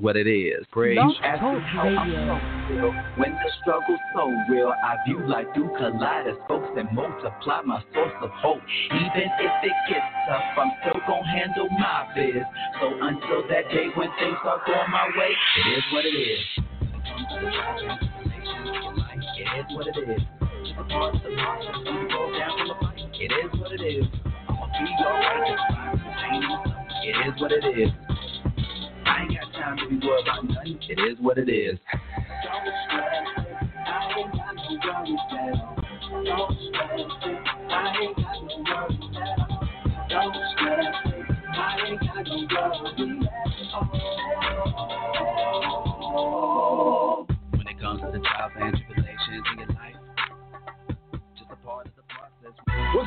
what it is. Praise. You how I'm so real. When the struggle's so real, I view life through kaleidoscopes and multiply my source of hope. Even if it gets tough, I'm still gonna handle my biz. So until that day when things start going my way, it is what it is. It is what it is. It is what it is. I'ma be alright. It is what it is. I ain't got time to be worried about nothing. It is what it is. Stress it. I ain't got no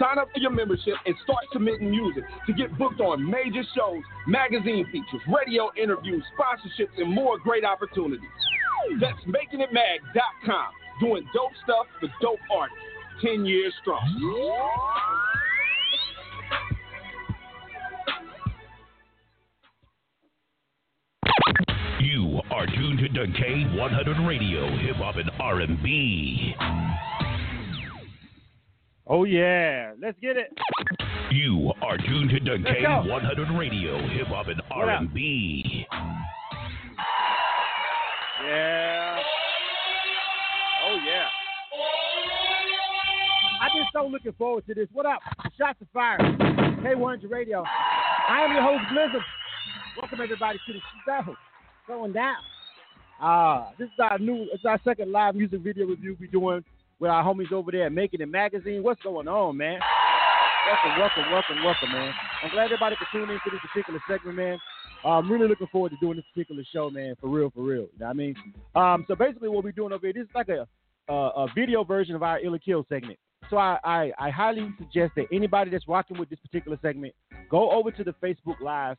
Sign up for your membership and start submitting music to get booked on major shows, magazine features, radio interviews, sponsorships, and more great opportunities. That's makingitmag.com. Doing dope stuff for dope artists. 10 years strong. You are tuned to K100 Radio, Hip Hop and R&B. Oh yeah, let's get it. You are tuned to Let's. K100 Radio, Hip Hop and What? R&B. Yeah. Oh yeah. I've been so looking forward to this. What up? Shots of fire. K100 Radio. I am your host, Blizzard. Welcome everybody to the show. Going down. Uh, this is our new, it's our second live music video review we're doing with our homies over there Making It Magazine. What's going on, man? Welcome, welcome, welcome, welcome, man. I'm glad everybody could tune into this particular segment, man. I'm really looking forward to doing this particular show, man. For real, for real. You know what I mean? Um, so basically, what we're doing over here, this is like a a, a video version of our Ill or Kill segment. So I, I I highly suggest that anybody that's rocking with this particular segment go over to the Facebook Live.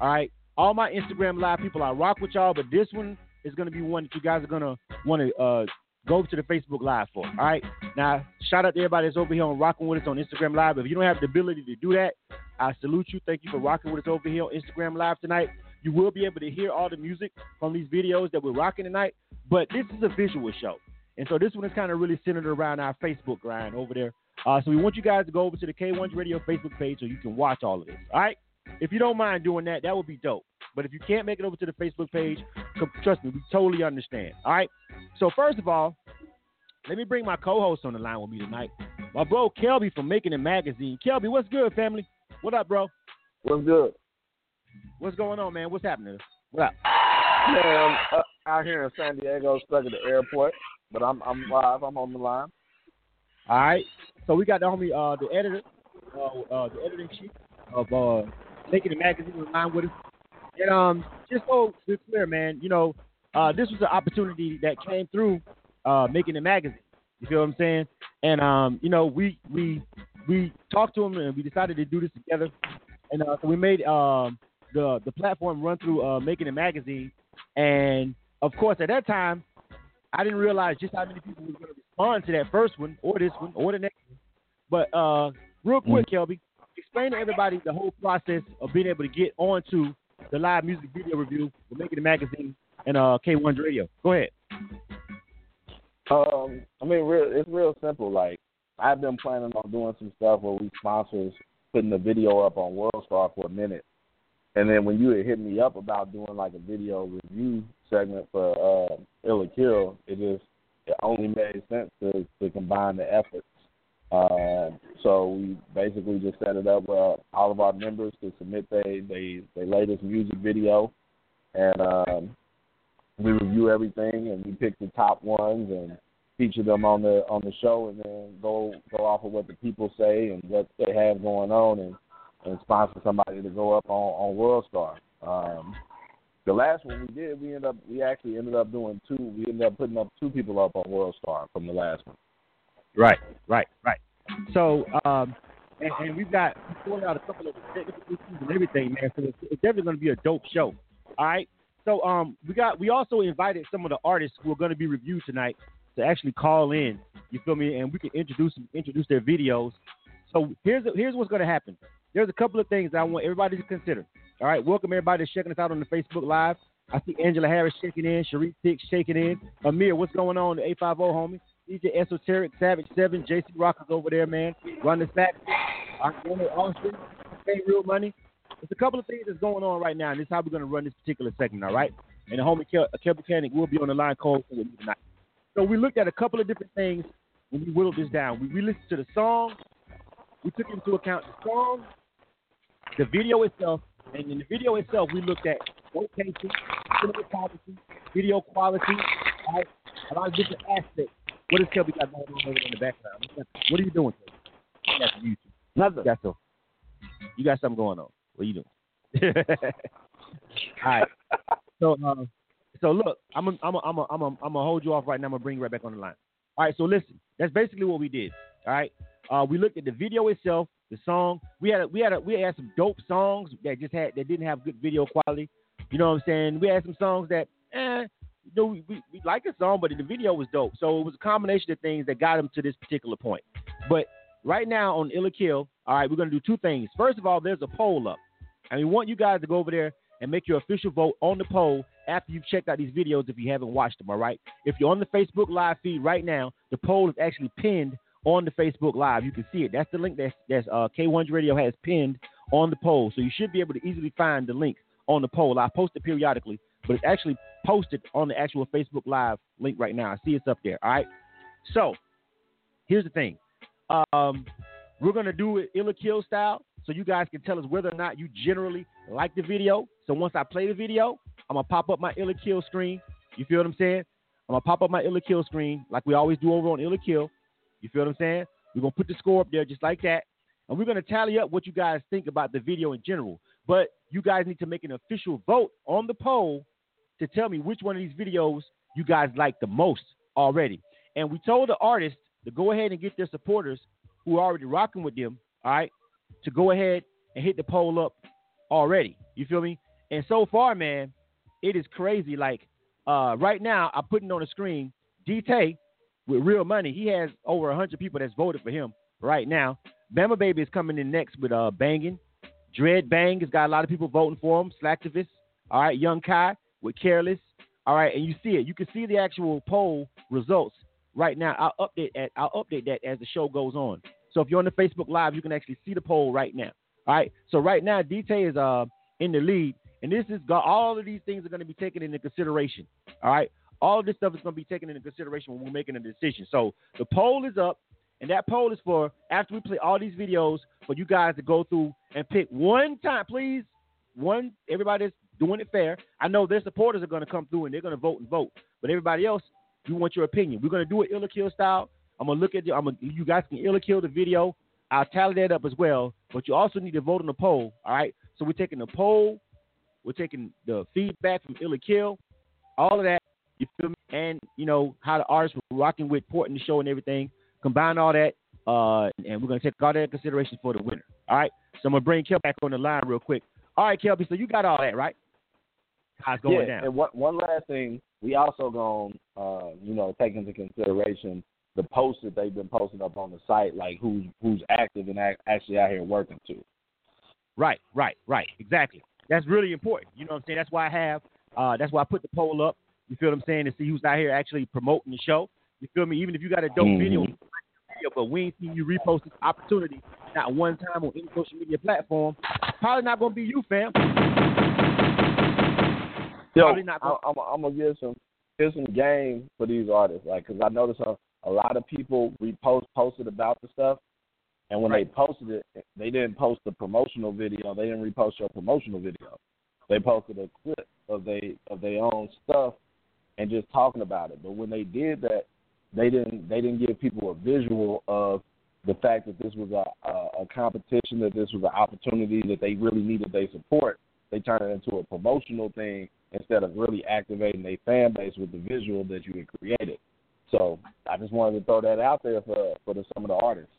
All right, all my Instagram Live people, I rock with y'all, but this one is going to be one that you guys are going to want to uh, go to the Facebook Live for. All right. Now, shout out to everybody that's over here on rocking with us on Instagram Live. If you don't have the ability to do that, I salute you. Thank you for rocking with us over here on Instagram Live tonight. You will be able to hear all the music from these videos that we're rocking tonight, but this is a visual show. And so this one is kind of really centered around our Facebook grind over there. Uh, so we want you guys to go over to the K1's Radio Facebook page so you can watch all of this. All right. If you don't mind doing that, that would be dope. But if you can't make it over to the Facebook page, trust me, we totally understand. All right. So first of all, let me bring my co-host on the line with me tonight. My bro Kelby from Making It Magazine. Kelby, what's good, family? What up, bro? What's good? What's going on, man? What's happening? What up? Man, I'm uh, out here in San Diego, stuck at the airport, but I'm I'm live. I'm on the line. All right. So we got the homie, uh, the editor, uh, uh, the editing chief of uh, Making It Magazine the line with us. And um, just so it's clear, man, you know, uh, this was an opportunity that came through uh, Making It Magazine. You feel what I'm saying? And um, you know, we we we talked to him and we decided to do this together. And uh, so we made um, the the platform run through uh, Making It Magazine. And of course, at that time, I didn't realize just how many people were going to respond to that first one, or this one, or the next one. But uh, real quick, Kelby, explain to everybody the whole process of being able to get onto the live music video review for Making It Magazine and uh, K1's Radio. Go ahead. Um, I mean, real, it's real simple. Like I've been planning on doing some stuff where we sponsors putting the video up on WorldStar for a minute, and then when you had hit me up about doing like a video review segment for uh, Ill or Kill, it just it only made sense to to combine the efforts. Um, so we basically just set it up where all of our members to submit they they they latest music video, and um, we review everything and we pick the top ones and feature them on the on the show, and then go go off of what the people say and what they have going on, and and sponsor somebody to go up on on WorldStar. Um, the last one we did, we ended up we actually ended up doing two. We ended up putting up two people up on WorldStar from the last one. Right, right, right. So, um, and, and we've got we out a couple of issues and everything, man. So it's, it's definitely going to be a dope show. All right. So, um, we got we also invited some of the artists who are going to be reviewed tonight to actually call in. You feel me? And we can introduce introduce their videos. So here's here's what's going to happen. There's a couple of things I want everybody to consider. All right, welcome everybody that's checking us out on the Facebook Live. I see Angela Harris shaking in, Sharif Tick shaking in. Amir, what's going on? The 850 homie. DJ Esoteric, Savage 7, JC Rockers over there, man. Run the sack. Austin, pay real money. There's a couple of things that's going on right now, and this is how we're going to run this particular segment, all right? And the homie Kel, Mechanic will be on the line call with tonight. So we looked at a couple of different things when we whittled this down. We, we listened to the song. We took into account the song, the video itself, and in the video itself, we looked at location, cinematography, video quality, right? a lot of different aspects. What does Kelby got going on over in the background? What are you doing? You got. Nothing. You got, some, you got something going on. What are you doing? All right. So, uh, so look, I'm gonna, I'm gonna, I'm gonna, I'm gonna, I'm gonna hold you off right now. I'm gonna bring you right back on the line. All right. So listen, that's basically what we did. All right. Uh, we looked at the video itself, the song. We had a, we had a, we had some dope songs that just had that didn't have good video quality. You know what I'm saying? We had some songs that, eh, you know, we, we, like a song, but the video was dope. So it was a combination of things that got him to this particular point. But right now on Illa Kill, all right, we're gonna do two things. First of all, there's a poll up, and we want you guys to go over there and make your official vote on the poll after you've checked out these videos if you haven't watched them. All right. If you're on the Facebook Live feed right now, the poll is actually pinned on the Facebook Live. You can see it. That's the link that's, that's uh, K100 Radio has pinned on the poll. So you should be able to easily find the link on the poll. I post it periodically, but it's actually posted on the actual Facebook Live link right now. I see it's up there. All right. So here's the thing. Um, we're gonna do it Illa Kill style, so you guys can tell us whether or not you generally like the video. So once I play the video, I'm gonna pop up my Illa Kill screen. You feel what I'm saying? I'm gonna pop up my Illa Kill screen like we always do over on Illa Kill. You feel what I'm saying? We're gonna put the score up there just like that, and we're gonna tally up what you guys think about the video in general. But you guys need to make an official vote on the poll to tell me which one of these videos you guys like the most already. And we told the artists to go ahead and get their supporters who are already rocking with them, all right, to go ahead and hit the poll up already. You feel me? And so far, man, it is crazy. Like uh, right now, I'm putting on the screen DT with real money. He has over hundred people that's voted for him right now. Bama Baby is coming in next with uh banging. Dread Bang has got a lot of people voting for him. Slacktivist. All right, Young Kai with Careless. All right, and you see it. You can see the actual poll results right now. I'll update that. I'll update that as the show goes on. So if you're on the Facebook Live, you can actually see the poll right now. All right. So right now, DT is uh in the lead, and this is all of these things are going to be taken into consideration. All right. All this stuff is going to be taken into consideration when we're making a decision. So the poll is up, and that poll is for after we play all these videos for you guys to go through and pick one time, please. One, everybody's doing it fair. I know their supporters are going to come through and they're going to vote and vote, but everybody else, we want your opinion. We're going to do it Illa Kill style. I'm gonna look at the. I'm gonna. You guys can Illa Kill the video. I'll tally that up as well. But you also need to vote on the poll. All right. So we're taking the poll. We're taking the feedback from Illa Kill. All of that. You feel me? And you know how the artists were rocking with porting the show and everything. Combine all that, uh, and we're gonna take all that consideration for the winner. All right. So I'm gonna bring Kel back on the line real quick. All right, Kelby. So you got all that right? Going yeah, down? And one one last thing, we also gonna uh, you know take into consideration the posts that they've been posting up on the site, like who's who's active and act, actually out here working too. Right, right, right. Exactly. That's really important. You know what I'm saying? That's why I have. Uh, that's why I put the poll up. You feel what I'm saying? To see who's out here actually promoting the show. You feel me? Even if you got a dope mm-hmm. video, video, but we ain't seen you repost this opportunity not one time on any social media platform, probably not gonna be you, fam. Yo, not gonna- I'm, I'm, I'm gonna give some give some game for these artists, like, cause I noticed a, a lot of people repost posted about the stuff, and when right. they posted it, they didn't post the promotional video. They didn't repost your promotional video. They posted a clip of they of their own stuff and just talking about it. But when they did that, they didn't they didn't give people a visual of the fact that this was a, a, a competition, that this was an opportunity that they really needed their support. They turned it into a promotional thing instead of really activating a fan base with the visual that you had created. So I just wanted to throw that out there for for the, some of the artists.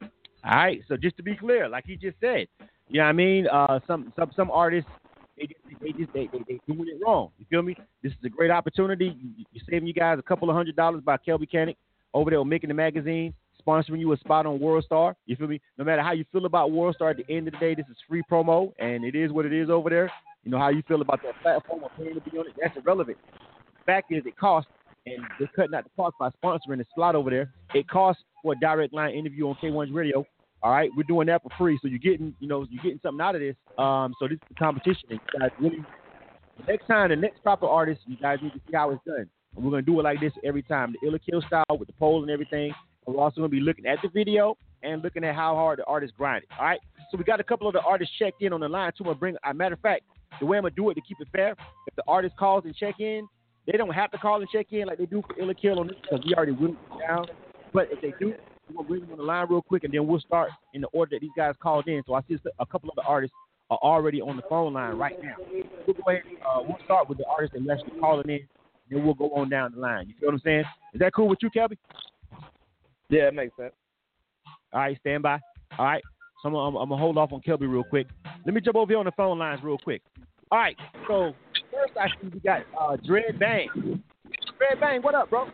All right. So just to be clear, like he just said, you know what I mean? Uh, some some some artists they just they just they, they, they doing it wrong. You feel me? This is a great opportunity. You, you're saving you guys a couple of hundred dollars by Kelby Cannon over there Making the Magazine, sponsoring you a spot on World Star. You feel me? No matter how you feel about World Star, at the end of the day, this is free promo, and it is what it is over there. You know how you feel about that platform or paying to be on it. That's irrelevant. Fact is, it costs, and they're cutting out the cost by sponsoring the slot over there. It costs for a direct line interview on K1's radio. All right, we're doing that for free, so you're getting, you know, you're getting something out of this. Um, so this is the competition. And you guys really, the next time, the next proper artist, you guys need to see how it's done. And we're gonna do it like this every time, the Illa Kill style with the poll and everything. And we're also gonna be looking at the video and looking at how hard the artist grinded. All right, so we got a couple of the artists checked in on the line too. Gonna bring. A matter of fact, the way I'm gonna do it to keep it fair, if the artist calls and check in, they don't have to call and check in like they do for Illa Kill on this because we already went down. But if they do, we're gonna bring them on the line real quick, and then we'll start in the order that these guys called in. So I see a couple of the artists are already on the phone line right now. We'll go ahead. Uh, we'll start with the artist that actually calling in, and then we'll go on down the line. You feel what I'm saying? Is that cool with you, Kelby? Yeah, it makes sense. All right, stand by. All right. So I'm, I'm, I'm gonna hold off on Kelby real quick. Let me jump over here on the phone lines real quick. All right. So first, I see we got uh, Dread Bang. Dread Bang, what up, bro?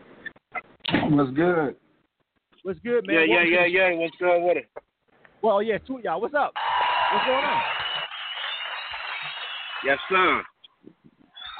What's good? What's good, man? Yeah, yeah, yeah, to- yeah. What's good with it? Well, yeah, two of y'all. What's up? What's going on? Yes, sir.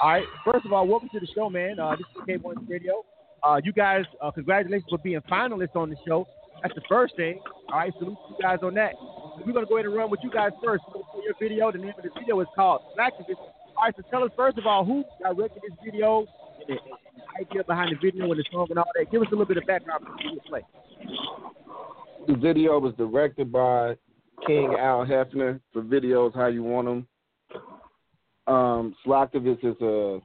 All right. First of all, welcome to the show, man. Uh, this is K1 Radio. Uh, you guys, uh, congratulations for being finalists on the show. That's the first thing. All right, salute you guys on that. We're gonna go ahead and run with you guys first. We're gonna play your video. The name of the video is called Slacktivist. All right, so tell us first of all who directed this video the, the idea behind the video and the song and all that. Give us a little bit of background before you play. The video was directed by King Al Hefner for videos how you want them. Um, is a,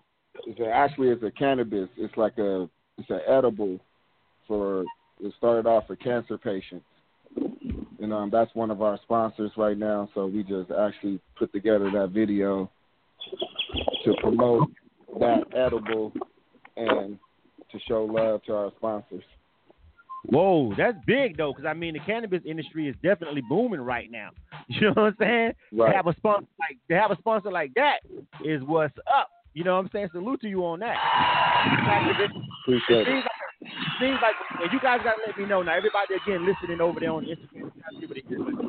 is a actually it's a cannabis. It's like a it's an edible for it started off for cancer patients. And um, that's one of our sponsors right now. So we just actually put together that video to promote that edible and to show love to our sponsors. Whoa, that's big though, because I mean the cannabis industry is definitely booming right now. You know what I'm saying? Right. To have a sponsor like to have a sponsor like that is what's up. You know what I'm saying? Salute to you on that. Appreciate it. Seems like, and you guys gotta let me know now. Everybody again listening over there on Instagram,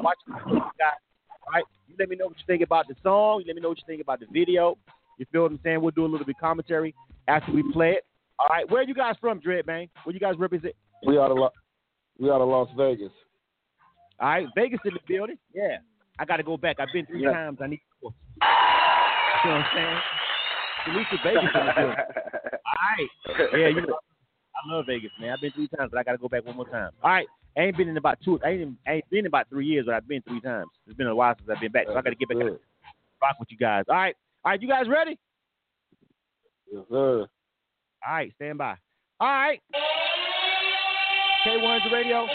watching you guys. All right, you let me know what you think about the song. You let me know what you think about the video. You feel what I'm saying? We'll do a little bit of commentary after we play it. All right, where are you guys from, Dread Bang? Where you guys represent? We out of Lo- we out of Las Vegas. All right, Vegas in the building. Yeah, I got to go back. I've been three Yeah. times. I need to go. You know what I'm saying? Salute to Vegas in the building. All right. Yeah, you know, I love Vegas, man. I've been three times, but I got to go back one more time. All right. I ain't been in about two. I ain't, even- I ain't been in about three years, but I've been three times. It's been a while since I've been back, so I got to get back and rock with you guys. All right. All right, you guys ready? Yes, sir. All right, stand by. All right. K1's the radio.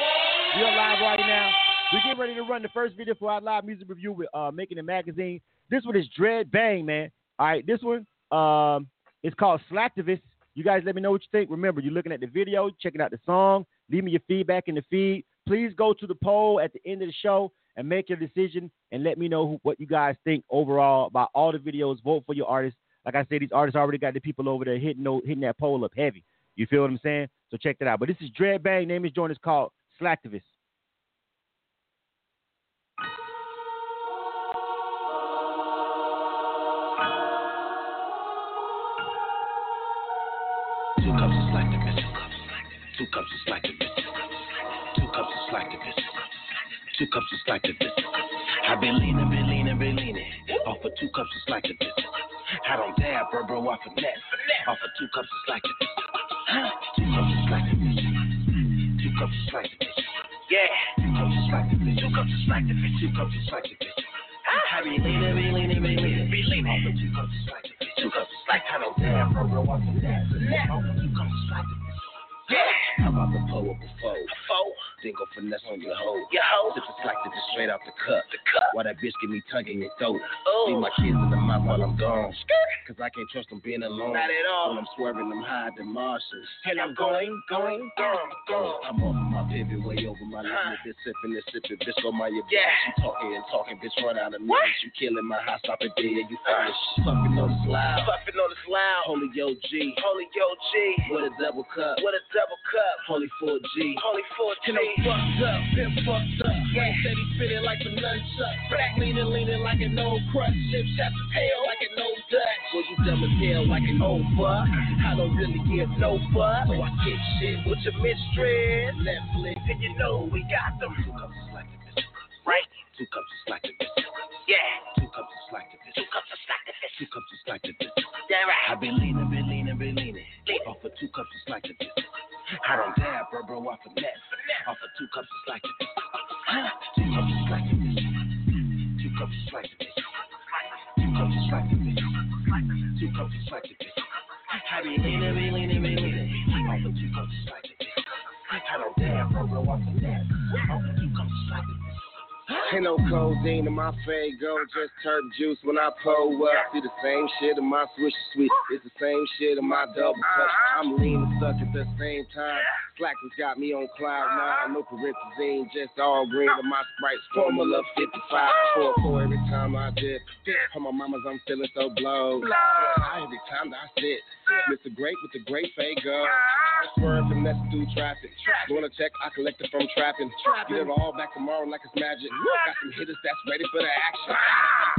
We are live right now. We get ready to run the first video for our live music review with uh, Making It Magazine. This one is Dread Bang, man. All right, this one um, is called Slacktivist. You guys let me know what you think. Remember, you're looking at the video, checking out the song. Leave me your feedback in the feed. Please go to the poll at the end of the show and make your decision and let me know who, what you guys think overall about all the videos. Vote for your artists. Like I said, these artists already got the people over there hitting those, hitting that poll up heavy. You feel what I'm saying? So check that out. But this is Dread Bang. Name is joint is called Slacktivist. Two cups of slack to bitch. Two cups of slack to bitch. Two cups of slack to bitch. I've been leaning, been leaning, been leaning. Off of two cups of slack to bitch. I don't dab, bro, bro, of that. Off of two cups of slack to bitch. Two cups of slack to bitch. Two cups of slack to bitch. Yeah. Two cups of slack to bitch. Two cups of slack to bitch. Two cups of slack to bitch. I be leaning, be leaning, be leaning, be leaning. Off of two cups of slack to bitch. Two cups of slack. I don't dab, bro, bro, of that. Off of two cups of slack to bitch. Yeah. About the poet before? Single finesse on your hoe. Your hoe. Sip it like this straight out the cup. The cup. While that bitch give me tongue in your throat. Oh. Leave my kids in the mouth while I'm gone. Cause I can't trust them being alone. Not at all. When I'm swerving them high the marshes. And I'm going, going, going, going. I'm off my pivot way over my limit. This sipping, and sipping, bitch on my your Yeah. You talking and talking, bitch run out of minutes. You killing my high stop it there, you finish. Fucking on the slide. Puffing on the loud. Holy yo G. Holy yo G. With a double cup. With a double cup. Holy 4G. Holy 14. And I'm fucked up, been fucked up. Brain steady spinning like some nunchucks. Back leaning, leaning like an old crutch. Ship shot to tail like an old Dutch. Well, you dumb as hell like an old fuck. I don't really give no fuck. So I get shit with your mistress. Netflix, and you know we got them. Two cups of slack to this. Right? Two cups of slack to this. Yeah. Two cups of slack to this. Two cups of slack to this. Two cups of slack to this. Yeah, right. I've been leaning, been leaning, been leaning. Off of two cups of slack to this. I don't dab, bro, bro, off of that. Off of two cups slack to this. Two cups slack to this. Two cups of slack to this. Two cups slack to this. Two cups slack to this. I be been leaning, been leaning. Off of two cups of slack to this. I don't dab, bro, bro, off of that. Off of two Ain't no codeine in my Fago, just turp juice when I pull up. See the same shit in my swish sweet. It's the same shit in my double cup. I'm lean and stuck at the same time. Slackers got me on cloud nine. No promethazine, just all green with my Sprite's formula 55. Four four every time I dip. On my mamas, I'm feeling so blow. Every time that I sit, Mr. Great with the great Fago. Swerve and that's through traffic. Going to check, I collect it from trapping. Get it all back tomorrow like it's magic. Got some hitters that's ready for the action.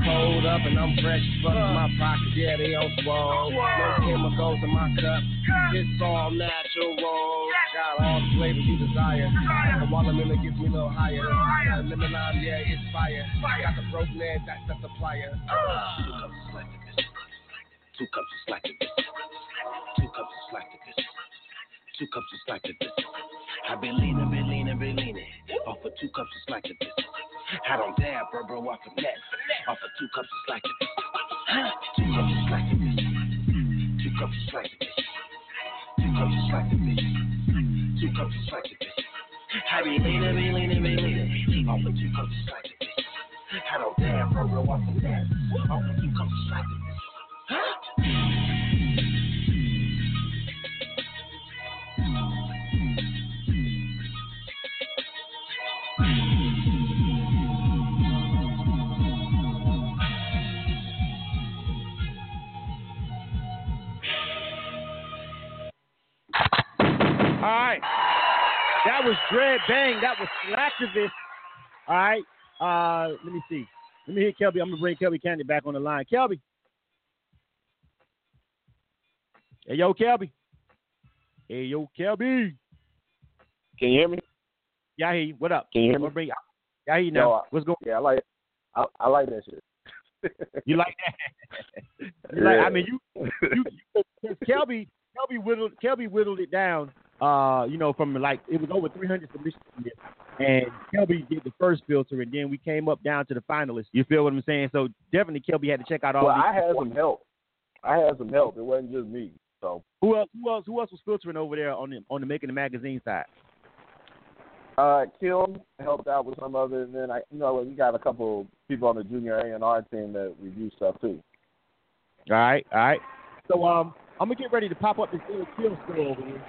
Hold up and I'm fresh as fuck my pocket. Yeah, they on swole. No chemicals in my cup. It's all natural. Got all the flavors you desire. The watermelon gets me a little higher. The lemonade, yeah, it's fire. Got the frozen egg, that's the supplier. Two cups of slack this. Two cups of slack this. Two cups of slack to this. Two cups of slack to this. I've been leaning, been leaning, been leaning. Off of two cups of slack to this. I don't dab, bro, bro, off of that. Off of two cups of to this. Two cups of to. Two cups of to. Two cups of to. Two cups of to. I be leaning, be leaning, be leaning. Off of two cups of to. I don't dab, bro, bro, off of that. Off of two cups Bang. That was Slacktivist. All right. Uh, let me see. Let me hit Kelby. I'm gonna bring Kelby Cannon back on the line. Kelby. Hey yo, Kelby. Hey yo, Kelby. Can you hear me? Yeah, I hear you. What up? Can you hear me? bring. Yeah, I hear you now. Yo, I- What's going? Yeah, I like I, I like that shit. You like that? you like, I mean, you you, you Kelby Kelby whittled Kelby whittled it down. Uh, you know, from like it was over 300 submissions, and Kelby did the first filter, and then we came up down to the finalists. You feel what I'm saying? So definitely Kelby had to check out all. Well, these I had some help. I had some help. It wasn't just me. So Who else? Who else? Who else was filtering over there on the on the making the magazine side? uh Kim helped out with some of it and then I you know, we got a couple people on the junior A and R team that review stuff too. All right, all right. So um, I'm gonna get ready to pop up this little kill store over here.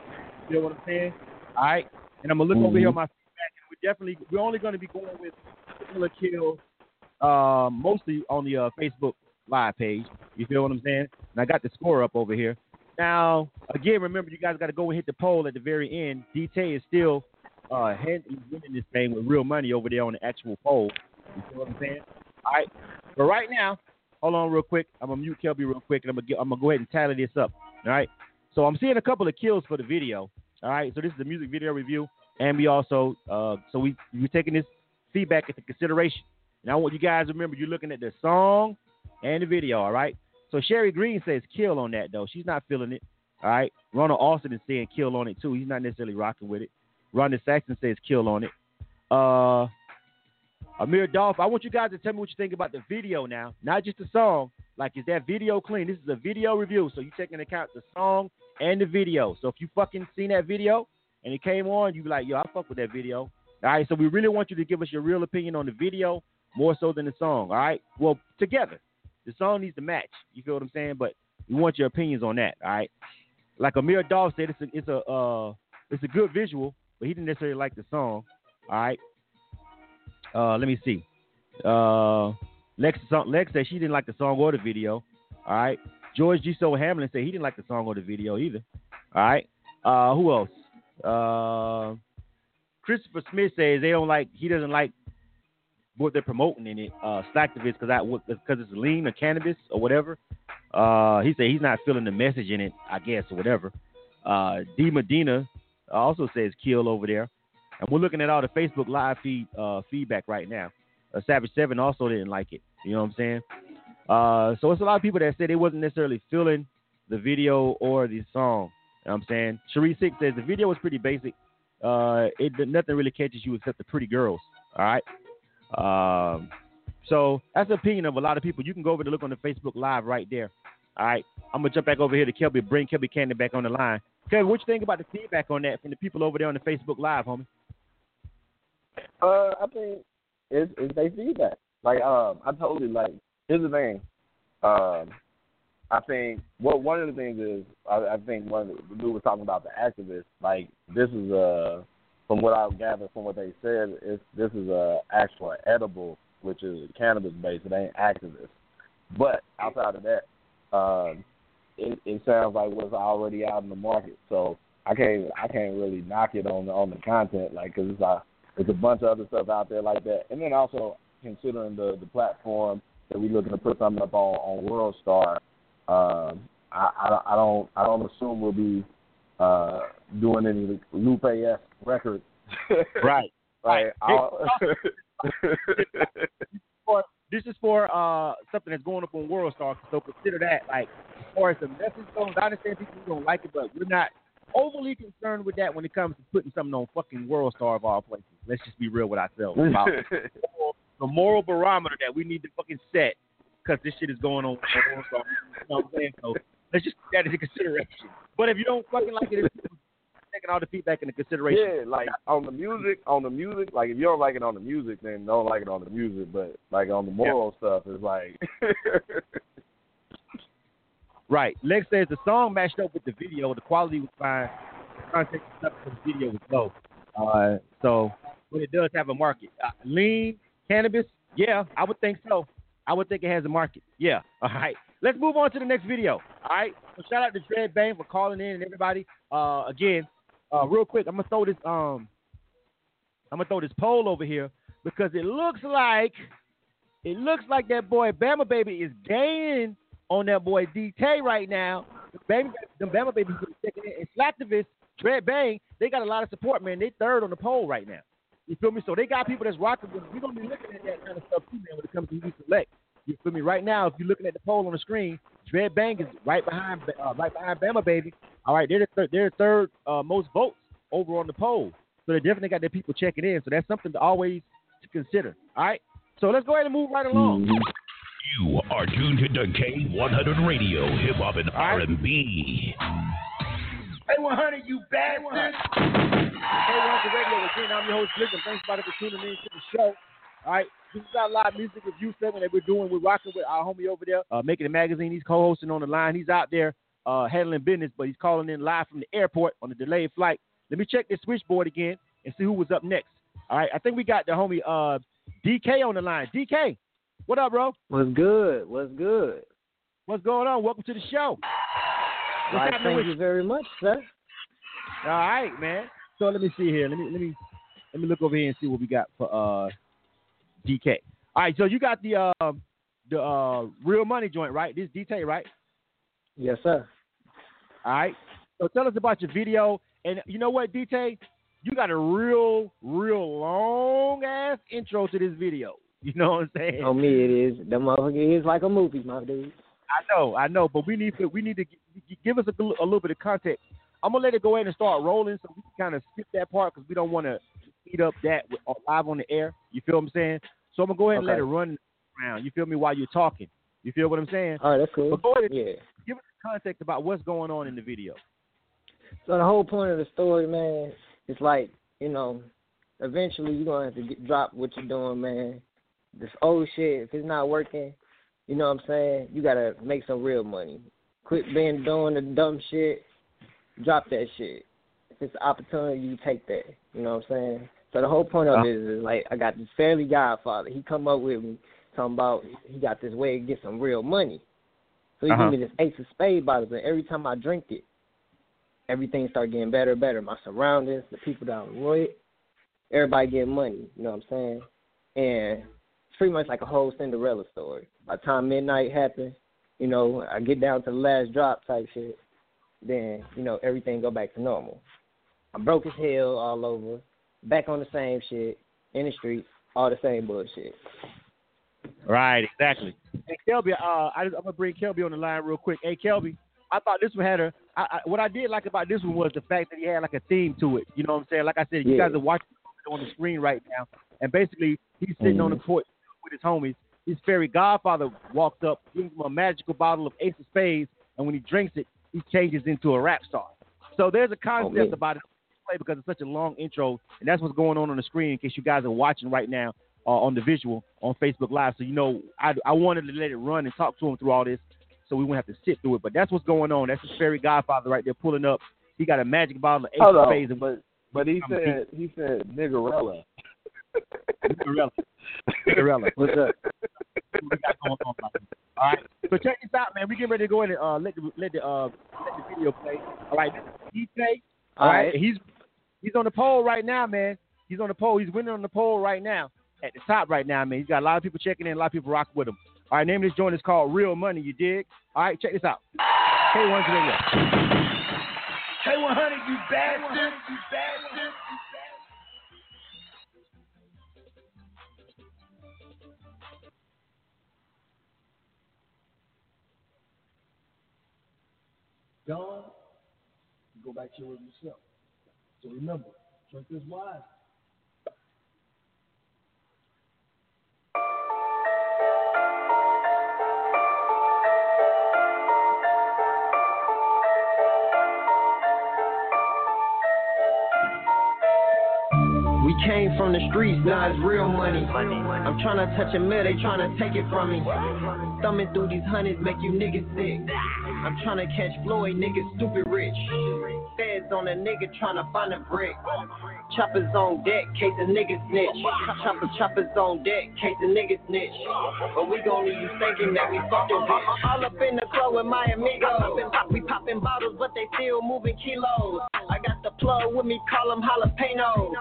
You know what I'm saying? All right, and I'm gonna look over here on my feedback, and we're definitely we're only gonna be going with Killer Kill, um, mostly on the uh, Facebook live page. You feel what I'm saying? And I got the score up over here. Now, again, remember you guys got to go and hit the poll at the very end. DT is still uh, handling winning this thing with real money over there on the actual poll. You feel what I'm saying? All right. But right now, hold on real quick. I'm gonna mute Kelby real quick, and I'm gonna get, I'm gonna go ahead and tally this up. All right. So I'm seeing a couple of kills for the video. All right. So this is the music video review, and we also uh, so we we're taking this feedback into consideration. And I want you guys remember you're looking at the song and the video. All right. So Sherry Green says kill on that though. She's not feeling it. All right. Ronald Austin is saying kill on it too. He's not necessarily rocking with it. Ronda Saxon says kill on it. Uh, Amir Dolph, I want you guys to tell me what you think about the video now, not just the song. Like, is that video clean? This is a video review, so you take into account the song and the video. So if you fucking seen that video and it came on, you be like, yo, I fuck with that video. All right, so we really want you to give us your real opinion on the video more so than the song. All right, well together, the song needs to match. You feel what I'm saying? But we want your opinions on that. All right, like Amir Dog said, it's a it's a uh, it's a good visual, but he didn't necessarily like the song. All right, uh, let me see. Uh, Lex Lex said she didn't like the song or the video. All right, George G. So Hamlin said he didn't like the song or the video either. All right, uh, who else? Uh, Christopher Smith says they don't like. He doesn't like what they're promoting in it. Uh, Slacktivist because because it's lean or cannabis or whatever. Uh, he said he's not feeling the message in it. I guess or whatever. Uh, D Medina also says kill over there, and we're looking at all the Facebook live feed uh, feedback right now. Uh, Savage Seven also didn't like it. You know what I'm saying? Uh, so it's a lot of people that said they wasn't necessarily feeling the video or the song. You know what I'm saying? Cherie Six says the video was pretty basic. Uh, it nothing really catches you except the pretty girls. All right. Um, so that's the opinion of a lot of people. You can go over to look on the Facebook Live right there. All right. I'm gonna jump back over here to Kelby, bring Kelby Cannon back on the line. Kelby, what you think about the feedback on that from the people over there on the Facebook Live, homie? Uh, I think it's it's their feedback. Like um, I told you, like here's the thing. Um, I think what one of the things is I, I think one of the, dude was talking about the activists. Like this is a from what I've gathered from what they said, it's this is a actual edible, which is cannabis based. It ain't activist. But outside of that, um, it, it sounds like what's already out in the market. So I can't I can't really knock it on the on the content, like because it's a it's a bunch of other stuff out there like that. And then also considering the the platform that we're looking to put something up on on World Star, um, I, I I don't I don't assume we'll be uh, doing any Lupe esque records. right. right. this is for uh, something that's going up on World Star, so consider that. Like, as far as the message goes, I understand people don't like it, but we're not overly concerned with that when it comes to putting something on fucking World Star of all places. Let's just be real with ourselves about the moral barometer that we need to fucking set because this shit is going on World Star. You know what I'm saying? So let's just take that into consideration. But if you don't fucking like it, taking all the feedback into consideration. Yeah, like on the music, on the music, like if you don't like it on the music, then don't like it on the music. But like on the moral yeah. stuff, it's like. right. Lex says the song matched up with the video. The quality was fine. The content stuff the video was low. Uh, so, but it does have a market. Uh, lean cannabis, yeah, I would think so. I would think it has a market. Yeah. All right. Let's move on to the next video. All right. So shout out to Dread Bang for calling in and everybody. Uh, again, uh, real quick, I'm gonna throw this um, I'm gonna throw this poll over here because it looks like it looks like that boy Bama Baby is gaining on that boy DK right now. Baby, the Bama Baby second and Slacktivist, Dread Bang, they got a lot of support, man. They third on the poll right now. You feel me? So they got people that's rocking with them. We're gonna be looking at that kind of stuff too, man, when it comes to who select. You feel me? Right now, if you're looking at the poll on the screen, Dread Bang is right behind, uh, right behind Bama Baby. All right, they're the third, they're the third uh, most votes over on the poll. So they definitely got their people checking in. So that's something to always to consider. All right. So let's go ahead and move right along. You are tuned to K100 Radio, Hip Hop and R&B. Hey, 100, you bastard! K100 Radio again. I'm your host, Blizzard. Thanks everybody for tuning in to the show. All right. This is our live music review segment that we're doing. We're rocking with our homie over there, uh, making a magazine. He's co-hosting on the line. He's out there uh, handling business, but he's calling in live from the airport on a delayed flight. Let me check this switchboard again and see who was up next. All right, I think we got the homie uh, DK on the line. DK, what up, bro? What's good? What's good? What's going on? Welcome to the show. What's right, thank you very much, sir. All right, man. So let me see here. Let me let me let me look over here and see what we got for uh DK. All right, so you got the uh, the uh, real money joint, right? This DK, right? Yes, sir. All right. So tell us about your video, and you know what, DK, you got a real, real long ass intro to this video. You know what I'm saying? On me, it is. The motherfucker is like a movie, my dude. I know, I know, but we need to we need to give us a, a little bit of context. I'm gonna let it go ahead and start rolling, so we can kind of skip that part because we don't want to speed up that uh, live on the air. You feel what I'm saying? So I'm gonna go ahead and let it run around. You feel me while you're talking? You feel what I'm saying? All right, that's cool. But go ahead, yeah. Give us context about what's going on in the video. So the whole point of the story, man, is like you know, eventually you're gonna have to get, drop what you're doing, man. This old shit, if it's not working, you know what I'm saying? You gotta make some real money. Quit being doing the dumb shit. Drop that shit. If it's an opportunity, you take that. You know what I'm saying? So the whole point of it is, is like I got this fairly godfather. He come up with me talking about he got this way to get some real money. So he Uh-huh. give me this ace of spade bottles, and every time I drink it, everything start getting better and better. My surroundings, the people that I'm with, everybody getting money. You know what I'm saying? And pretty much like a whole Cinderella story. By the time midnight happens, you know, I get down to the last drop type shit, then, you know, everything go back to normal. I'm broke as hell all over, back on the same shit, in the streets, all the same bullshit. Right, exactly. Hey, Kelby, uh, I, I'm gonna bring Kelby on the line real quick. Hey, Kelby, I thought this one had a. I, I, what I did like about this one was the fact that he had like a theme to it. You know what I'm saying? Like I said, you guys are watching on the screen right now, and basically he's sitting on the Mhm. court with his homies. His fairy godfather walked up, gives him a magical bottle of Ace of Spades, and when he drinks it, he changes into a rap star. So there's a concept man. about it play because it's such a long intro, and that's what's going on on the screen. In case you guys are watching right now uh, on the visual on Facebook Live, so you know I, I wanted to let it run and talk to him through all this, so we wouldn't have to sit through it. But that's what's going on. That's his fairy godfather right there pulling up. He got a magic bottle of Ace of Spades but but he I'm said he said niggerella. Cinderella. Cinderella. What's up? what we got going on. about this. All right. So check this out, man. We get ready to go in and uh, let the let the uh, let the video play. All right. This DJ. All All right. right. He's he's on the pole right now, man. He's on the pole. He's winning on the pole right now. At the top right now, man. He's got a lot of people checking in, a lot of people rocking with him. All right, name of this joint is called Real Money, you dig? All right, check this out. K1's Radio. K100, you bastard. You bastard. John, go back to your yourself. So remember, drink this wine. Came from the streets, now it's real money. I'm tryna touch a mill, they tryna take it from me. Thumbing through these hundreds make you niggas sick. I'm tryna catch Floyd, niggas stupid rich. Feds on a nigga tryna find a brick. Choppers on deck, case a nigga snitch. Choppers, choppers on deck, case a nigga snitch. But we gon' leave you thinking that we fucked your bitch. All up in the club with my amigos. We popping bottles, but they still moving kilos. I got the plug with me, call them jalapeno.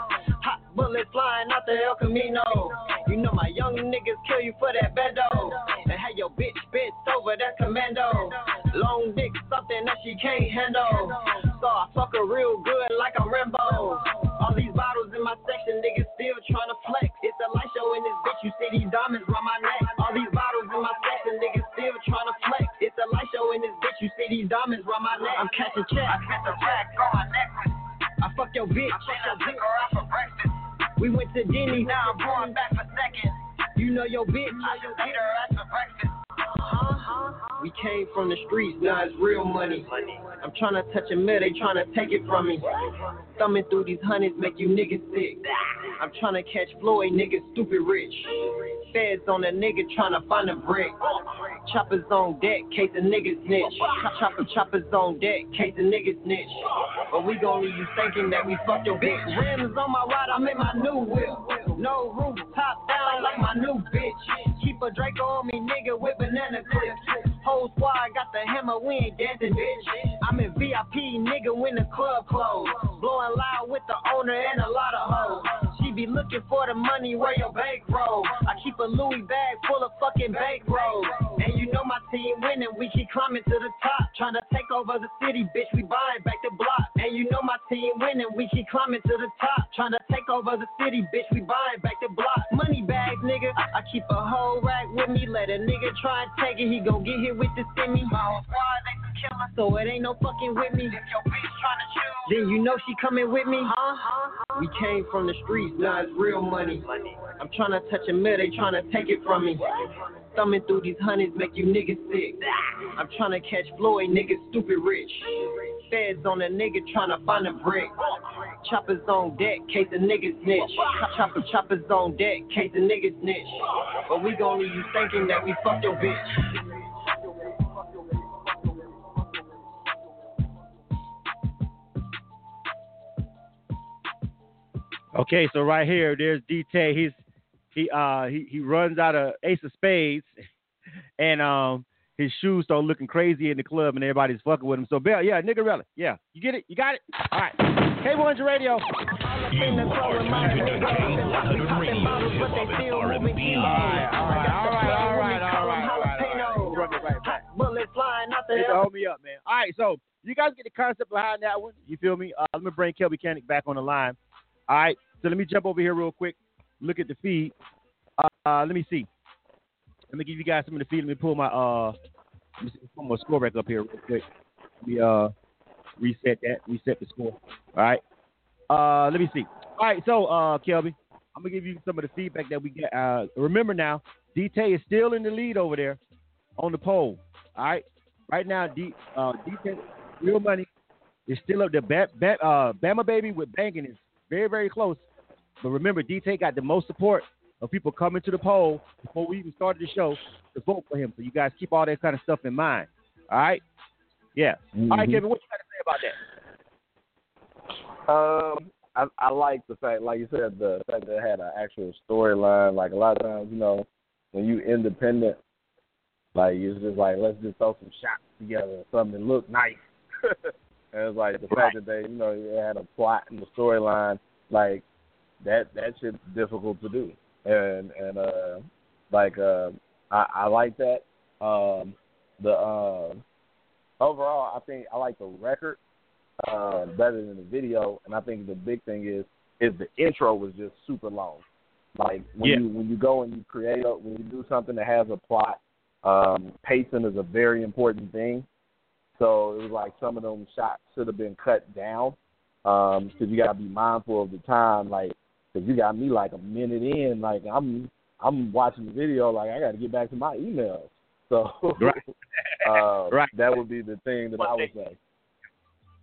Hot bullets flying out the El Camino. You know my young niggas kill you for that bendo. And have your bitch bent over, that commando. Long dick, something that she can't handle. So I fuck her real good like I'm Rambo. All these bottles in my section, niggas still trying to flex. It's a light show in this bitch, you see these diamonds round my neck. All these bottles in my section, niggas still trying to flex. It's a light show in this bitch, you see these diamonds round my neck. I'm catching checks. I catch a check on my necklace. I fuck your bitch. I fuck your bitch out for breakfast. We went to Denny's, now I'm going back for seconds. You know your bitch, I just eat her ass for breakfast. Uh-huh. We came from the streets, now it's real money. I'm tryna touch a mill, they tryna take it from me. Thumbing through these hundreds make you niggas sick. I'm tryna catch Floyd, niggas stupid rich. Feds on a nigga tryna find a brick. Choppers on deck, case a nigga snitch. Chopper, choppers on deck, case a nigga snitch. But we gon' leave you thinking that we fucked your bitch. Rims on my ride, I'm in my new whip. No roof, top down like my new bitch. Keep a Draco on me, nigga, with banana Whole squad got the hammer, we ain't dancing, bitch. I'm in VIP, nigga, when the club closed. Blowing loud with the owner and a lot of hoes. She be looking for the money, where your bankroll. I keep a Louis bag full of fucking bankroll. And you know my team winning, we keep climbing to the top. Trying to take over the city, bitch, we buying back the block. And you know my team winning, we keep climbing to the top. Trying to take over the city, bitch, we buying back the block. Money bags, nigga. I, keep a whole rack with me, let a nigga try and take it, he gon' get hit with the stimmy. My whole squad, they some killers, so it ain't no fucking with me. If your bitch tryna choose, then you know she coming with me. Huh? We came from the streets, now it's real money. I'm tryna touch a mill, they tryna take it from me. Thumbing through these hundreds make you niggas sick. I'm tryna catch Floyd, niggas stupid rich. feds on a nigga tryna find a brick. Choppers on deck, case the nigga snitch. Chopper choppers on deck, case the nigga snitch. But we gon' leave you thinking that we fuck your bitch. Okay, so right here, there's DT. He's he uh he, he runs out of Ace of Spades, and um his shoes start looking crazy in the club, and everybody's fucking with him. So Bell, yeah, nigga, really, yeah, you get it, you got it. All right, K100 Radio. You are tuned to K100 Radio, R&B. All right, all right, all right, all right, all right, all right. We'll run it right back. Bullets flying out the Hey, hold me up, man. All right, so you guys get the concept behind that one. You feel me? Uh, let me bring Kelby Cannon back on the line. All right, so let me jump over here real quick. Look at the feed. Uh, uh, let me see. Let me give you guys some of the feed. Let me pull my uh, pull my score back up here real quick. Let me uh, reset that. Reset the score. All right. Uh, let me see. All right, so uh, Kelby, I'm gonna give you some of the feedback that we get. Uh, remember now, DT is still in the lead over there on the poll. All right. Right now, D, uh, DT, real money is still up there. Ba- ba- uh, Bama baby with banking is very very close. But remember, DT got the most support of people coming to the poll before we even started the show to vote for him. So you guys keep all that kind of stuff in mind. All right. Yeah. All right, Mhm. Kevin, what you got to say about that? Um, I I like the fact, like you said, the fact that it had an actual storyline. Like a lot of times, you know, when you independent, like it's just like let's just throw some shots together or something that look nice. and it's like the fact that they, you know, it had a plot and the storyline, like that that shit's difficult to do. And and uh, like uh, I I like that. Um, the uh, overall, I think I like the record uh, better than the video. And I think the big thing is is the intro was just super long. Like when Yeah. you when you go and you create a, when you do something that has a plot, um, pacing is a very important thing. So it was like some of them shots should have been cut down because you got to be mindful of the time. Like because you got me like a minute in, like I'm I'm watching the video, like I got to get back to my emails. So Right. uh, Right. that would be the thing that I would say.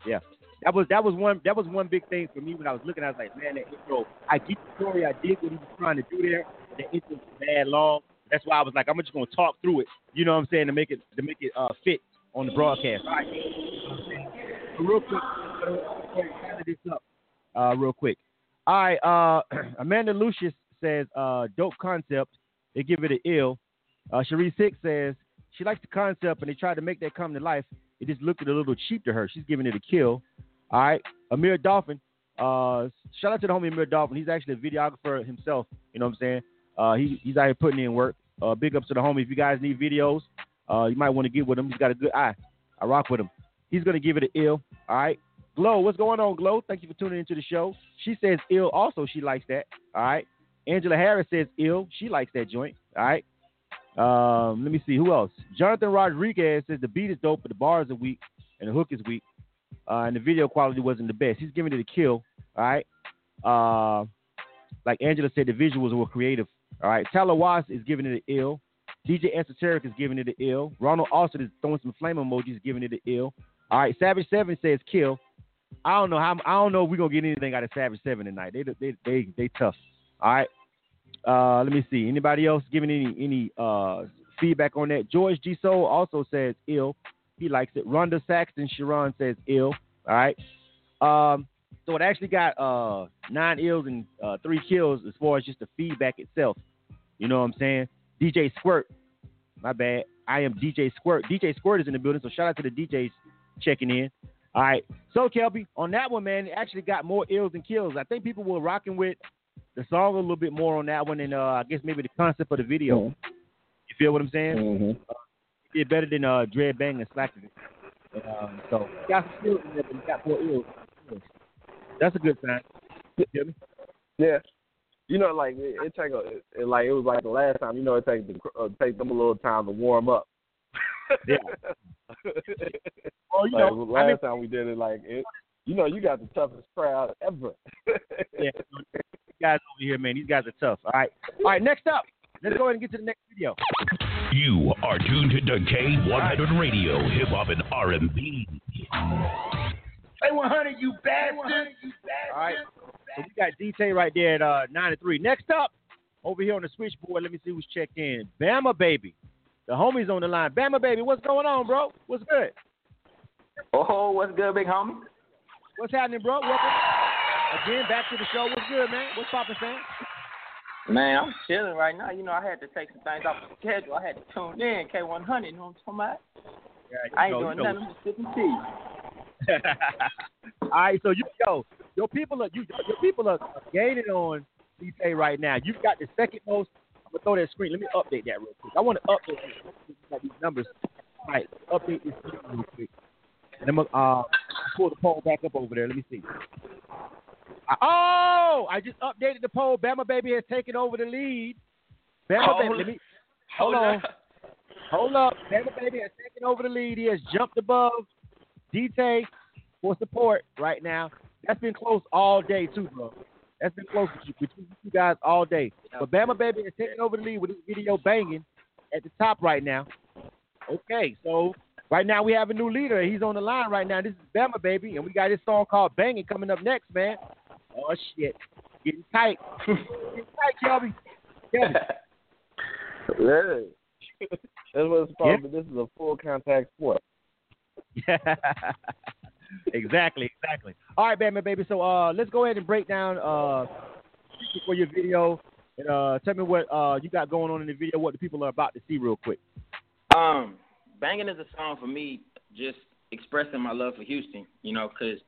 Yeah. That was that was one that was one big thing for me when I was looking. I was like, man, that intro. I get the story. I did what he was trying to do there. The intro was bad long. That's why I was like, I'm just gonna talk through it. You know what I'm saying to make it to make it uh, fit on the broadcast. All right. So real quick, this up uh, real quick. All right. Uh, Amanda Lucius says, uh, dope concept. They give it an ill. Uh, Cherie Six says she likes the concept and they tried to make that come to life. It just looked a little cheap to her. She's giving it a kill. All right. Amir Dolphin. Uh, shout out to the homie Amir Dolphin. He's actually a videographer himself. You know what I'm saying? Uh, he, he's out here putting in work. Uh, big ups to the homie. If you guys need videos, uh, you might want to get with him. He's got a good eye. I rock with him. He's gonna give it an ill. All right. Glow, what's going on, Glow? Thank you for tuning into the show. She says ill. Also, she likes that. All right. Angela Harris says ill. She likes that joint. All right. Um, let me see who else. Jonathan Rodriguez says the beat is dope, but the bars are weak and the hook is weak, uh, and the video quality wasn't the best. He's giving it a kill. All right. Uh, like Angela said, the visuals were creative. All right. Tyler Watts is giving it an ill. DJ Esoteric is giving it an ill. Ronald Austin is throwing some flame emojis, giving it an ill. All right. Savage Seven says kill. I don't know how. I don't know if we're gonna get anything out of Savage Seven tonight. They they they they tough. All right. Uh, let me see. Anybody else giving any any uh feedback on that? George G Soul also says ill. He likes it. Rhonda Saxton Sharon says ill. All right. Um, so it actually got uh nine ills and uh, three kills as far as just the feedback itself. You know what I'm saying? DJ Squirt. My bad. I am DJ Squirt. DJ Squirt is in the building, so shout out to the DJs checking in. All right. So Kelby, on that one, man, it actually got more ills and kills. I think people were rocking with the song a little bit more on that one and uh I guess maybe the concept of the video. Mhm. You feel what I'm saying? Mm-hmm. It did better than uh Dread Bang and Slack. Um, so got some skills in there, but got more ills. That's a good sign. You? Yeah. You know, like it, it take a it, like it was like the last time. You know, it takes the, uh, take them a little time to warm up. Yeah. Well, you like, know, the I last mean- time we did it, like it, you know, you got the toughest crowd ever. Yeah, these guys over here, man, these guys are tough. All right, all right. Next up, let's go ahead and get to the next video. You are tuned to K100 Radio, hip hop and R&B. K100, you bastard. All right. So we got DT right there at uh, 93. Next up, over here on the switchboard, let me see who's checked in. Bama Baby. The homie's on the line. Bama Baby, what's going on, bro? What's good? Oh, what's good, big homie? What's happening, bro? Welcome again back to the show. What's good, man? What's poppin', Sam? Man, I'm chilling right now. You know, I had to take some things off the schedule. I had to tune in K100. You know what I'm talking about? Yeah, I ain't know, doing you know. nothing. I'm just sipping tea. All right, so you yo, your people are you your people are gaining on DT right now. You've got the second most. I'm gonna throw that screen. Let me update that real quick. I want to update these, numbers. All right, update this screen real quick. And I'm gonna uh, pull the poll back up over there. Let me see. Uh, oh, I just updated the poll. Bama Baby has taken over the lead. Bama Hold Baby, let me hold, hold on. up. Hold up. Bama Baby has taken over the lead. He has jumped above DT for support right now. That's been close all day too, bro. That's been close with you, you guys all day. But Bama Baby is taking over the lead with this video banging at the top right now. Okay, so right now we have a new leader. He's on the line right now. This is Bama Baby, and we got this song called Banging coming up next, man. Oh shit, getting tight, getting tight, Kelby. Kelby. Yeah. That's what it's supposed to be. This is a full contact sport. exactly, exactly. All right, Bama baby. So uh, let's go ahead and break down uh for your video and uh tell me what uh you got going on in the video, what the people are about to see real quick. Um, banging is a song for me, just expressing my love for Houston. You know, because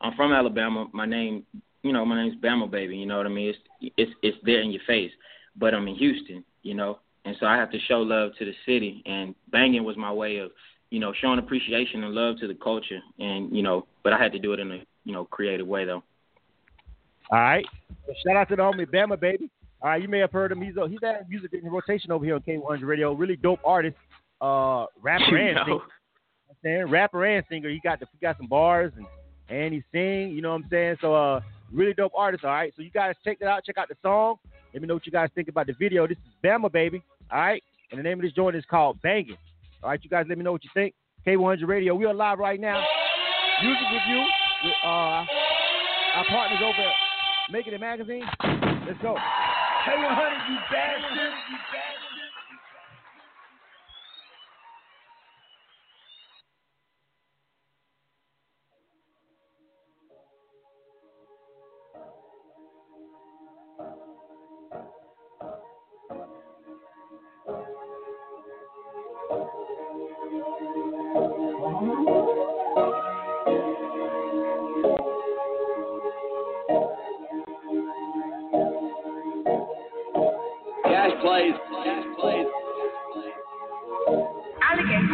I'm from Alabama. My name, you know, my name's Bama Baby. You know what I mean? It's it's it's there in your face, but I'm in Houston. You know, and so I have to show love to the city. And banging was my way of, you know, showing appreciation and love to the culture. And you know, but I had to do it in a you know creative way though. All right. Well, shout out to the homie Bama baby. All right, you may have heard him. He's uh, he's at music in rotation over here on K100 Radio. Really dope artist, uh, rapper You and know. singer. You know what I'm saying rapper and singer. He got the he got some bars and and he sing. You know what I'm saying? So uh, really dope artist. All right. So you guys check that out. Check out the song. Let me know what you guys think about the video. This is Bama baby. All right. And the name of this joint is called Banging. All right, you guys let me know what you think. K100 Radio. We are live right now. Music review with uh, our partners over at Making It Magazine. Let's go. K100, you bastard. You bastard.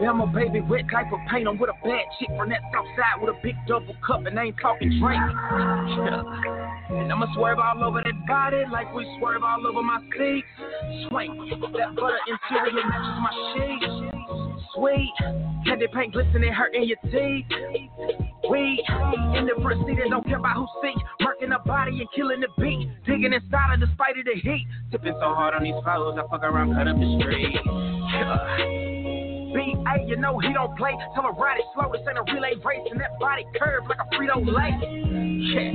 Yeah, I'm a baby wet type of paint. I'm with a bad chick from that south side with a big double cup and I ain't talking drink. And I'ma swerve all over that body like we swerve all over my seat. Swing that butter interior matches my sheets. Sweet, candy paint glistening, hurting your teeth. We in the front seat and don't care about who see. Murking the body and killing the beat. Digging inside of the spite of the heat. Tipping so hard on these foes, I fuck around, cut up the street. Yeah. B.A., you know he don't play. Tell her ride it slow. This ain't a relay race, and that body curve like a Frito Lay. Yeah,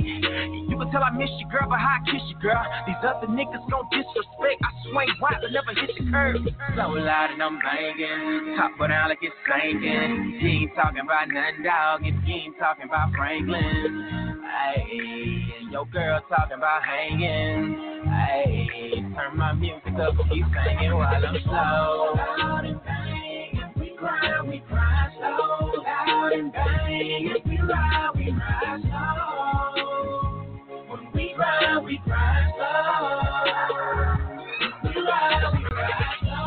you can tell I miss you, girl, but how I kiss you, girl. These other niggas gon' disrespect. I swing wide, but never hit the curve. So loud and I'm banging, top it down like it's sinking. You ain't talking about nothing, dog. If you ain't talking about Franklin, Ayy, and your girl talking about hanging. Ayy, turn my music up keep singing while I'm slow cry, we cry so loud and bang. If we lie, we lie so. When we cry, we cry so. We lie, we cry so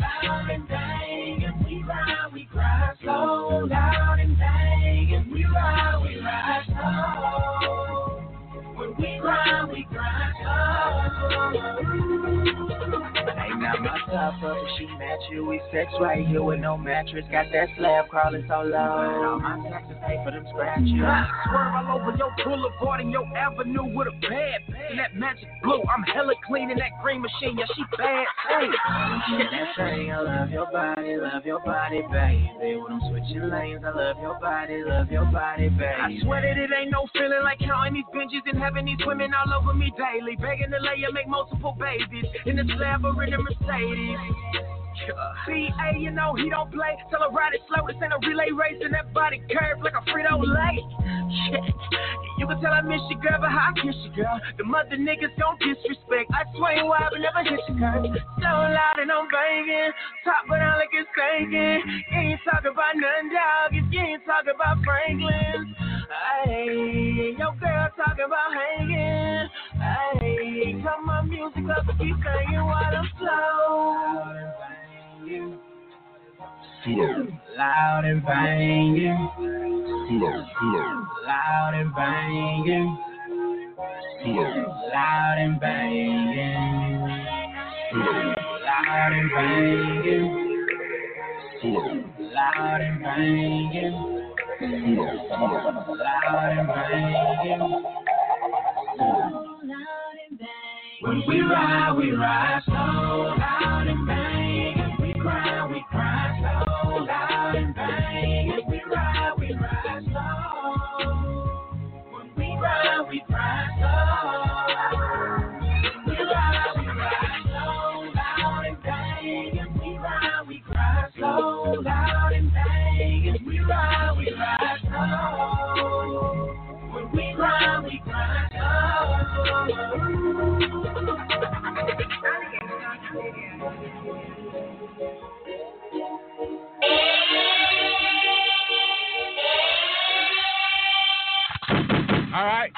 loud and bang. If we lie, we cry so we we. When we cry, we cry so ride, Now my top up and she match you. We sex right here with no mattress. Got that slab crawling so low. And all my taxes pay for them scratches. I swerve all over your boulevard and your avenue with a bad in that magic blue. I'm hella clean in that green machine. Yeah, she bad. Hey. That thing, I love your body, love your body, baby. When I'm switching lanes, I love your body, love your body, baby. I swear that it ain't no feeling like counting these binges and having these women all over me daily. Begging to lay and make multiple babies in the slab or in the Mercedes. BA, you know he don't play. Tell her ride it slow. This ain't a relay race, and that body curve like a Frito Lay. Shit. You can tell I miss you, girl, but how I kiss you, girl. The mother niggas don't disrespect. I swing wild, but never hit you, girl. So loud and I'm banging. Top but down like it's sinking. You ain't talking about none, dog. If you ain't talking about Franklin. Hey, your girl talking about hanging. Hey, come on, music up keep singing while I'm slow. Slow. Loud and banging. Slow, slow, Loud and banging. slow, Loud and banging. slow, Loud and banging. slow, Loud and banging. slow, slow. Loud and banging. When we ride, we ride so loud and bang. We cry, we cry so loud and bang. We ride, we ride so. When we ride, we cry so. We ride, we ride so loud and bang. We ride, we cry so loud and bang. We ride, we ride so. When we ride, we cry so. All right.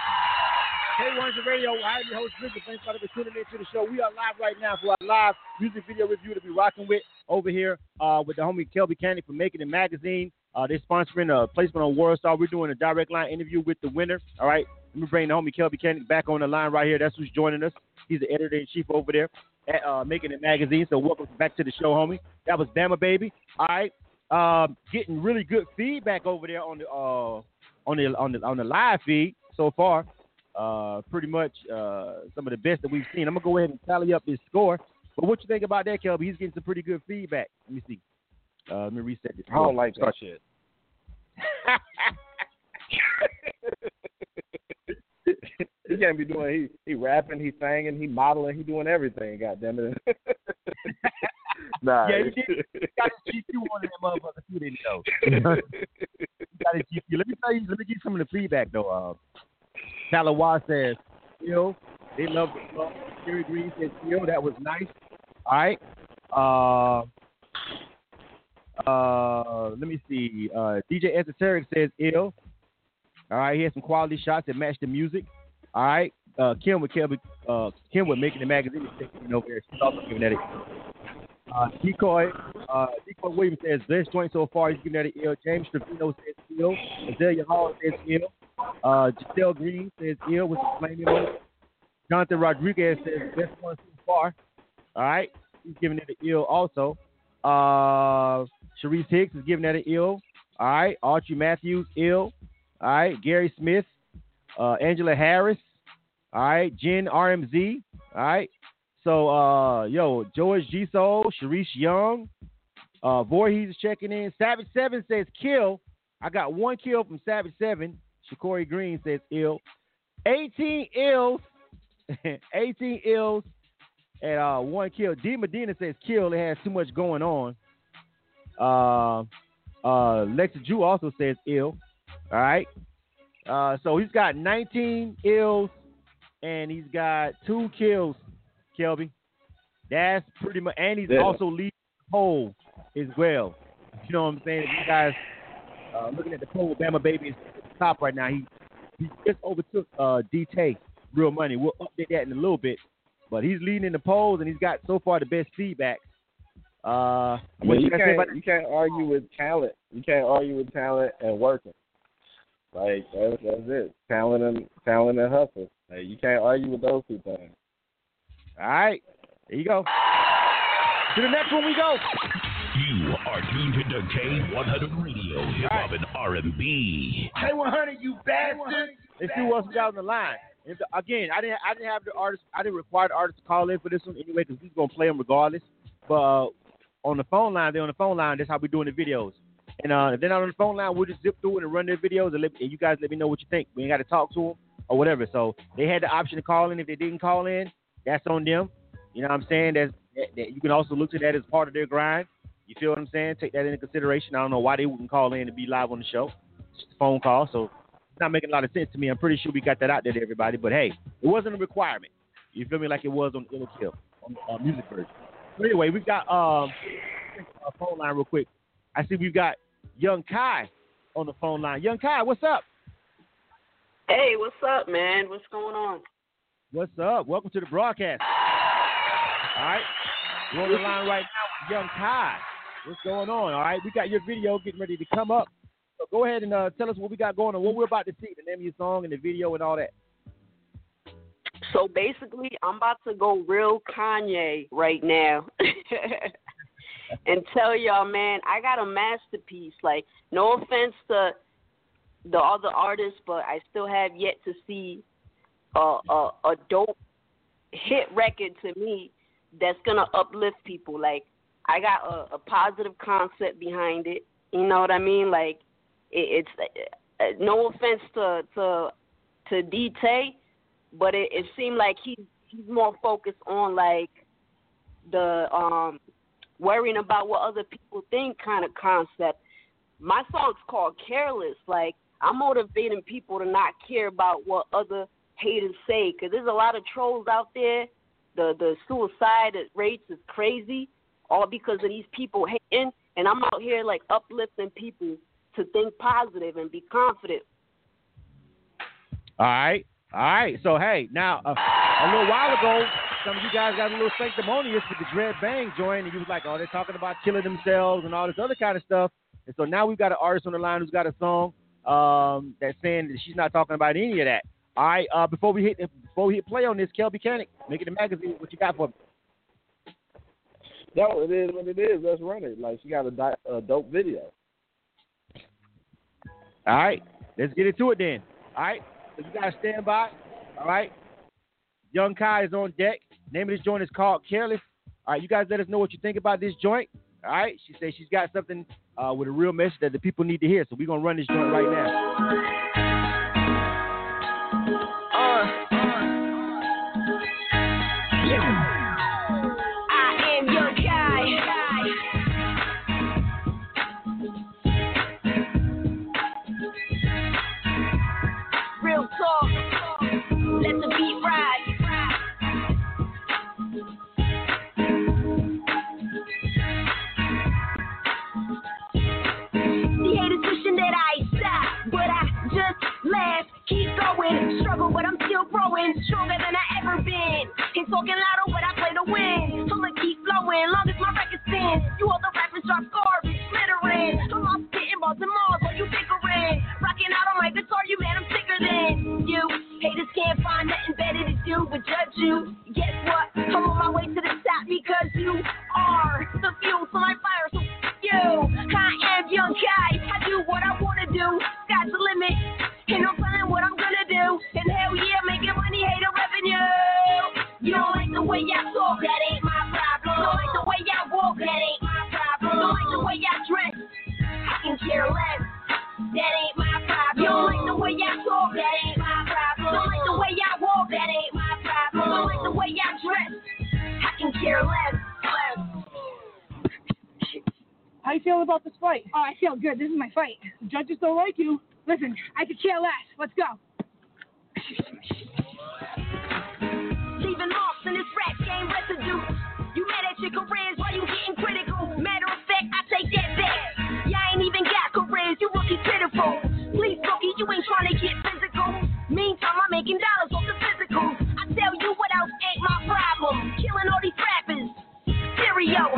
K1's the radio. I am your host, Richard. Thanks for tuning in to the show. We are live right now for our live music video review to be rocking with over here uh, with the homie Kelby Cannon from Making It Magazine. Uh, they're sponsoring a placement on World Star. We're doing a direct line interview with the winner. All right. Let me bring the homie Kelby Cannon back on the line right here. That's who's joining us. He's the editor in chief over there at uh, Making It Magazine. So welcome back to the show, homie. That was Bama Baby. All right. Um, getting really good feedback over there on the uh, on the on the on the live feed so far. Uh, pretty much uh, some of the best that we've seen. I'm gonna go ahead and tally up his score. But what you think about that, Kelby? He's getting some pretty good feedback. Let me see. Uh, let me reset this. I don't like that shit. he can't be doing he he rapping, he singing, he modeling, he doing everything. God damn it. nah. Yeah, he did. He got his GQ on that motherfucker too, didn't he, though? he got his GQ. Let me tell you. Let me give you some of the feedback though. Uh, Talawa says, "Yo, they love the song." Jerry Green says, "Yo, that was nice." All right. Uh, uh, let me see. Uh, DJ Esoteric says, "Ill." All right, he has some quality shots that match the music. All right. Uh, Kim with Kim, uh, Kim with Making It Magazine is taking over there. She's also giving that a uh, Decoy, uh, Decoy Williams says best joint so far. He's giving that an ill. James Trevino says ill. Azalea Hall says ill. Uh, Giselle Green says ill with the flaming emoji. Jonathan Rodriguez says best one so far. All right, he's giving it an ill also. Uh, Sharice Hicks is giving that an ill. All right, Archie Matthews ill. All right, Gary Smith, uh, Angela Harris. All right, Jen RMZ. All right, so, uh, yo, George G Sharice Young, uh, Voorhees is checking in. Savage Seven says kill. I got one kill from Savage Seven. Shakori Green says ill. 18 ills, 18 ills, and uh, one kill. D Medina says kill. It has too much going on. Uh, uh, Lexa Jew also says ill. All right. Uh, so he's got 19 ills, and he's got two kills Kelby. That's pretty much, and he's Yeah. also leading the poll as well. You know what I'm saying? If you guys uh, looking at the poll, Bama Baby is at the top right now. He he just overtook uh, DT, Real Money. We'll update that in a little bit, but he's leading in the polls, and he's got so far the best feedback. Uh, mean, you about can't you can't argue with talent. You can't argue with talent and working. Like that's that's it. Talent and talent and hustle. Like, you can't argue with those two things. All right, there you go. To the next one we go. You are tuned to K100 Radio, Hip Hop and R&B. K100, you bastard. See what's got on the line. If the, again, I didn't, I didn't have the artist, I didn't require the artist to call in for this one anyway because we gonna play them regardless. But uh, on the phone line, they're on the phone line. That's how we doing the videos. And uh, if they're not on the phone line, we'll just zip through it and run their videos, and, let, and you guys let me know what you think. We ain't got to talk to them or whatever. So they had the option to call in. If they didn't call in, that's on them. You know what I'm saying? That's, that, that you can also look to that as part of their grind. You feel what I'm saying? Take that into consideration. I don't know why they wouldn't call in to be live on the show. It's just a phone call, so it's not making a lot of sense to me. I'm pretty sure we got that out there to everybody, but hey, it wasn't a requirement. You feel me? Like it was on Ill Kill on the uh, music version. So anyway, we've got um a phone line real quick. I see we've got Young Kai on the phone line. Young Kai, what's up? Hey, what's up, man? What's going on? What's up? Welcome to the broadcast. All right, we're on the line right now with Young Kai. What's going on? All right, we got your video getting ready to come up. So go ahead and uh, tell us what we got going on, what we're about to see, the name of your song and the video and all that. So basically, I'm about to go real Kanye right now. and tell y'all, man, I got a masterpiece. Like, no offense to the other artists, but I still have yet to see a a, a dope hit record to me that's gonna uplift people. Like, I got a, a positive concept behind it. You know what I mean? Like, it, it's uh, no offense to to to DT, but it, it seemed like he's he's more focused on like the um worrying about what other people think kind of concept. My song's called Careless. Like I'm motivating people to not care about what other haters say because there's a lot of trolls out there. The the suicide rates is crazy, all because of these people hating. And I'm out here like uplifting people to think positive and be confident. All right. All right. So, hey, now, uh, a little while ago, some of you guys got a little sanctimonious with the Dread Bang joint, and you was like, oh, they're talking about killing themselves and all this other kind of stuff. And so now we've got an artist on the line who's got a song um, that's saying that she's not talking about any of that. All right. Uh, before we hit before we hit play on this, Kelby Cannon, make it a magazine. What you got for me? No, it is what it is. Let's run it. Like she got a, di- a dope video. All right, let's get into it then. All right, so you guys stand by. All right, Young Kai is on deck. Name of this joint is called Careless. All right, you guys let us know what you think about this joint. All right, she says she's got something uh, with a real message that the people need to hear. So we're gonna run this joint right now. Struggle, but I'm still growing, stronger than I ever been. Ain't talking louder, but I play to win. I'ma keep flowing, long as my record spins. You all the rappers drop garbage, glittering. I'm off spitting Baltimore, but you bickering. Rocking out on my guitar, you man, I'm sicker than you. Haters can't find nothing better to do but judge you. The judges don't like you. Listen, I could care less. Let's go. Leaving marks in this rap game residue. You mad at your careers while you getting critical. Matter of fact, I take that back. Ain't even got careers, you rookie pitiful. Please, rookie, you ain't trying to get physical. Meantime, I'm making dollars off the physical. I tell you what else ain't my problem. Killing all these rappers. Stereo.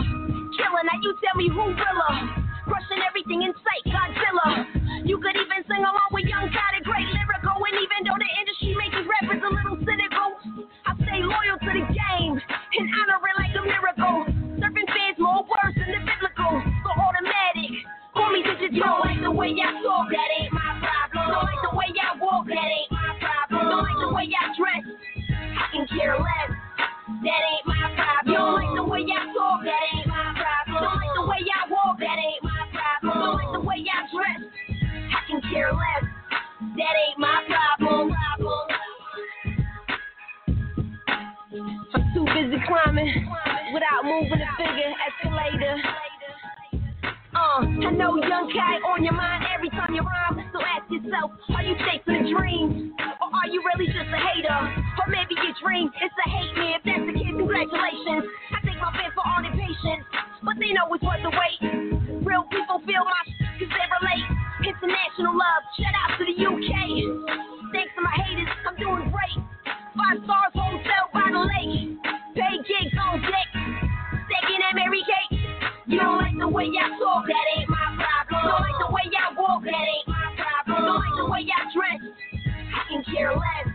Killing, now you tell me who realer crushing everything in sight. Godzilla. You could even sing along with Young God and Great Lyrical. And even though the industry makes rappers a little cynical, I stay loyal to the game and honor it like a miracle. Serving fans more words than the biblical. So automatic. Call me digital. Don't Like the way I talk, that ain't my problem. Don't like the way I walk, that ain't my problem. Don't like the way I dress. I can care less. That ain't my problem. Don't like the way I talk, that ain't my problem. Don't like the way I walk, that ain't my don't like the way I dress, I can care less. That ain't my problem. I'm too busy climbing without moving a figure escalator. Uh, I know young Kai on your mind every time you rhyme. So ask yourself, are you chasing a dream? Or are you really just a hater? Or maybe your dream is to hate me. If that's the case, congratulations. I thank my fans for all their patience. But they know it's worth the wait. Real people feel my sh- cause they relate. International love, shout out to the UK. Thanks to my haters, I'm doing great. Five stars hotel by the lake. Pay gigs on deck. Second and Mary Kate. You don't like the way I talk, that ain't my problem. Don't like the way I walk, that ain't my problem. Don't like the way I dress, I can care less.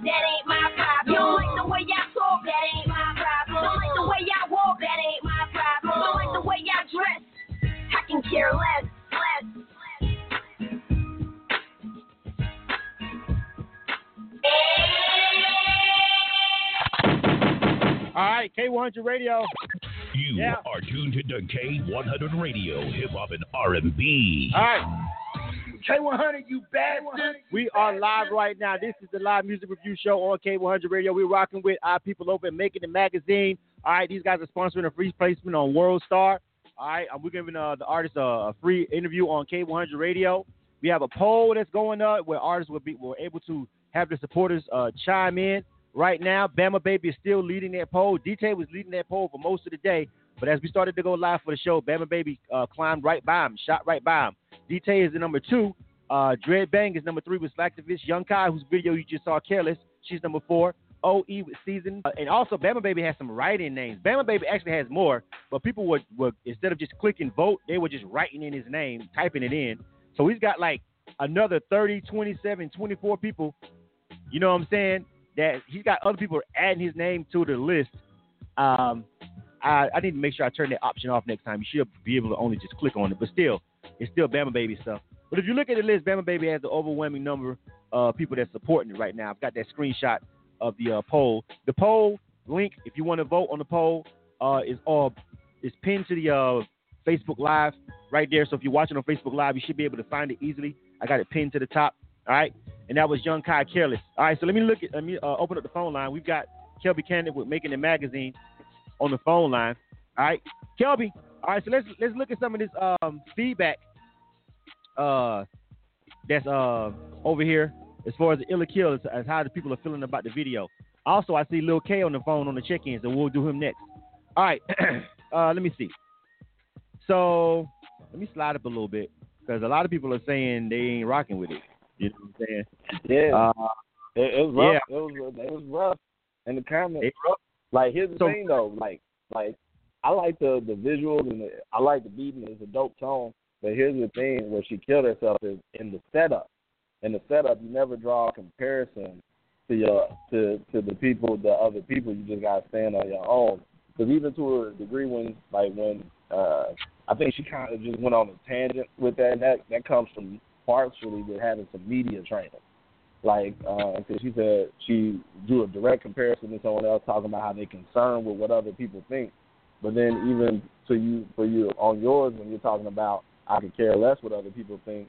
That ain't my problem. You don't like the way I talk, that ain't my problem. Don't like the way I walk, that ain't my problem. Don't like the way I dress, I can care less. less. All right, K100 Radio. Tuned to K100 Radio, Hip Hop and R&B. All right. K100, you bastard. We are live right now. This is the live music review show on K100 Radio. We're rocking with our people over at Making It Magazine. All right, these guys are sponsoring a free placement on World Star. All right, we're giving uh, the artists a, free interview on K100 Radio. We have a poll that's going up where artists will be will able to have the supporters uh, chime in. Right now, Bama Baby is still leading that poll. DT was leading that poll for most of the day, but as we started to go live for the show, Bama Baby uh, climbed right by him, shot right by him. DT is the number two. Uh, Dread Bang is number three with Slacktivist. Young Kai, whose video you just saw, Careless, she's number four. OE with Season. Uh, and also, Bama Baby has some writing names. Bama Baby actually has more, but people would, would, instead of just clicking vote, they were just writing in his name, typing it in. So he's got like another 30, 27, 24 people, you know what I'm saying, that he's got other people adding his name to the list. Um, I, I need to make sure I turn that option off next time. You should be able to only just click on it, but still, it's still Bama Baby stuff. But if you look at the list, Bama Baby has the overwhelming number of people that's supporting it right now. I've got that screenshot of the uh, poll. The poll link, if you want to vote on the poll, uh, is all is pinned to the uh, Facebook Live right there. So if you're watching on Facebook Live, you should be able to find it easily. I got it pinned to the top. All right, and that was Young Kai Careless. All right, so let me look at let me uh, open up the phone line. We've got Kelby Cannon with Making It Magazine on the phone line. All right, Kelby. All right, so let's let's look at some of this um, feedback uh, that's uh, over here as far as the Illa Kill as, as how the people are feeling about the video. Also, I see Lil K on the phone on the check-in, so we'll do him next. All right, uh, let me see. So let me slide up a little bit because a lot of people are saying they ain't rocking with it. You know what I'm saying? Yeah. Uh, It, it was rough. Yeah. It was it was rough in the comments. It. Like here's the So- thing though, like like I like the the visuals and the, I like the beat and it's a dope tone. But here's the thing: where she killed herself is in the setup. In the setup, you never draw a comparison to your to to the people, the other people. You just gotta stand on your own. Because even to a degree, when like when uh I think she kind of just went on a tangent with that. And that that comes from partially with having some media training. Like, uh, because she said she drew a direct comparison to someone else talking about how they're concerned with what other people think. But then even to you, for you on yours, when you're talking about I could care less what other people think,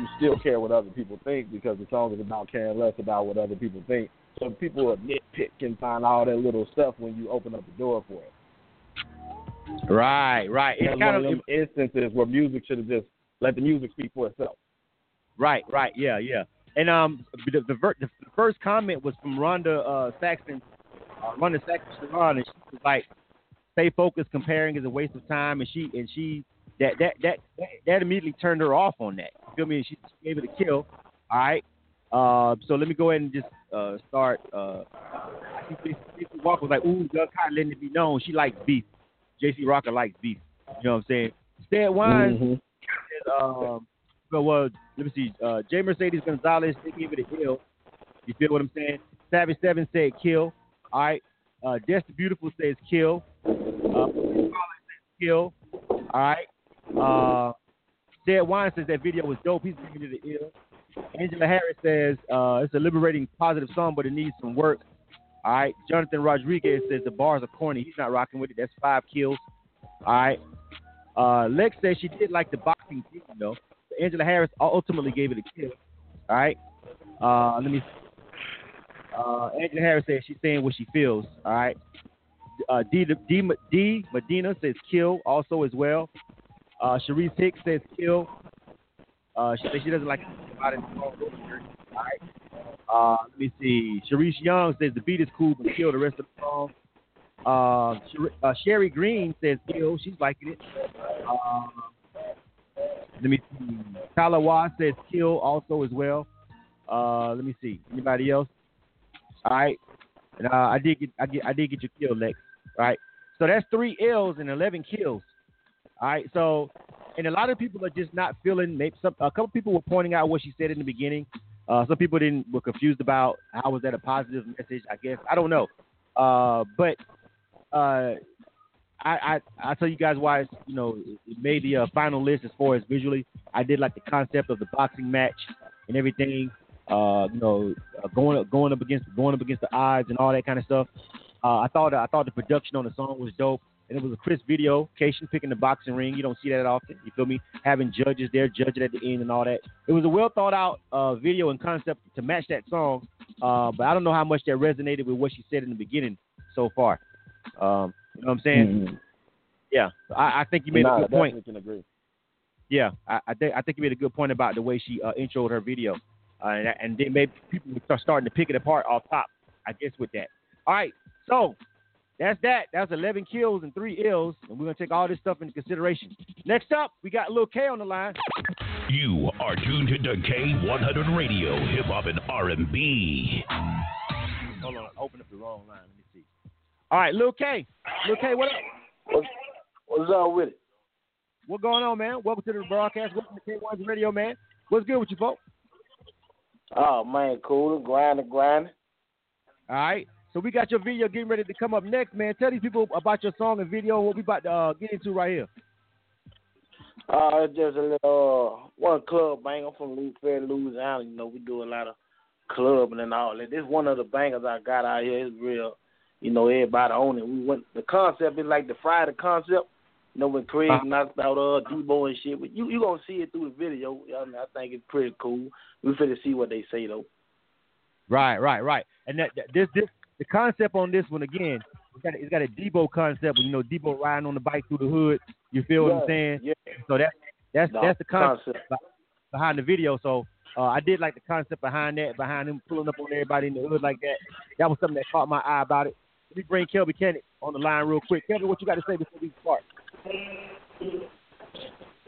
you still care what other people think because the song is about caring less about what other people think. So people will nitpick and find all that little stuff when you open up the door for it. Right, right. It's It's one kind of of instances where music should have just let the music speak for itself. Right, right, yeah, yeah. And um, the the, ver- the first comment was from Rhonda uh, Saxton, uh, Rhonda Sharon, and she was like, "Stay focused. Comparing is a waste of time." And she and she that that that that, that immediately turned her off on that. You feel me? She, she gave it a kill. All right. Uh, so let me go ahead and just uh, start. Uh, I think J.C. Walker was like, "Ooh, Doug Cotton letting it be known she likes beef." J.C. Rocker likes beef. You know what I'm saying? Stead Wines Mhm. says, um, so, well, let me see. Uh, J. Mercedes Gonzalez, they gave it a kill. You feel what I'm saying? Savage Seven said kill. All right. Uh, Des the Beautiful says kill. Uh, kill. All right. Uh, Stead Wine says that video was dope. He's giving it an ill. Angela Harris says uh, it's a liberating, positive song, but it needs some work. All right. Jonathan Rodriguez says the bars are corny. He's not rocking with it. That's five kills. All right. Uh, Lex says she did like the boxing thing, though. Angela Harris ultimately gave it a kill. All right. Uh, let me. Uh, Angela Harris says she's saying what she feels. All right. Uh, D, D, D Medina says kill also as well. Uh, Sharice Hicks says kill. Uh, she says she doesn't like about it. All right. Uh, let me see. Sharice Young says the beat is cool, but kill the rest of the song. Uh, Sher- uh, Sherry Green says kill. She's liking it. Uh, let me see. Tyler Watt says kill also as well. Uh, let me see. Anybody else? All right. And, uh, I did get I get I did get your kill, Lex. All right. So that's three L's and eleven kills. All right. So, and a lot of people are just not feeling. Maybe some a couple people were pointing out what she said in the beginning. Uh, some people didn't were confused about how was that a positive message. I guess I don't know. Uh, but uh, I, I I tell you guys why it's, you know it made the uh, final list as far as visually. I did like the concept of the boxing match and everything. Uh, you know, uh, going up going up against going up against the odds and all that kind of stuff. Uh, I thought I thought the production on the song was dope, and it was a crisp video. Cation picking the boxing ring, you don't see that often. You feel me? Having judges there, judging at the end and all that. It was a well thought out uh, video and concept to match that song. Uh, but I don't know how much that resonated with what she said in the beginning so far. Um, you know what I'm saying? Mm-hmm. Yeah, I, I think you made nah, a good point. definitely can agree. Yeah, I, I think I think you made a good point about the way she uh, introed her video, uh, and, and then maybe people would start starting to pick it apart off top. I guess with that. All right, so that's that. That's 11 kills and three ills, and we're gonna take all this stuff into consideration. Next up, we got Lil K on the line. You are tuned to K100 Radio, Hip Hop and R&B. Hold on, open up the wrong line. Let me see. All right, Lil K. Lil K, what up? What's, what's up with it? What's going on, man? Welcome to the broadcast. Welcome to K1's Radio, man. What's good with you, folks? Oh man, cool. Grinding, grinding. All right. So we got your video getting ready to come up next, man. Tell these people about your song and video and what we about to uh, get into right here. Uh, it's just a little uh, one club bang. I'm from Louis Fair, Louisiana. You know, we do a lot of clubbing and all that. This one of the bangers I got out here. It's real. You know, everybody on it. We went. The concept is like the Friday concept. You know, when Craig Uh-huh. knocked out uh Debo and shit. But you you gonna see it through the video. I, mean, I think it's pretty cool. We finna see what they say though. Right, right, right. And that, that this this the concept on this one again. It's got a, it's got a Debo concept. You know, Debo riding on the bike through the hood. You feel what I'm saying? Yeah. So that that's No, that's the concept, concept. behind the video. So uh, I did like the concept behind that, behind him pulling up on everybody in the hood like that. That was something that caught my eye about it. Let me bring Kelby Cannon on the line real quick. Kelby, what you got to say before we start?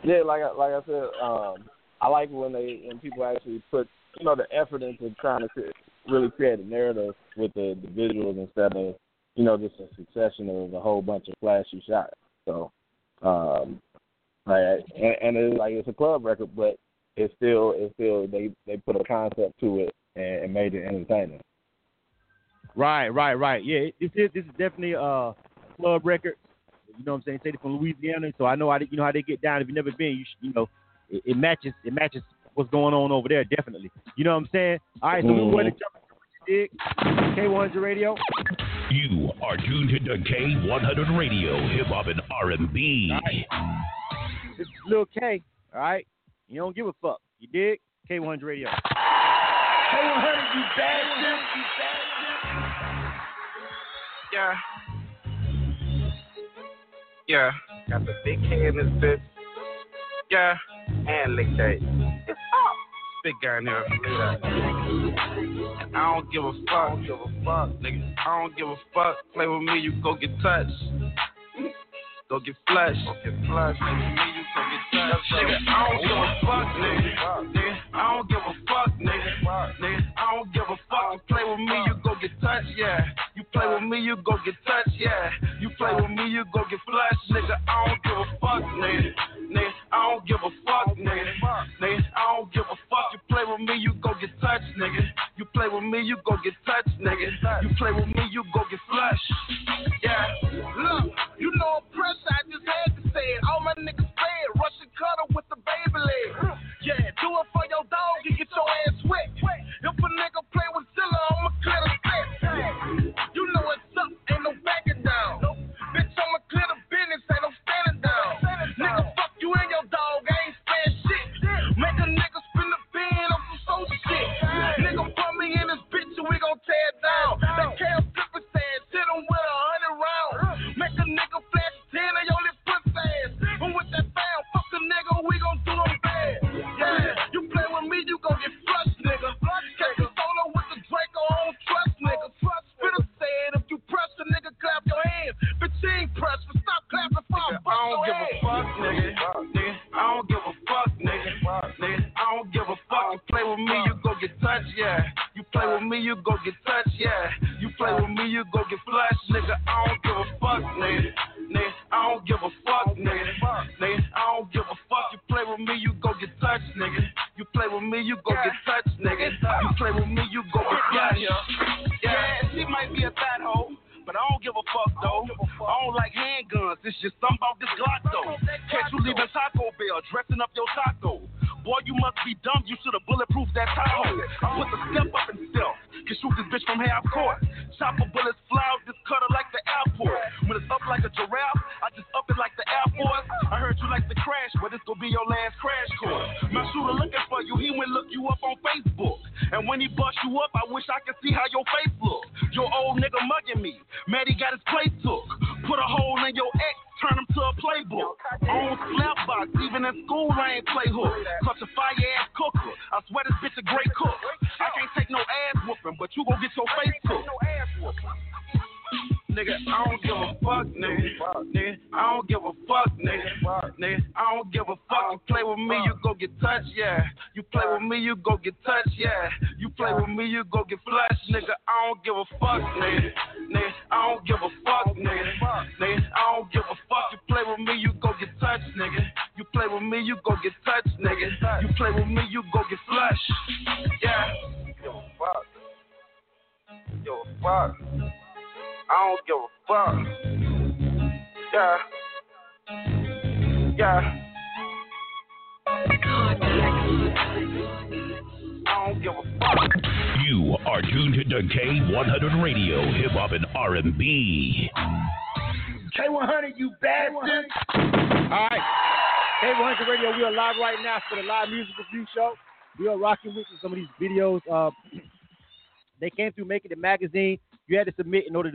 Yeah, like I, like I said, um, I like when they when people actually put you know the effort into trying to really create a narrative with the, the visuals instead of you know just a succession of a whole bunch of flashy shots. So, um, like and, and it's like it's a club record, but it's still it's still they they put a concept to it and, and made it entertaining. Right, right, right. Yeah, this is this is definitely a club record. You know what I'm saying? Say it from Louisiana, so I know how they, you know how they get down. If you've never been, you should, you know it, it matches it matches what's going on over there. Definitely. You know what I'm saying? All right, so we're going to jump into what you dig. K100 Radio. You are tuned to K100 Radio, Hip Hop and R&B. This is Lil K. All right, you don't give a fuck. You dig? K100 Radio. K100, you bad shit, you Yeah. Yeah. Got the big K in this bitch. Yeah. And lick that. It's up. Big guy in here. Look at that. I don't give a fuck. I don't give a fuck, nigga. I don't give a fuck. Play with me, you go get touched. Go get flushed. Go get flushed. Play with me, you go get touched. Nigga, I don't give a fuck, nigga. Go get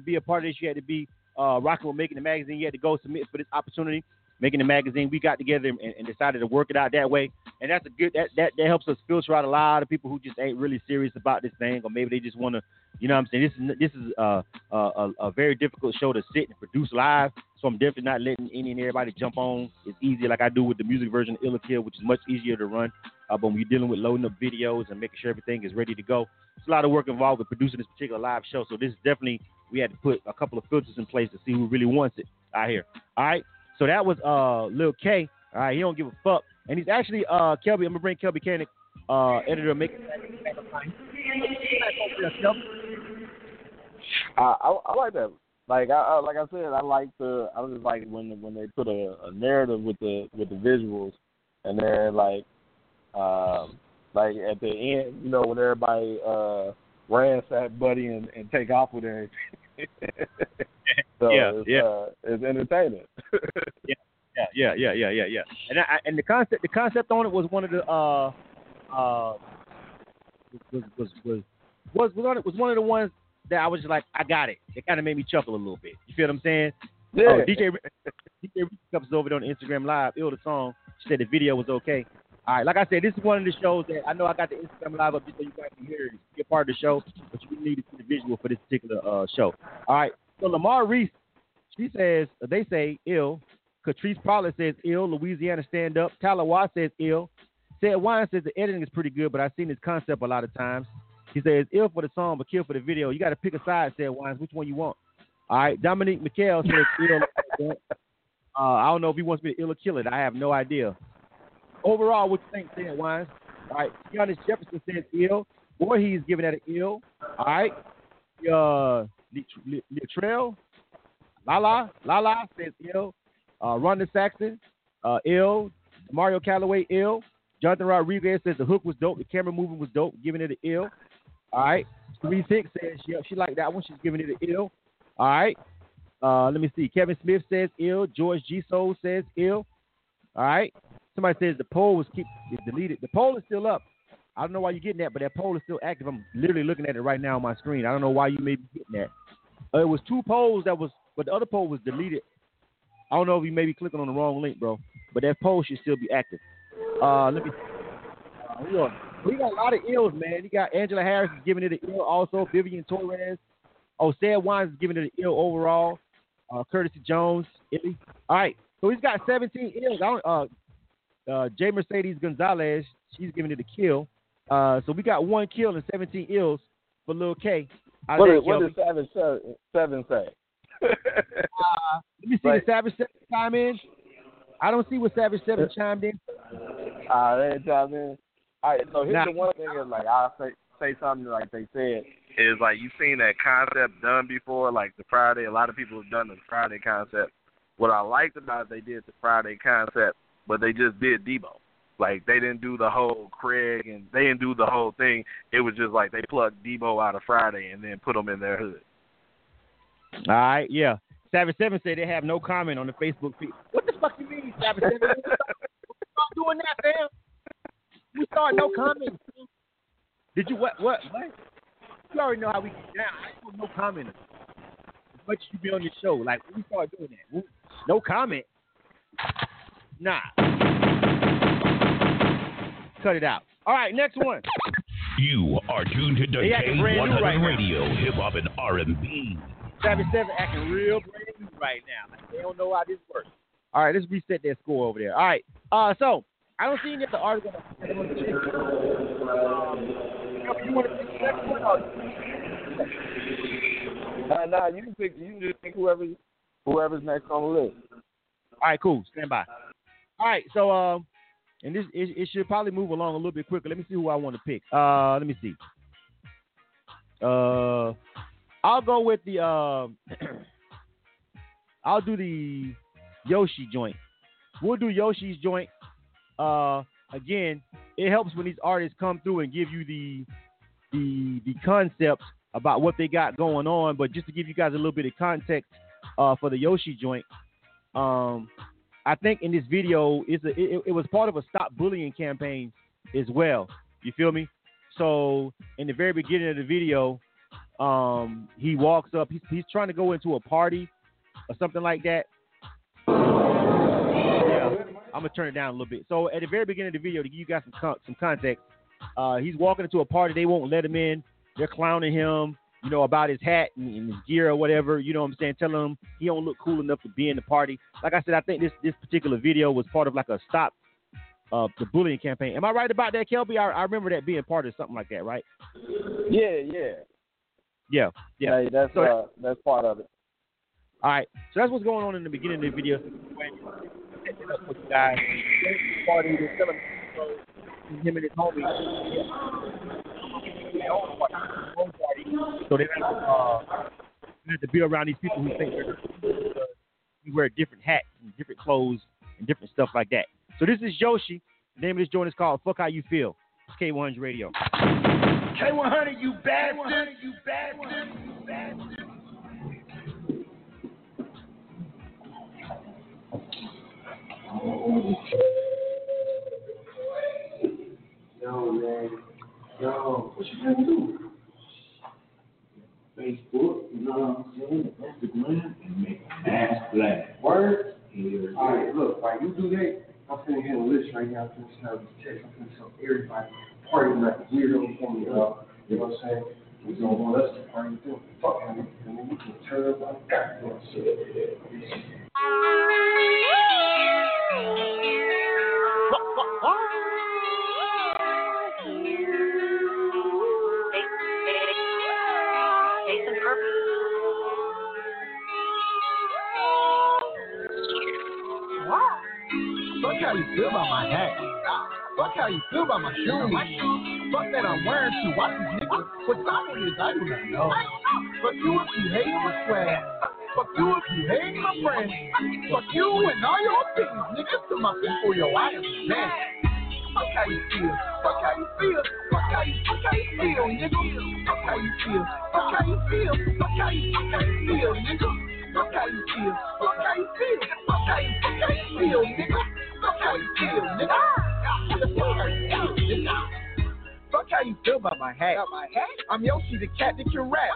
to be a part of this. You had to be uh, rocking with Making It Magazine. You had to go submit for this opportunity. Making It Magazine. We got together and, and decided to work it out that way, and that's a good. That, that that helps us filter out a lot of people who just ain't really serious about this thing, or maybe they just want to, you know, what I'm saying this is this is uh, a, a a very difficult show to sit and produce live. So I'm definitely not letting any and everybody jump on. It's easy like I do with the music version of Illa which is much easier to run. Uh, but when you're dealing with loading up videos and making sure everything is ready to go, it's a lot of work involved with producing this particular live show. So this is definitely we had to put a couple of filters in place to see who really wants it out here. All right. So that was uh Lil K. All right, he don't give a fuck, and he's actually uh Kelby. I'm gonna bring Kelby Cannon, uh editor, make. I, I I like that. Like I, I like I said, I like the I just like when when they put a, a narrative with the with the visuals, and they're like, um, like at the end, you know, when everybody uh ransack Buddy and, and take off with everything. so Yeah, it's, yeah. Uh, it's entertaining. yeah, yeah, yeah, yeah, yeah, yeah. And I, and the concept, the concept on it was one of the uh uh was was was was was, on it, was one of the ones that I was just like, I got it. It kind of made me chuckle a little bit. You feel what I'm saying? Yeah. Oh, DJ DJ comes over there on Instagram Live. Ill the song. She said the video was okay. All right, like I said, this is one of the shows that I know I got the Instagram Live up just so you guys can hear it, a part of the show, but you need to see the visual for this particular uh, show. All right, so Lamar Reese, she says, they say ill. Catrice Pollard says ill. Louisiana stand up. Watt says ill. Said Wine says the editing is pretty good, but I've seen this concept a lot of times. He says ill for the song, but kill for the video. You got to pick a side, said Wines. Which one you want? All right, Dominique McHale says ill. Uh, I don't know if he wants me to ill or kill it. I have no idea. Overall, what you think, Sam Wines? All right, Giannis Jefferson says ill. Boy, he's giving that an ill. All right. Uh, Latrell, Lala, Lala says ill. Uh, Ronda Saxon, uh, ill. Mario Calloway, ill. Jonathan Rodriguez says the hook was dope. The camera movement was dope, giving it an ill. All right. Three six says she she liked that one. She's giving it an ill. All right. Uh, let me see. Kevin Smith says ill. George G Soul says ill. All right. Somebody says the poll was keep deleted. The poll is still up. I don't know why you're getting that, but that poll is still active. I'm literally looking at it right now on my screen. I don't know why you may be getting that. Uh, it was two polls that was, but the other poll was deleted. I don't know if you may be clicking on the wrong link, bro. But that poll should still be active. Uh, let me. Uh, we, are, we got a lot of ills, man. You got Angela Harris is giving it an ill, also Vivian Torres. Oh, Sad Wines is giving it an ill overall. Uh, Curtis Jones, Illy. All right, so he's got 17 ills. I don't, uh, uh, J. Mercedes Gonzalez, she's giving it a kill. Uh, so we got one kill and 17 ills for Lil K. What of did, that, what did Savage Seven, seven say? Uh, let me see Like- the Savage Seven chime in. I don't see what Savage Seven chimed in. Uh, they chime in. All right, so here's Nah. the one thing is like I'll say say something like they said. is like you've seen that concept done before, like the Friday. A lot of people have done the Friday concept. What I liked about it, they did the Friday concept, but they just did Debo. Like they didn't do the whole Craig and they didn't do the whole thing. It was just like they plucked Debo out of Friday and then put him in their hood. All right, yeah. Savage Seven said they have no comment on the Facebook feed. What the fuck you mean, Savage Seven? We start doing that, fam. We start no comment. Did you what? What? What? You already know how we get down. I ain't no comment. As much as you be on this show, like we start doing that, no comment. Nah. Cut it out. All right, next one. You are tuned to They acting brand new K100 now. Radio, Hip Hop and R&B. Savage Seven acting real brand new right now. Like, they don't know how this works. All right, let's reset their score over there. All right. Uh, so I don't see any of the article. You want to pick the next one? Or? Uh, nah, you can pick. You can just pick whoever whoever's next on the list. All right, cool. Stand by. All right, so um, and this it, it should probably move along a little bit quicker. Let me see who I want to pick. Uh, let me see. Uh, I'll go with the um, I'll do the Yoshi joint. We'll do Yoshi's joint. Uh, again, it helps when these artists come through and give you the the the concepts about what they got going on. But just to give you guys a little bit of context uh, for the Yoshi joint, um, I think in this video a, it, it was part of a stop bullying campaign as well. You feel me? So in the very beginning of the video, um, he walks up. He's, he's trying to go into a party or something like that. Yeah, I'm gonna turn it down a little bit. So at the very beginning of the video, to give you guys some con- some context, uh, he's walking into a party. They won't let him in. They're clowning him, you know, about his hat and, and his gear or whatever. You know what I'm saying? Telling him he don't look cool enough to be in the party. Like I said, I think this this particular video was part of like a stop uh, the bullying campaign. Am I right about that, Kelby? I, I remember that being part of something like that, right? Yeah, yeah, Yeah, yeah. Hey, that's So- uh, that's part of it. All right, so that's what's going on in the beginning of the video. So when you set it up with the guy, party, him and his homie. Their own party, their. So they have to, uh, they have to be around these people who think they're because you wear different hats and different clothes and different stuff like that. So this is Yoshi. The name of this joint is called "Fuck How You Feel." It's K100 Radio. K100, you bastard. You bastard. You bastard. Yo, man. Yo, what you gonna do? Facebook, you know what I'm saying? Instagram, and make a mass black. Word? Yeah. All right, look, while you do that, I'm finna hit a list right now. I'm finna send this text. I'm finna tell everybody party like a weirdo for me, dog. You know what I'm saying? We don't want us to party too. Fuck him. And then we can turn up like that. You feel about my hat. Fuck how you feel about my shoes. Fuck that I'm wearing to watch these niggas. What time it is, I do not know. Fuck you if you hate my swag. Fuck you if you hate my friends. Fuck you and all your opinions, niggas. To my people, yo, I am man. Fuck how you feel. Fuck how you feel. Fuck how you, fuck how you feel, nigga. Fuck how you feel. Fuck how you feel. Fuck how you, fuck how you feel, nigga. Fuck how you feel. Fuck how you feel. Fuck how you, fuck how you feel, nigga. Fuck how you feel, nigga. Fuck how you feel, nigga. How you feel about my hat. I'm Yoshi, the cat that can rap.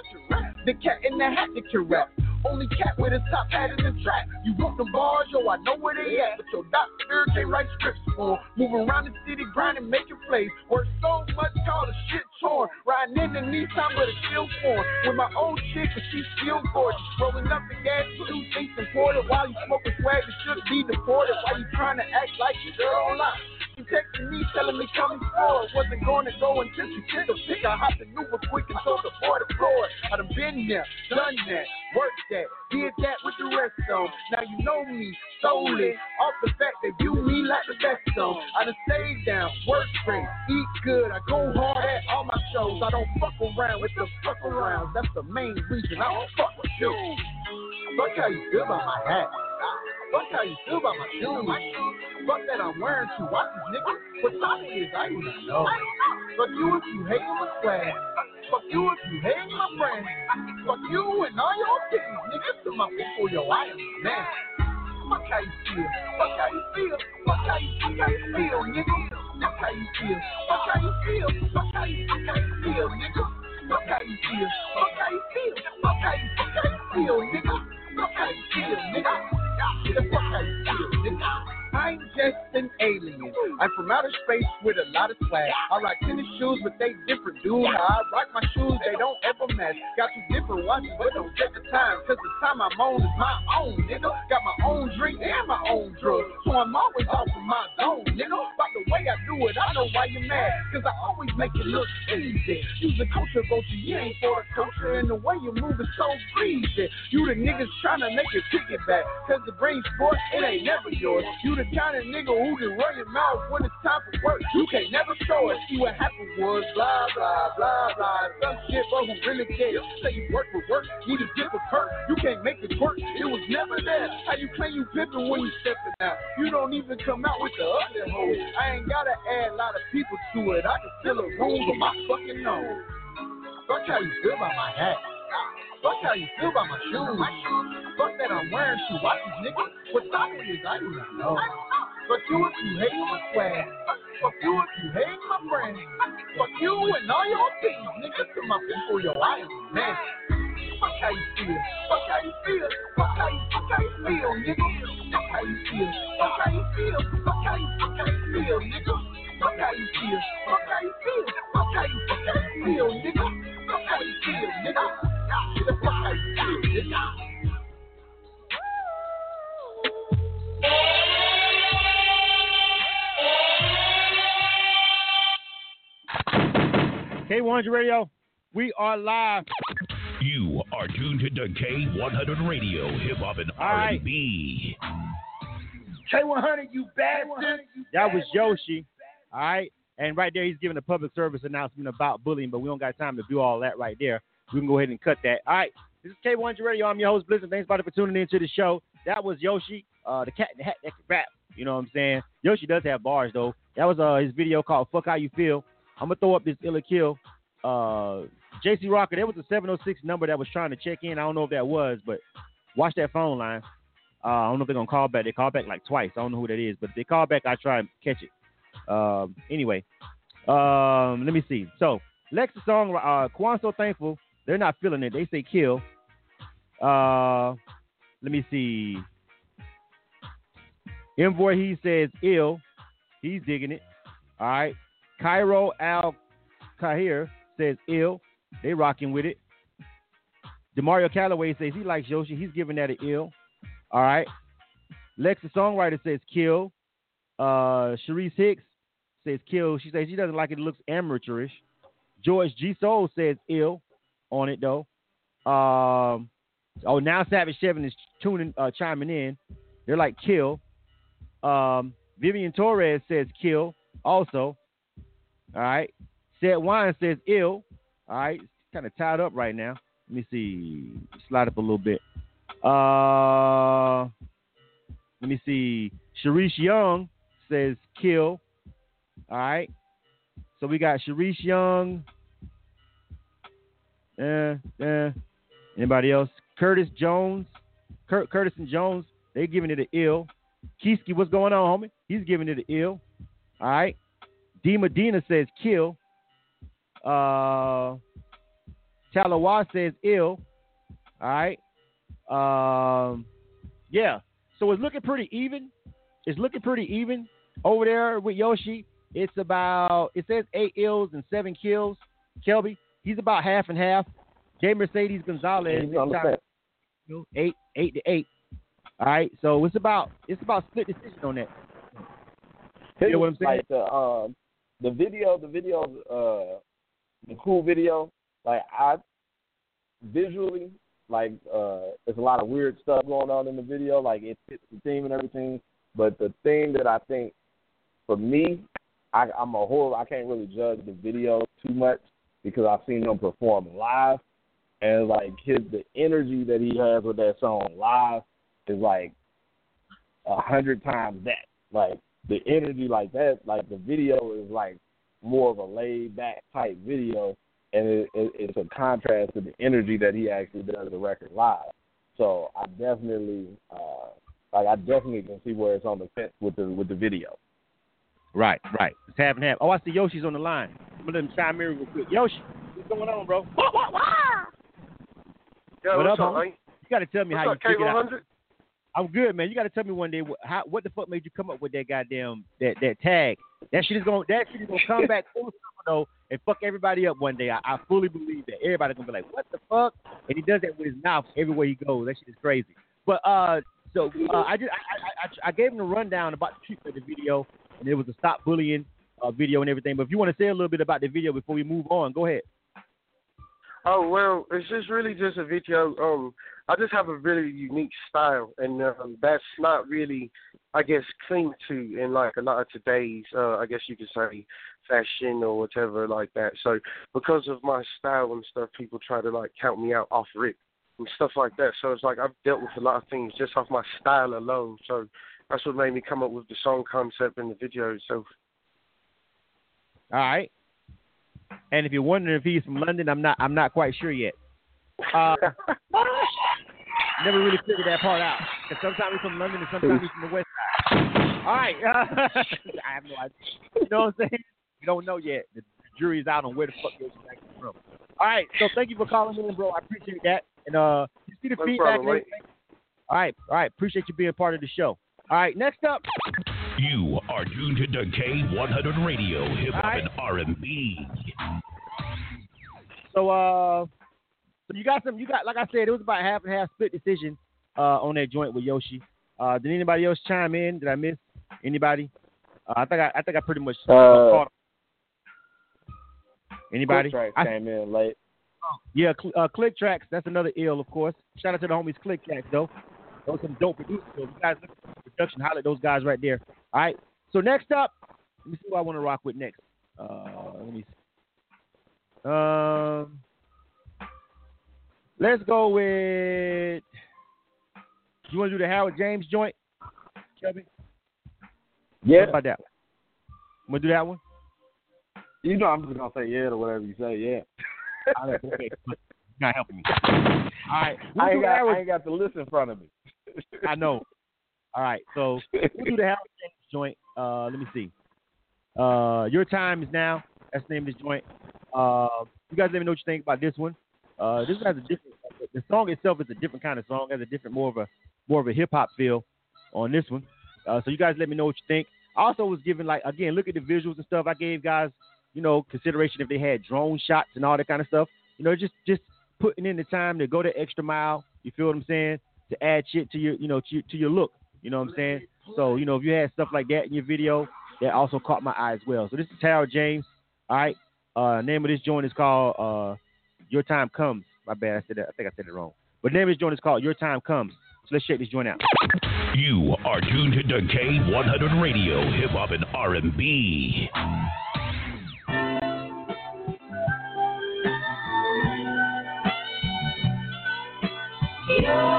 The cat in the hat that can rap. Only cat with his top hat in the trap. You want them bars, yo, I know where they at. But your Doc Spirit can't write scripts for. Moving around the city, grinding, making plays. Work so much, call the shit torn. Riding in the Nissan with a kill form. With my old chick, but she's still gorgeous. Rolling up the gas, two things imported. While you smoking swag, that should be deported. Why you trying to act like your girl online? She texting me, telling me coming forward. Wasn't going to go until she took the pick. I hopped the Uber quick and told the boy to floor. I done been there, done that, worked that, did that with the rest of them. Now you know me, solely off the fact they view me like the best of 'em. I done stayed down, work straight, eat good. I go hard at all my shows. I don't fuck around with the fuck arounds. That's the main reason I don't fuck with you. Fuck how you feel about my hat. Fuck how you feel about my shoes. Fuck that I'm wearing to watch this nigga. What time it is, I do not know. Fuck you if you hate my swag. Fuck you if you hate my friends. Fuck you and all your opinions, nigga. To my people, yo, I am man. Fuck how you feel. Fuck how you feel. Fuck how you, fuck how you feel, nigga. Fuck how you feel. Fuck how you feel. Fuck how you, fuck how you feel, nigga. Fuck how you feel. Fuck how you feel. Fuck how you, fuck how you feel, nigga. Fuck how you feel, nigga. Yeah, fuck how you feel, nigga. I'm just an alien. I'm from outer space with a lot of swag. I rock tennis shoes, but they different, dude. How I rock my shoes, they don't ever match. Got two different watches, but don't take the time. Cause the time I'm on is my own, nigga. Got my own drink and my own drugs. So I'm always off of my zone, nigga. By the way I do it, I know why you're mad. Cause I always make it look easy. Use the culture vulture, you ain't for the culture. And the way you move is so breezy. You the niggas trying to make it ticket back. Cause the brain sport, it ain't never yours. You the kind of nigga who can run your mouth when it's time for work. You can't never show it. See what happened was blah, blah, blah, blah. Some shit, but who really cares? Say you work for work, need a different perk. You can't make it work. It was never there. How you claim you pimping when you stepping out? You don't even come out with the other hoes. I ain't gotta add a lot of people to it. I can fill a room with my fucking nose. Fuck how you feel about my hat. Fuck how you feel about my shoes. Fuck that I'm wearing shoes. Watch these niggas. What time it is, I do not know. Fuck you if you hate my swag. Fuck you if you hate my friends. Fuck you and all your opinions, niggas. To my people, yo, I am man. Fuck how you feel. Fuck how you feel. Fuck how you, fuck how you feel, nigga. Fuck how you feel. Fuck how you feel. Fuck how you, fuck how you feel, nigga. Fuck how you feel. Fuck how you feel. Fuck how you, fuck how you feel, nigga. Fuck how you feel, nigga. Fuck how you feel, nigga. K100 Radio, we are live. You are tuned to K100 Radio, Hip Hop and R&B. K100, you bastard. That was Yoshi. All right. And right there, he's giving a public service announcement about bullying, but we don't got time to do all that right there. We can go ahead and cut that. All right. This is K100 Radio. I'm your host, Blizzard. Thanks, for tuning into the show. That was Yoshi, uh, the cat in the hat that can rap. You know what I'm saying? Yoshi does have bars, though. That was uh, his video called Fuck How You Feel. I'm going to throw up this Illa Kill. Uh, JC Rocker, there was a 706 number that was trying to check in. I don't know if that was, but watch that phone line. Uh, I don't know if they're going to call back. They call back like twice. I don't know who that is, but if they call back, I try and catch it. Um, anyway, um, let me see. So, Lex's song, uh, Quan So Thankful, they're not feeling it. They say kill. Uh, let me see. Envoy, he says ill. He's digging it. All right. Cairo Al Kahir says ill. They rocking with it. Demario Calloway says he likes Yoshi. He's giving that an ill. All right. Lex, the songwriter, says kill. Uh, Sharice Hicks says kill. She says she doesn't like it. It looks amateurish. George G Soul says ill on it though. Um, oh, now Savage Seven is tuning, uh, chiming in. They're like kill. Um, Vivian Torres says kill also. All right. Said Wine says ill. All right. Kind of tied up right now. Let me see. Slide up a little bit. Uh, let me see. Sharice Young says kill. All right. So we got Sharice Young. Uh, uh, anybody else? Curtis Jones. Curtis and Jones. They giving it an ill. Kieski, what's going on, homie? He's giving it an ill. All right. D Medina says kill. Uh, Talawa says ill. All right. Um, yeah. So it's looking pretty even. It's looking pretty even over there with Yoshi. It's about it says eight ills and seven kills. Kelby, he's about half and half. J Mercedes Gonzalez He's on the eight eight to eight. All right, so it's about it's about split decision on that. You know what I'm saying? Like the um the video, the video, uh, the cool video. Like I visually, like uh, there's a lot of weird stuff going on in the video. Like it fits the theme and everything. But the thing that I think for me, I, I'm a whole. I can't really judge the video too much because I've seen him perform live, and like his the energy that he has with that song live is like a hundred times that. Like the energy like that, like the video is like more of a laid back type video, and it, it, it's a contrast to the energy that he actually does the record live. So I definitely, uh, like I definitely can see where it's on the fence with the with the video. Right, right. It's half and half. Oh, I see Yoshi's on the line. I'm gonna let him chime in real quick. Yoshi, what's going on, bro? Yo, what what's up, up. You got to tell me What's how up, you figured out. I'm good, man. You got to tell me one day what, how, what the fuck made you come up with that goddamn that that tag. That shit is gonna that shit is gonna come back full circle though and fuck everybody up one day. I, I fully believe that. Everybody gonna be like, what the fuck? And he does that with his mouth everywhere he goes. That shit is crazy. But uh, so uh, I just I, I, I, I gave him a rundown about the treatment of the video, and it was a stop bullying uh, video and everything. But if you want to say a little bit about the video before we move on, go ahead. Oh well, it's just really just a video. Um, I just have a really unique style, and um, that's not really, I guess, clean to in like a lot of today's, uh, I guess you could say, fashion or whatever like that. So because of my style and stuff, people try to like count me out off rip and stuff like that. So it's like I've dealt with a lot of things just off my style alone. So that's what made me come up with the song concept and the video itself. All right. And if you're wondering if he's from London, I'm not. I'm not quite sure yet. Uh, never really figured that part out. Because sometimes he's from London and sometimes he's from the West Side. All right. I have no idea. You know what I'm saying? We don't know yet. The, jury's out on where the fuck you're actually from. All right. So thank you for calling in, bro. I appreciate that. And uh, you see the No feedback. problem? All right. All right. Appreciate you being part of the show. All right. Next up. You are tuned to K100 Radio, Hip Hop and R&B. So uh, so you got some. You got like I said, it was about half and half split decision uh on that joint with Yoshi. Uh, did anybody else chime in? Did I miss anybody? Uh, I think I, I think I pretty much Uh, caught. Anybody? Quick I- Track came in late. Yeah, cl- uh, Click Tracks. That's another ill, of course. Shout out to the homies Click Tracks, though. Those some dope producers. So if you guys looking for production, holler at those guys right there. All right. So next up, let me see what I want to rock with next. Uh, let me see. Um, let's go with. You want to do the Howard James joint, Kelby? Yeah. What about that? Want to do that one? You know, I'm just gonna say yeah to whatever you say. Yeah. All right, okay, not helping me. All right, we'll I ain't got I ain't got the list in front of me. I know. All right, so we'll do the joint. Uh, let me see. Uh, your time is now. That's the name of this joint. Uh, you guys let me know what you think about this one. Uh, this one has a different. The song itself is a different kind of song. It has a different, more of a more of a hip hop feel on this one. Uh, so you guys let me know what you think. I also was given like again, look at the visuals and stuff. I gave guys, you know, consideration if they had drone shots and all that kind of stuff. You know, just just putting in the time to go the extra mile. You feel what I'm saying? To add shit to your, you know, to to your look. You know what I'm saying? So you know, if you had stuff like that in your video, that also caught my eye as well. So this is Harold James. All right. Uh, name of this joint is called uh, Your Time Comes. My bad. I said that. I think I said it wrong. But the name of this joint is called Your Time Comes. So let's check this joint out. You are tuned to K100 Radio, Hip Hop and R&B. My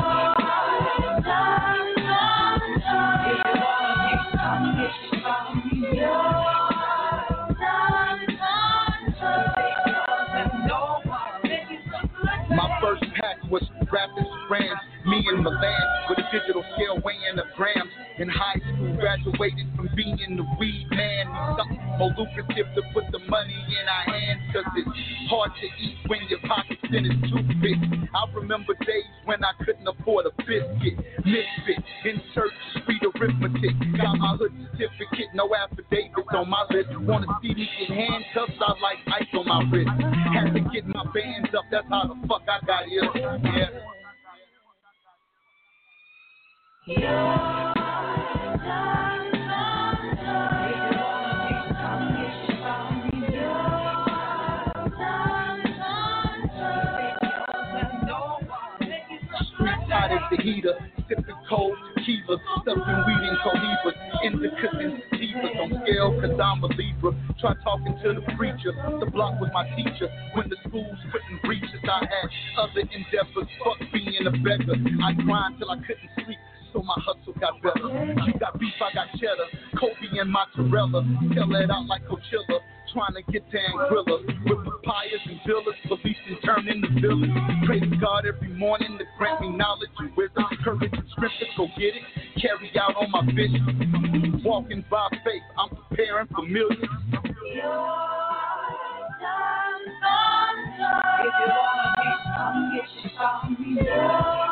in strands. Me and Milan with a digital scale weighing a grams. In high school, graduated from being the weed man. Something more lucrative to put the money in our hands. Cause it's hard to eat when your pocket's in a toothpick. I remember days when I couldn't afford a biscuit. Misfit, insert street arithmetic. Got my hood certificate, no affidavits on my list. Wanna see me get handcuffs? I like ice on my wrist. Had to get my bands up, that's how the fuck I got here. Yeah the sipping cold tequila, weed in on I'm a Libra. To the preacher, the block my teacher. When the schools couldn't reach us, I had other endeavors, fuck being a beggar. I grind till I couldn't sleep my hustle got better. You got beef, I got cheddar. Kobe and mozzarella. Sell it out like Coachella. Trying to get to Anguilla with papayas and villas. Beliefs and turn into villains. Pray to God every morning to grant me knowledge and wisdom. Courage and strength to go get it. Carry out on my vision. Walking by faith, I'm preparing for millions. If you wanna get some, get you some.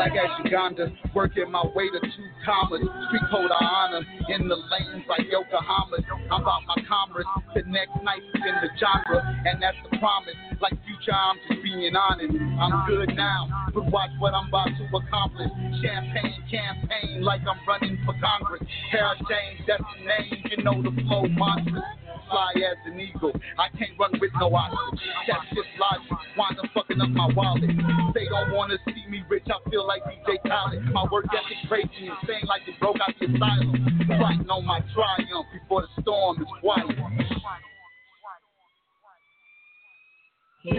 Black as Uganda, working my way to two commas. Street code I honor in the lanes like Yokohama. I'm about my commerce, connect nice in the genre, and that's the promise. Like future, I'm just being honest. I'm good now, but watch what I'm about to accomplish. Champagne campaign like I'm running for Congress. Hair change, that's the name, you know the flow monstrous. Fly as an eagle, I can't run with no ostrich. That's just logic, wind up fucking up my wallet. They don't wanna see me rich, I feel like DJ Khaled. My work ethic crazy, insane like it broke out the asylum. Fighting on my triumph before the storm is quiet. You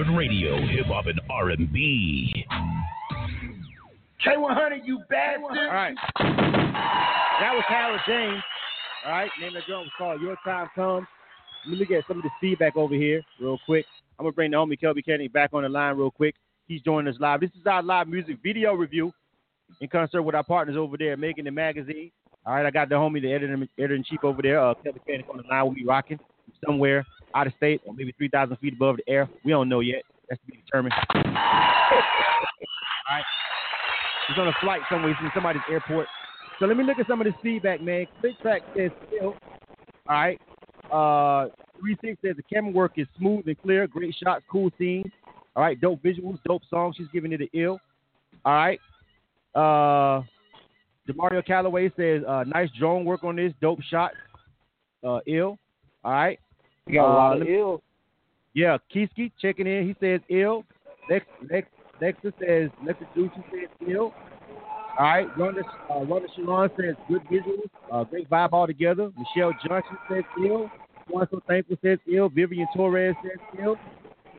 K100 Radio, Hip Hop and R&B. K100, you bastard. All right. That was Howard James. All right. Name of the drum was called Your Time Comes. Let me look at some of the feedback over here real quick. I'm going to bring the homie Kelby Kennedy back on the line real quick. He's joining us live. This is our live music video review in concert with our partners over there Making It Magazine. All right. I got the homie, the editor, editor in chief over there, uh, Kelby Kennedy on the line with me rocking somewhere out of state or maybe 3,000 feet above the air. We don't know yet. That's to be determined. All right. He's on a flight somewhere. He's in somebody's airport. So let me look at some of this feedback, man. Click track says still. All right. Uh, three six says the camera work is smooth and clear. Great shots, cool scenes. All right. Dope visuals, dope song. She's giving it an ill. All right. Uh, Demario Calloway says uh, nice drone work on this. Dope shot. Uh, ill. All right. You got a lot Uh, of let me- ills. yeah, Kiski checking in. He says ill. Lex, Lex, Lexa says Lexa Ducci says ill. All right, Rhonda, uh, Rhonda Sharon says good visuals, uh, great vibe altogether. Michelle Johnson says ill. Juan So Thankful says ill. Vivian Torres says ill.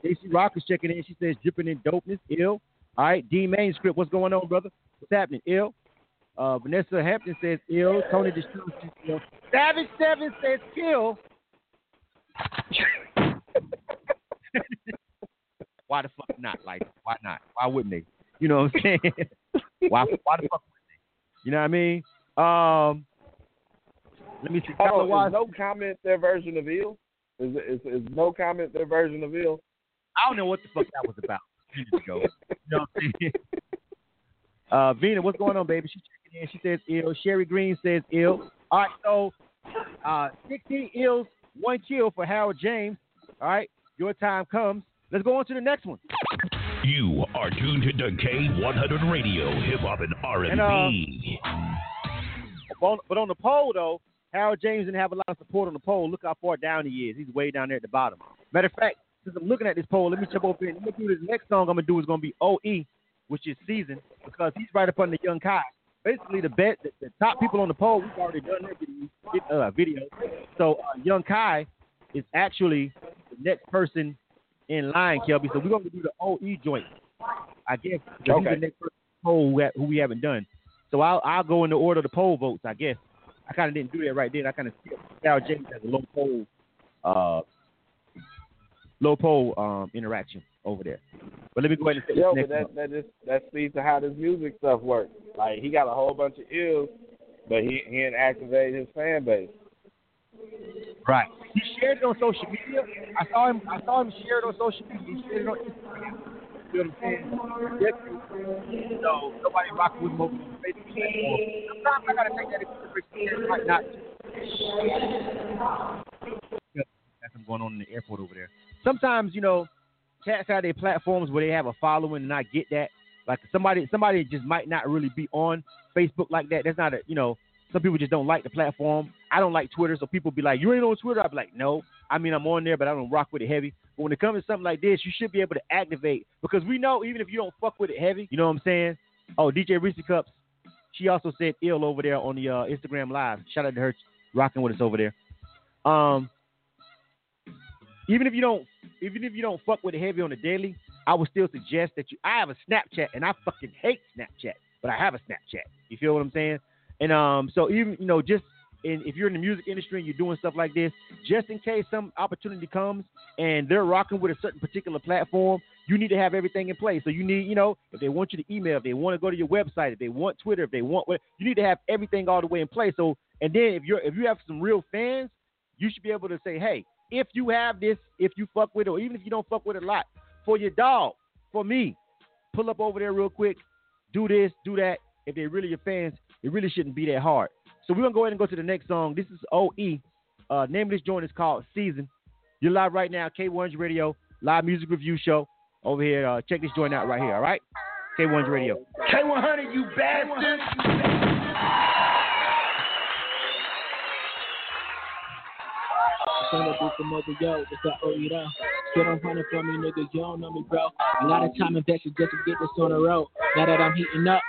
AC Rock is checking in. She says dripping in dopeness, ill. All right, D Manuscript, what's going on, brother? What's happening? Ill. Uh, Vanessa Hampton says ill. Tony Destrue says ill. Savage Seven says kill. why the fuck not? Like, why not? Why wouldn't they? You know what I'm saying? why? Why the fuck wouldn't they? You know what I mean? Um, let me see. Hold Couple on, of is no comment their version of ill? Is, is is no comment their version of ill? I don't know what the fuck that was about. Ago. You know what I'm saying? Uh, Vina, what's going on, baby? She's checking in. She says ill. Sherry Green says ill. All right, so uh, 16 ills, one kill for Harold James. All right, your time comes. Let's go on to the next one. You are tuned to K100 Radio, Hip Hop and R&B. Uh, but on, but on the poll, though, Harold James didn't have a lot of support on the poll. Look how far down he is. He's way down there at the bottom. Matter of fact, since I'm looking at this poll, let me jump over here. Let me do this next song I'm gonna do is gonna be OE, which is Season, because he's right up under Young Kai. Basically, the bet the, the top people on the poll, we've already done their video. Uh, video. So uh, Young Kai is actually the next person in line, Kelby. So we're gonna do the OE joint, I guess. because He's the next person poll who, who we haven't done. So I'll I'll go in the order of the poll votes, I guess. I kind of didn't do that right then. I kind of Harold James has a low poll, uh, low poll um, interaction over there. But let me go ahead and say Yo, but that that just that speaks to how this music stuff works. Like he got a whole bunch of ills, but he he didn't activate his fan base. Right. He shared it on social media. I saw him. I saw him share it on social media. He shared it on Instagram. You know what I'm saying? You know, nobody rocking with him over on Facebook platform. Sometimes I gotta take that into consideration. Like not. That's what's going on in the airport over there. Sometimes, you know, cats have their platforms where they have a following, and I get that. Like somebody, somebody just might not really be on Facebook like that. That's not a, you know, some people just don't like the platform. I don't like Twitter, so people be like, "You ain't on Twitter." I be like, "No, I mean I'm on there, but I don't rock with it heavy." But when it comes to something like this, you should be able to activate because we know even if you don't fuck with it heavy, you know what I'm saying? Oh, DJ Reese Cups, she also said ill over there on the uh, Instagram live. Shout out to her rocking with us over there. Um, even if you don't, even if you don't fuck with it heavy on the daily, I would still suggest that you. I have a Snapchat, and I fucking hate Snapchat, but I have a Snapchat. You feel what I'm saying? And um, so even you know, just in, if you're in the music industry and you're doing stuff like this, just in case some opportunity comes and they're rocking with a certain particular platform, you need to have everything in place. So you need, you know, if they want you to email, if they want to go to your website, if they want Twitter, if they want, what you need to have everything all the way in place. So, and then if you're if you have some real fans, you should be able to say, hey, if you have this, if you fuck with it, or even if you don't fuck with it a lot, for your dog, for me, pull up over there real quick, do this, do that. If they're really your fans, it really shouldn't be that hard. So we're gonna go ahead and go to the next song. This is OE. Uh, name of this joint is called Season. You're live right now, K1's Radio, live music review show over here. Uh, check this joint out right here, all right? K1's Radio. K100, you bastard! Turn up with some other yo, it's. Still don't run it for me, niggas, you don't know me, bro. A lot of time invested just to get this on the road. Now that I'm heating up,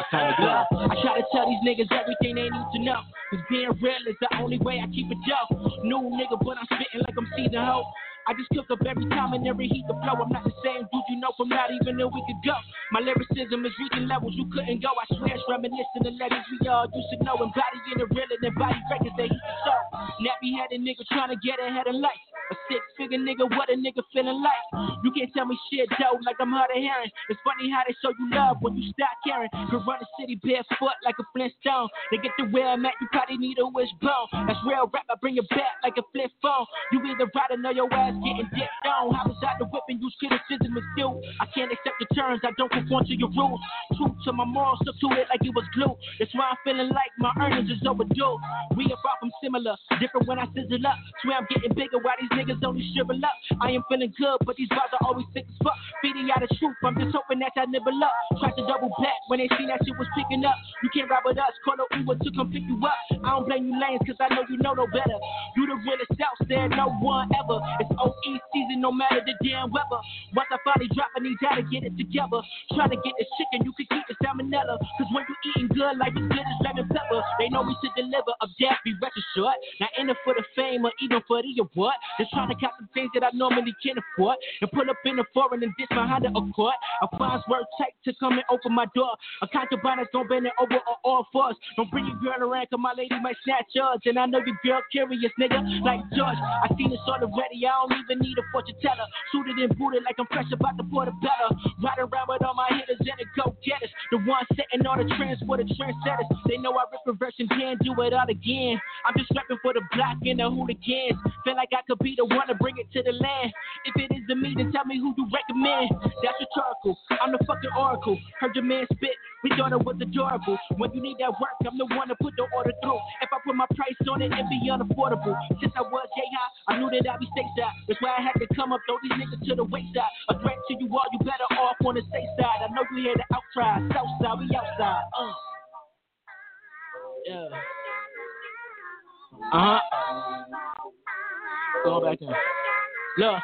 it's time to go. I try to tell these niggas everything they need to know. Cause being real is the only way I keep it dope. New nigga, but I'm spitting like I'm season hoe. I just cook up every time and every heat the flow. I'm not the same dude you know from not even a week ago. My lyricism is reaching levels you couldn't go. I swear it's reminiscent of letters we all used to know. And body in the real and then body records they heat the soul. Nappy headed nigga trying to get ahead of life. A six figure nigga, what a nigga feeling like. You can't tell me shit though, like I'm hard of hearing. It's funny how they show you love when you stop caring. Could run the city barefoot like a Flintstone. They get to where I'm at, you probably need a wishbone. That's real rap, I bring it back like a flip phone. You either ride or know your ass getting dipped on. How was I the whip and use criticism as due? I can't accept the terms, I don't conform to your rules. True to my morals, stuck to it like it was glue. That's why I'm feeling like my earnings is overdue. We are far from similar, different when I sizzle up. Swear I'm getting bigger while these niggas only shrivel up. I am feeling good, but these bars are always thick as fuck. Feeding out the truth, I'm just hoping that I nibble up. Tried to double back when they seen that shit was picking up. You can't ride with us, call no Uber to come pick you up. I don't blame you lanes, cause I know you know no better. You the realest out there, no one ever. It's OE season, no matter the damn weather. Once I finally drop, I need y'all to get it together. Try to get this chicken, you can keep the salmonella. Cause when you eating good, life is good as lemon pepper. They know we to deliver a death, be rest assured. Not in it for the fame or even for the award. Just trying to cop some things that I normally can't afford. And pull up in the foreign and ditch my Honda Accord. A funds worth tight to come and open my door. A concubine that's gonna bend it over on all fours. Don't bring your girl around, cause my lady might snatch yours. And I know your girl curious, nigga, like George. I seen this already, I don't even need a fortune teller. Suited and booted like I'm fresh about the better. Riding around with all my hitters and the go getters. The ones setting all the trends for the trendsetters. They know I rip and can't do it all again. I'm just repping for the block and the hooligans. Feel like I could be the one to bring it to the land. If it isn't me, then tell me who you recommend. That's rhetorical. I'm the fucking oracle. Heard your man spit. We thought it was adorable. When you need that work, I'm the one to put the order through. If I put my price on it, it'd be unaffordable. Since I was J high, I knew that I'd be stateside. That's why I had to come up, throw these niggas to the wayside. A threat to you all, you better off on the safe side. I know you hear the outcry. South side, we outside. Uh. Yeah. Uh huh. Go back in. Look.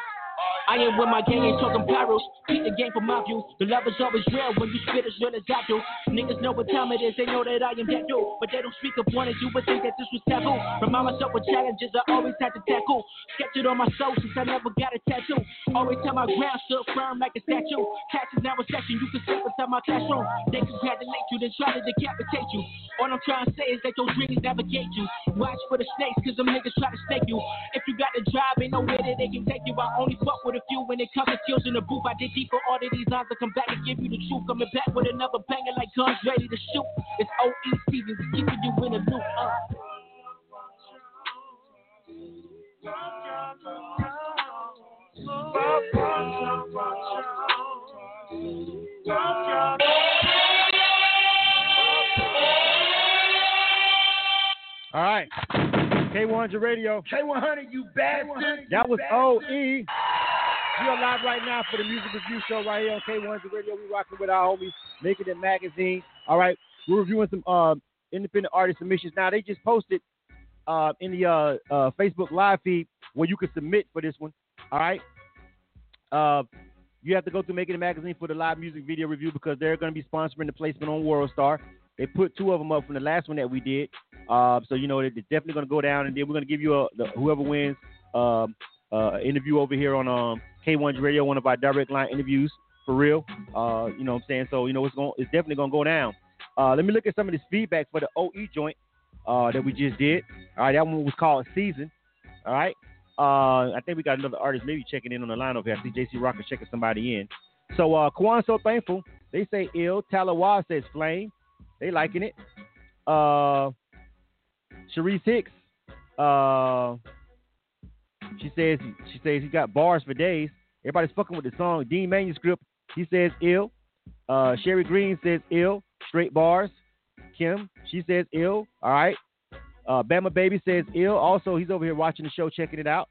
I am with my gang, ain't talking pyros. Keep the game for my view. The love is always real when you spit as real as I do. Niggas know what time it is, they know that I am that dude. But they don't speak up on it, you would think that this was taboo. Remind myself of challenges I always had to tackle. Sketch it on my soul since I never got a tattoo. Always tell my ground stood firm like a statue. Is now a section, you can step inside my classroom. They congratulate you, then try to decapitate you. All I'm trying to say is that those dreams navigate you. Watch for the snakes, cause them niggas try to snake you. If you got the drive, ain't no way that they can take you. I only fuck with a with you when it comes to skills in the booth. I dig deep for all of these lines to come back and give you the truth. Coming back with another banger like guns ready to shoot. It's OE season, we keeping you in the loop. Uh. All right. K100 Radio. K100, you bastard. That was OE. We are live right now for the music review show right here on K100 Radio. We're rocking with our homies, Making It Magazine. All right. We're reviewing some uh, independent artist submissions. Now, they just posted uh, in the uh, uh, Facebook live feed where you can submit for this one. All right. Uh, you have to go through Making It Magazine for the live music video review because they're going to be sponsoring the placement on World Star. They put two of them up from the last one that we did. So you know they're definitely going to go down, and then we're going to give you a the, whoever wins um, interview over here on um, K1 Radio, one of our direct line interviews for real. Uh, you know what I'm saying? So you know it's going it's definitely going to go down. Uh, let me look at some of this feedback for the OE joint uh, that we just did. All right, that one was called Season. All right. Uh, I think we got another artist maybe checking in on the line over here. I see JC Rocker checking somebody in. So uh Kwan so thankful. They say ill. Talawa says flame. They liking it. Uh Sharice Hicks. Uh she says she says he got bars for days. Everybody's fucking with the song. Dean Manuscript, he says ill. Uh Sherry Green says ill. Straight bars. Kim, she says ill. All right. Uh, Bama Baby says ill. Also, he's over here watching the show, checking it out.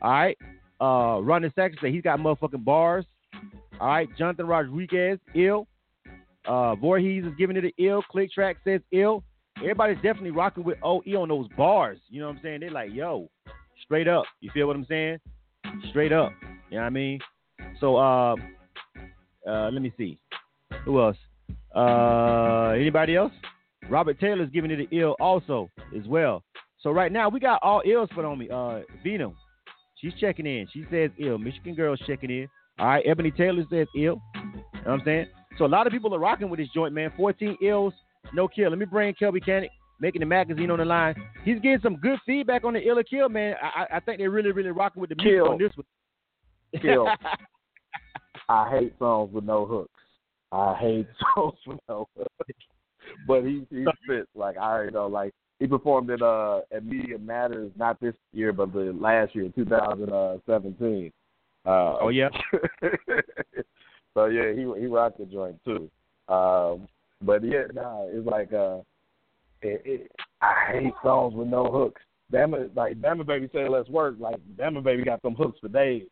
All right. Uh, Ronnie Saxon says he's got motherfucking bars. All right. Jonathan Rodriguez, ill. Uh, Voorhees is giving it an ill. Click Track says ill. Everybody's definitely rocking with OE on those bars. You know what I'm saying? They're like, yo, straight up. You feel what I'm saying? Straight up. You know what I mean? So, uh, uh, let me see. Who else? Uh, anybody else? Robert Taylor's giving it an ill also as well. So right now we got all ills put on me. Uh, Venom, she's checking in. She says ill. Michigan girl's checking in. All right, Ebony Taylor says ill. You know what I'm saying? So a lot of people are rocking with this joint, man. 14 ills, no kill. Let me bring Kelby Cannon, Making It Magazine on the line. He's getting some good feedback on the ill or kill, man. I, I think they're really, really rocking with the music Kill. on this one. Kill. I hate songs with no hooks. I hate songs with no hooks. But he he fits. Like I already know. Like he performed at uh at Media Matters not this year but the last year, 2017. Uh, oh yeah. so yeah, he he rocked the joint too. Um, but yeah, nah, it's like uh, it, it, I hate songs with no hooks. Bama like Bama Baby said let's work. Like Bama Baby got some hooks for days.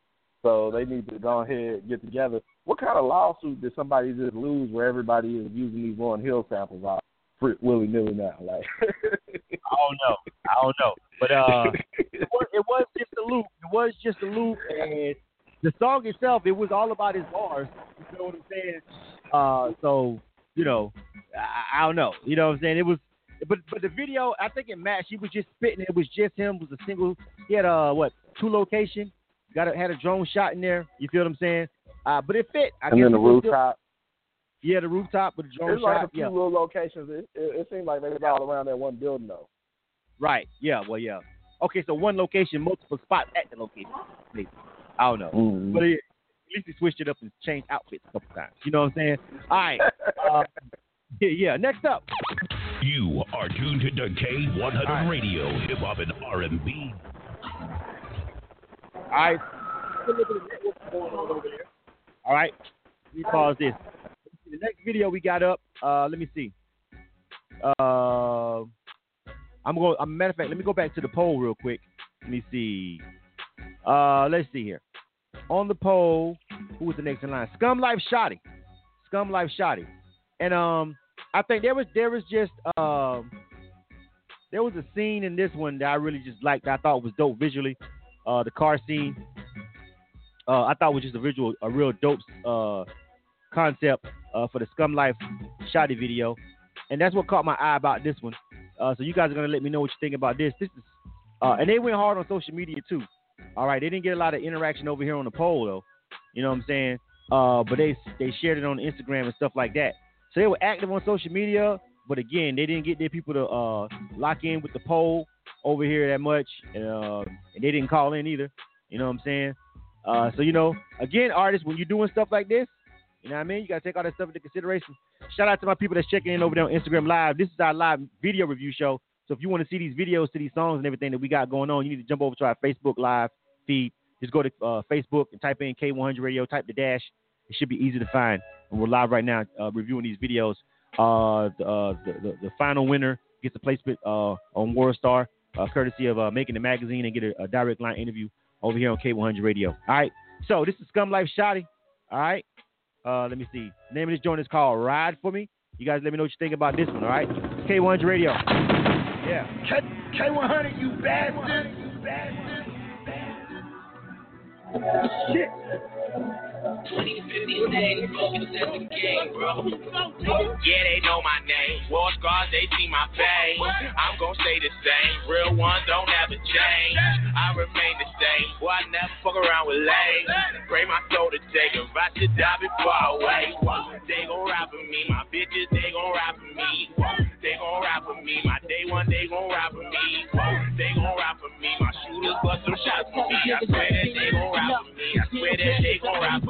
So they need to go ahead and get together. What kind of lawsuit did somebody just lose where everybody is using these Lauryn Hill samples out willy nilly now? Like I don't know. I don't know. But uh, it, was, it was just a loop. It was just a loop, and the song itself, it was all about his bars. You know what I'm saying? Uh, so you know, I, I don't know. You know what I'm saying? It was, but but the video, I think it matched. He was just spitting. It was just him. It was a single. He had uh what two location. Got a, had a drone shot in there. You feel what I'm saying? Uh, but it fit. I and then the rooftop. Still, yeah, the rooftop with the drone There's shot. like a few yeah. little locations. It, it, it seemed like they was all around that one building though. Right. Yeah. Well, yeah. Okay. So one location, multiple spots at the location. Maybe. I don't know. Mhm. But it, at least he switched it up and changed outfits a couple times. You know what I'm saying? All right. Uh, yeah, yeah. Next up. You are tuned to K100 Radio, Hip Hop and R&B. All right. A little bit of network going on over there. All right. Let me pause this. The next video we got up. Uh, let me see. Uh, I'm going. A matter of fact, let me go back to the poll real quick. Let me see. Uh, let's see here. On the poll, who was the next in line? Scum Life Shotty. Scum Life Shotty. And um, I think there was there was just um, there was a scene in this one that I really just liked. I thought was dope visually. Uh, the car scene. Uh, I thought it was just a visual, a real dope uh concept uh for the Scum Life Shotty video, and that's what caught my eye about this one. Uh, so you guys are gonna let me know what you think about this. This is, uh, and they went hard on social media too. All right, they didn't get a lot of interaction over here on the poll though. You know what I'm saying? Uh, but they they shared it on Instagram and stuff like that. So they were active on social media, but again, they didn't get their people to uh, lock in with the poll over here that much, uh, and they didn't call in either. You know what I'm saying? Uh, so you know, again, artists, when you're doing stuff like this, you know what I mean. You gotta take all that stuff into consideration. Shout out to my people that's checking in over there on Instagram Live. This is our live video review show. So if you want to see these videos to these songs and everything that we got going on, you need to jump over to our Facebook Live feed. Just go to uh, Facebook and type in K100 Radio. Type the dash. It should be easy to find. And we're live right now uh, reviewing these videos. Uh, the, uh, the, the, the final winner gets a placement uh, on World Star, uh, courtesy of uh, Making It Magazine and get a, a direct line interview over here on K100 Radio. All right. So this is Scum Life Shotty. All right. Uh, let me see. The name of this joint is called Ride for Me. You guys let me know what you think about this one. All right. K100 Radio. Yeah. K K100, you bastard. You bastard. Shit. 20 to 50 things, focus at the game, bro. Yeah, they know my name. War scars, they see my fame. I'm gonna stay the same. Real ones don't ever change. I remain the same. Boy, I never fuck around with lame. Pray my soul to take if I should die before I wait. They gon' rap for me. My bitches, they gon' rap for me. They gon' rap for me. My day one, they gon' rap for me. They gon' rap for me. My shooters bust some shots for me. I swear that they gon' rap for me. I swear that they gon' rap for me.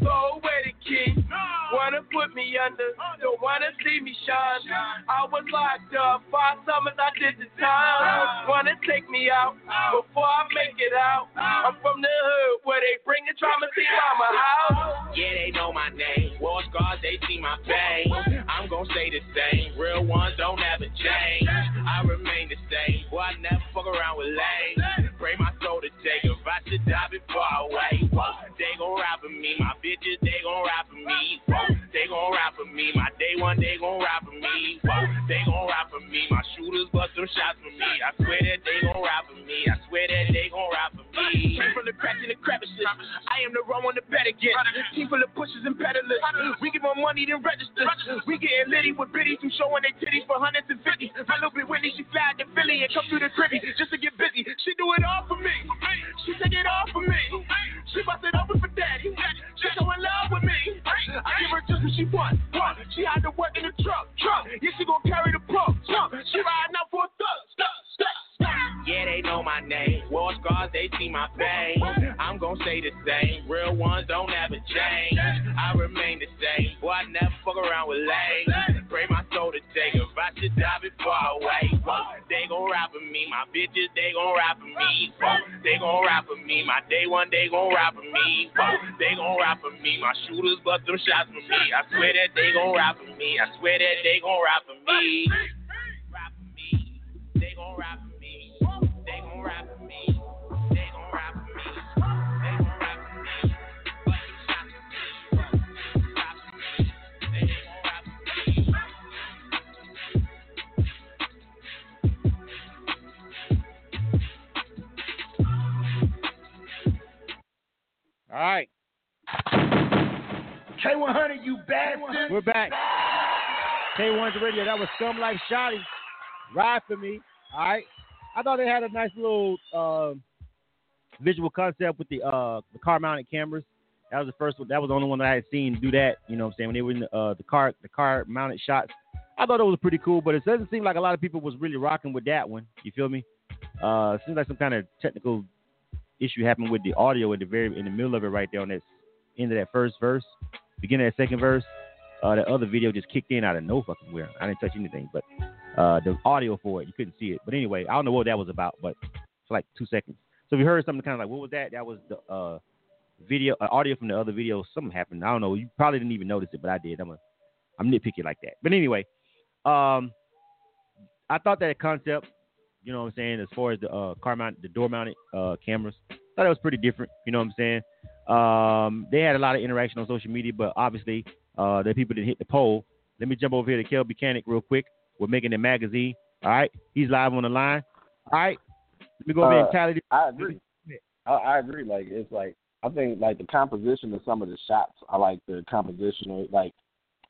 throw away the. Wanna put me under, don't wanna see me shine. I was locked up, five summers I did the time. Wanna take me out before I make it out. I'm from the hood where they bring the trauma to mama house. Yeah, they know my name. War scars, they see my fame. I'm gonna stay the same. Real ones don't ever change. I remain the same. Boy, I never fuck around with lame. Pray my soul to take if I should die me. All right. I thought they had a nice little um visual concept with the uh, the car mounted cameras. That was the first one. That was the only one that I had seen do that. You know what I'm saying? When they were in the, uh, the car the car mounted shots. I thought it was pretty cool, but it doesn't seem like a lot of people was really rocking with that one. You feel me? Uh, seems like some kind of technical issue happened with the audio at the very in the middle of it right there on that end of that first verse, beginning of that second verse. Uh, the other video just kicked in out of no fucking where. I didn't touch anything, but uh, the audio for it, you couldn't see it. But anyway, I don't know what that was about, but for like two seconds. So you heard something kind of like, what was that? That was the uh, video, uh, audio from the other video. Something happened. I don't know. You probably didn't even notice it, but I did. I'm a, I'm nitpicky like that. But anyway, um, I thought that concept, you know what I'm saying, as far as the uh, car mount, the door mounted uh, cameras, thought it was pretty different. You know what I'm saying? Um, they had a lot of interaction on social media, but obviously uh, the people didn't hit the poll. Let me jump over here to Kelby Cannon real quick. We're Making It Magazine. All right, he's live on the line. All right, let me go over here and Uh, tally this. I agree. I, I agree. Like it's like I think like the composition of some of the shots. I like the composition. Of, like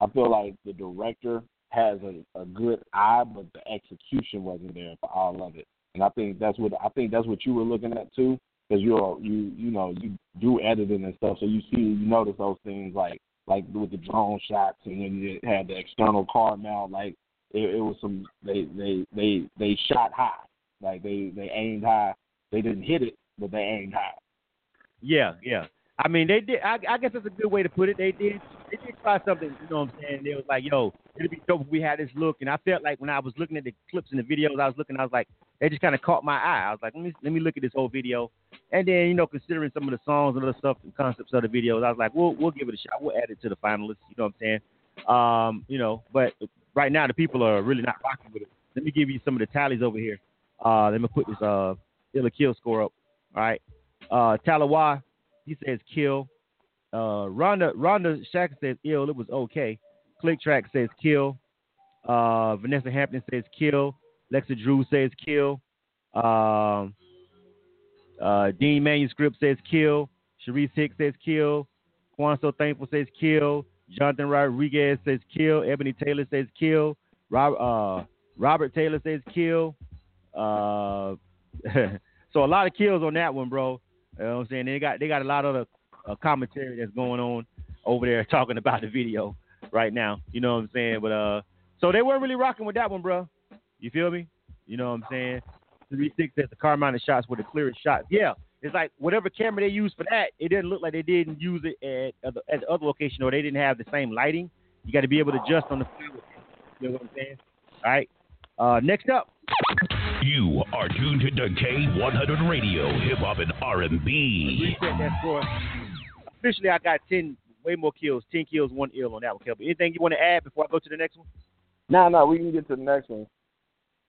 I feel like the director has a, a good eye, but the execution wasn't there for all of it. And I think that's what I think that's what you were looking at too, because you're you you know you do editing and stuff, so you see you notice those things like like with the drone shots, and then you had the external car mount. Like it, it was some they they they they shot high, like they they aimed high. They didn't hit it, but they aimed high. Yeah, yeah. I mean, they did. I, I guess that's a good way to put it. They did. They did try something. You know what I'm saying? They was like, "Yo, it'd be dope if we had this look." And I felt like when I was looking at the clips and the videos, I was looking. I was like, they just kind of caught my eye. I was like, let me let me look at this whole video. And then you know, considering some of the songs and other stuff and concepts of the videos, I was like, we'll we'll give it a shot. We'll add it to the finalists. You know what I'm saying? Um, you know, but right now the people are really not rocking with it. Let me give you some of the tallies over here. Uh, let me put this uh Illa Kill score up. All right. Uh, Talawa, he says kill. Uh, Rhonda Rhonda Shack says ill. It was okay. Click Track says kill. Uh, Vanessa Hampton says kill. Lexa Drew says kill. Um, uh, Dean Manuscript says kill. Sharice Hicks says kill. Quan So Thankful says kill. Jonathan Rodriguez says kill. Ebony Taylor says kill. Rob, uh, Robert Taylor says kill. Uh, so a lot of kills on that one, bro. You know what I'm saying? They got they got a lot of the uh, commentary that's going on over there talking about the video right now. You know what I'm saying? But uh, so they weren't really rocking with that one, bro. You feel me? You know what I'm saying? Three six says the car mounted shots were the clearest shots. Yeah, it's like whatever camera they used for that, it didn't look like they didn't use it at at at the other location or they didn't have the same lighting. You got to be able to adjust on the field. You know what I'm saying? All right. Uh, next up. You are tuned to K100 Radio, Hip Hop and R&B. Reset that score. Officially, I got ten, way more kills. Ten kills, one ill on that one, Kelby. Anything you want to add before I go to the next one? No, no, we can get to the next one.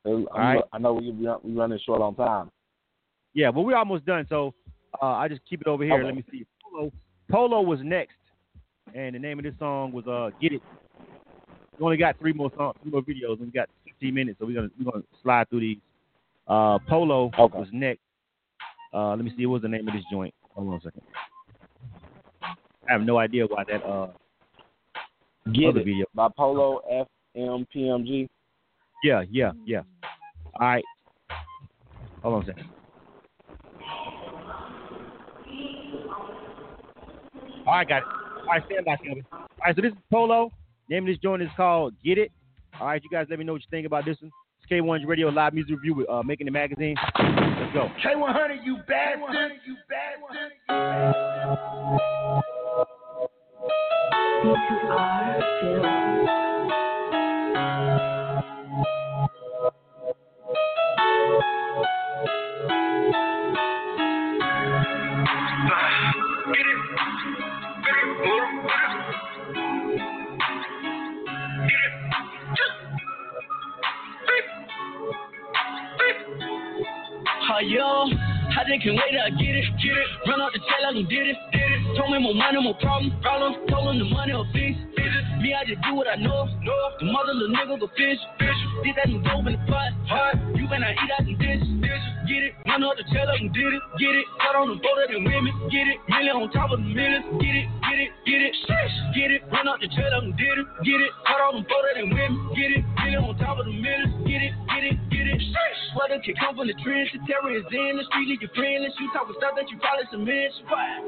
I'm- right. I know we we running short on time. Yeah, well, we're almost done, so uh, I just keep it over here. Okay. Let me see. Polo, Polo was next, and the name of this song was uh, "Get It." We only got three more songs, three more videos, and we got 15 minutes, so we're gonna we're gonna slide through these. Uh, Polo was next. Uh, let me see. What was the name of this joint? Hold on a second. I have no idea why that uh Get other it video. by Polo FMPMG. Yeah, yeah, yeah. All right. Hold on a second. All right, got it. All right, stand by, Kelvin. All right, so this is Polo. Name of this joint is called Get It. All right, you guys let me know what you think about this one. It's K1's Radio Live Music Review with uh, Making It Magazine. Let's go. K100, you bastard. You bastard. Oh, yo, I just can't wait I get it, get it. Run out the like I did it, did it. Told me more money, more problem, problem. Told him the money will fix, fix. Me, I just do what I know, know. The mother little nigga go fish, fish. Did that new dope in the pot, hot. You better not eat out the dish. Get it, run out the tail like did it, get it. Cut on the boat of the women, get it. Million on top of the millions, get it, get it, get it. Sheesh. Get it, run out the like I did it, get it. Cut on the boat of the women, get it. Million on top of the millions, get it, get it, get it. Sheesh. Sweater can come from the trench, the terror is in the street, leave your friendless. You talking stuff that you probably submit.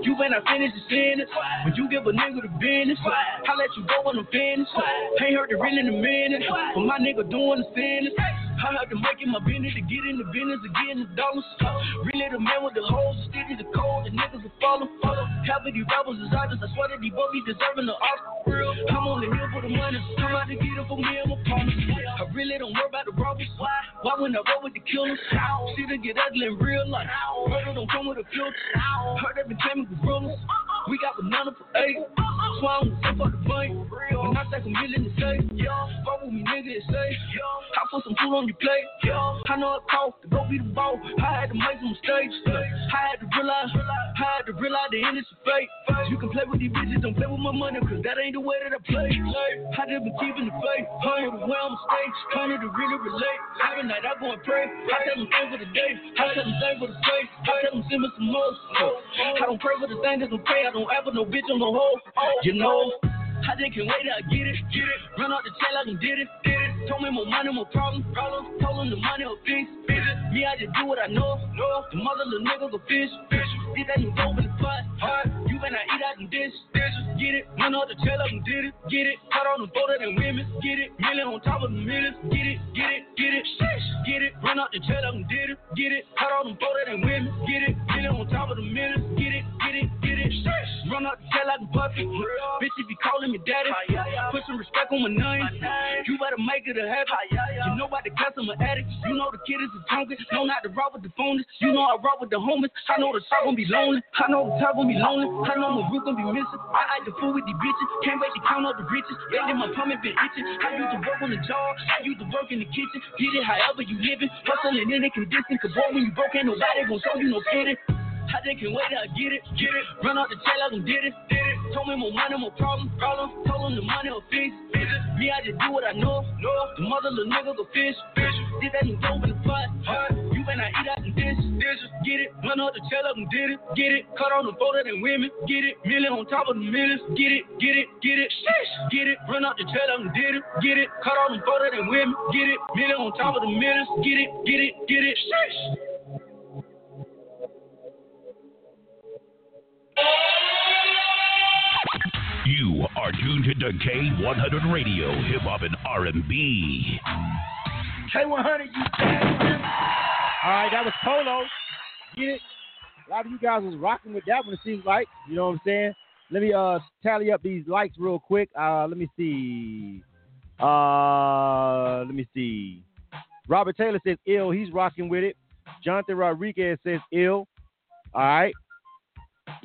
You better not finish the sentence. When you give a nigga the business, I let you go when I'm finished. Ain't heard the real in a minute, but my nigga doing the sentence. I have to make it my business to get in the business of getting the dollars. Uh, really the man with the hoes, the sticky, the cold, the niggas will follow. Half of these rappers is artists, I swear that these both be deserving the Oscar. I'm only here for the money. Come out to get it for me and my partners. I really don't worry about the robbers. Why? Why when I roll with the killers? See them get ugly in real life. Brother don't come with a filter. Heard they been claiming gorillas. We got banana for eight. Swine with fuck the bank. When I take a million to say, fuck with me, nigga, and say, I put some food on your plate. I know it cost to go be the ball. I had to make some mistakes. I had to realize, I had to realize the end is fake. You can play with these bitches, don't play with my money, cause that ain't the way that I play. I just been keeping the faith. Ain't the way I'm stage. Trying to really relate. Every night I go and pray. I tell them thank for the day. I tell them thank for the faith. I tell them send me some more. I don't pray for the thing that's pray. I don't ever no bitch on the hole. You know. I just can't wait till I get it, get it. Run out the tail I did it, did it. Told me more money, more problems, problems. Told him the money will fix, fix it. Me, I just do what I know, know. The mother little niggas a fish, fish. Get that new dope in the pot, hot. You better not eat out and dish, dish. Get it, run up the tail up and did it, get it. Cut on the boat of them women, get it. Million on top of the millions, get it, get it, get it, shish. Get it, run up the tail up and did it, get it. Cut on the boat of them women, get it. Million on top of the millions, get it, get it, get it, shish. Run up tail like puppy, bitch. If you calling me daddy, put some respect on my name. You better make it a habit. You know about the customer addict. You know the kid is a tonkin. Know not to rock with the phonies. You know I rock with the homies. I know the talk gon' be lonely. I know the talk gon' be lonely. I know my root gon' be missing. I act the fool with these bitches. Can't wait to count up the riches. Lately my plumbing been itching. I used to work on the job. I used to work in the kitchen. Get it however you living. Hustling in the condition. Cause boy, when you broke, ain't nobody gon' show you no pity. I just can't wait I get it, get it. Run out the tail like I did it, did it. Told me more money, more problems, problems. Told him the money will fix, fix it. Me, I just do what I know, know. The mother little nigga go fish, fish. Did that new dope in the pot, hot. You better not eat out and dish, dish. Get it, run out the tail up and did it, get it. Cut on the of them women, get it. Million on top of the millions, get it, get it, get it. Shish, get it. Run out the tail up and did it, get it. Cut on the of them women, get it. Million on top of the millions, get it, get it, get it. Shish. You are tuned to K100 Radio, Hip Hop and R&B. K100, you All right, that was Polo. Get it? A lot of you guys was rocking with that one, it seems like. You know what I'm saying? Let me uh tally up these likes real quick. Uh, let me see. Uh, let me see. Robert Taylor says ill. He's rocking with it. Jonathan Rodriguez says ill. All right.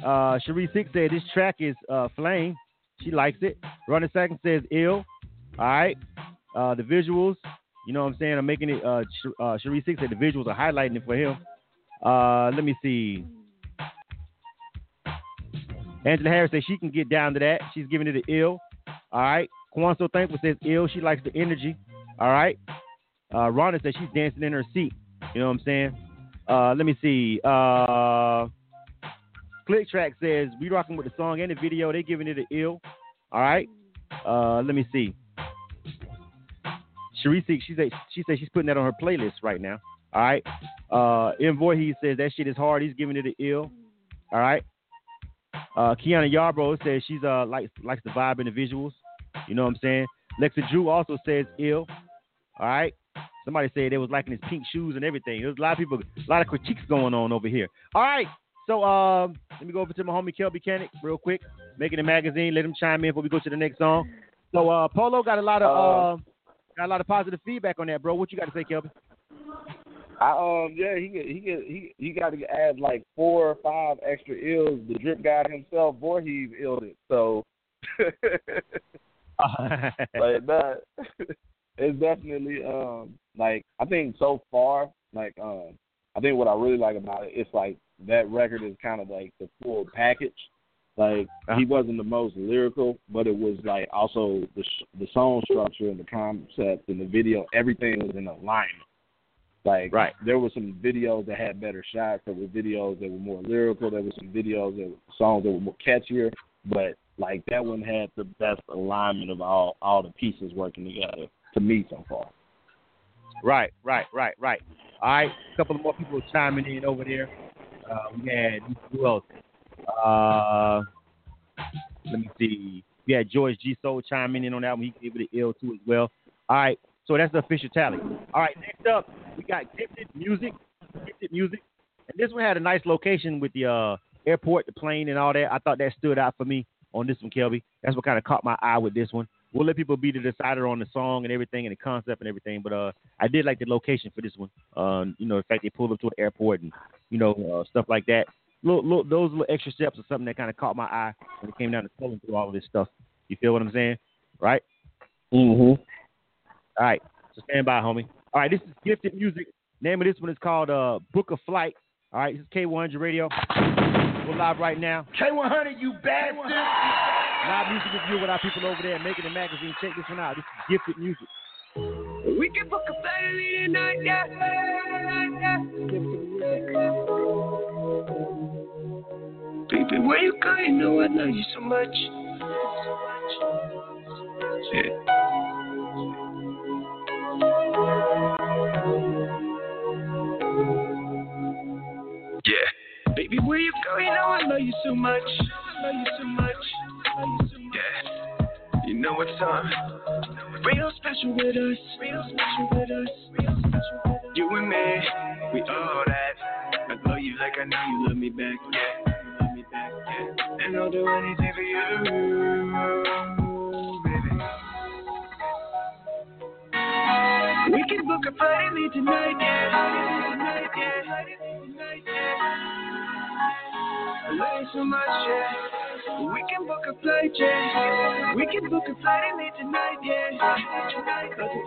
Uh, Cherie Six said this track is uh, flame. She likes it. Running second says ill. All right. Uh, the visuals, you know what I'm saying? I'm making it. Uh, uh, Cherie Six said the visuals are highlighting it for him. Uh, let me see. Angela Harris says she can get down to that. She's giving it an ill. All right. Kwan So Thankful says ill. She likes the energy. All right. Uh, Rhonda says she's dancing in her seat. You know what I'm saying? Uh, let me see. Uh, Click Track says we rocking with the song and the video. They giving it an ill. All right. Uh, let me see. Cherie, she said she said she's putting that on her playlist right now. All right. Uh. Voorhees says that shit is hard. He's giving it an ill. All right. Uh, Kiana Yarbrough says she's uh likes likes the vibe and the visuals. You know what I'm saying? Lexa Drew also says ill. All right. Somebody said they was liking his pink shoes and everything. There's a lot of people, a lot of critiques going on over here. All right. So um, let me go over to my homie Kelby Cannon real quick. Making It Magazine. Let him chime in before we go to the next song. So uh, Polo got a lot of uh, got a lot of positive feedback on that, bro. What you got to say, Kelby? I um yeah he he he he got to add like four or five extra ills. The drip guy himself, Voorhees, illed it. So like that, it's definitely um like I think so far like um I think what I really like about it it's like that record is kind of like the full package. Like uh-huh. he wasn't the most lyrical, but it was like also the sh- the song structure and the concept and the video, everything was in alignment. Like right. there were some videos that had better shots. There were videos that were more lyrical. There were some videos that were songs that were more catchier. But like that one had the best alignment of all all the pieces working together to me so far. Right, right, right, right. All right, a couple of more people chiming in over there. Uh, we had who else? Uh, let me see. We had George G Soul chiming in on that one. He gave it an L too as well. All right, so that's the official tally. All right, next up we got Gifted Music. Gifted Music, and this one had a nice location with the uh, airport, the plane, and all that. I thought that stood out for me on this one, Kelby. That's what kind of caught my eye with this one. We'll let people be the decider on the song and everything and the concept and everything, but uh, I did like the location for this one. Um, you know, the fact they pulled up to an airport and you know uh, stuff like that. Little, little, those little extra steps are something that kind of caught my eye when it came down to pulling through all of this stuff. You feel what I'm saying? Right? Mm-hmm. All right. So stand by, homie. All right, this is Gifted Music. Name of this one is called uh, Book of Flight. All right, this is K100 Radio. We're live right now. K100, you bastard! Live music review with our people over there Making It Magazine. Check this one out. This is gifted music. We can put a party tonight, yeah. Baby, where you going? You know I love you so much. Yeah. yeah. Baby, where you going? You know I love you so much. I love you so much know what's on. Real special with us. Real special with us. Real special with us. You and me, we all that. I love you like I know you love me back. Yeah. Love me back. Yeah. And I'll do anything for you, baby. We can book a tonight, yeah. Tonight, yeah. Tonight, yeah. I love you so much, yeah. We can book a flight, yeah. We can book a flight and leave tonight, yeah. Tonight, I'll do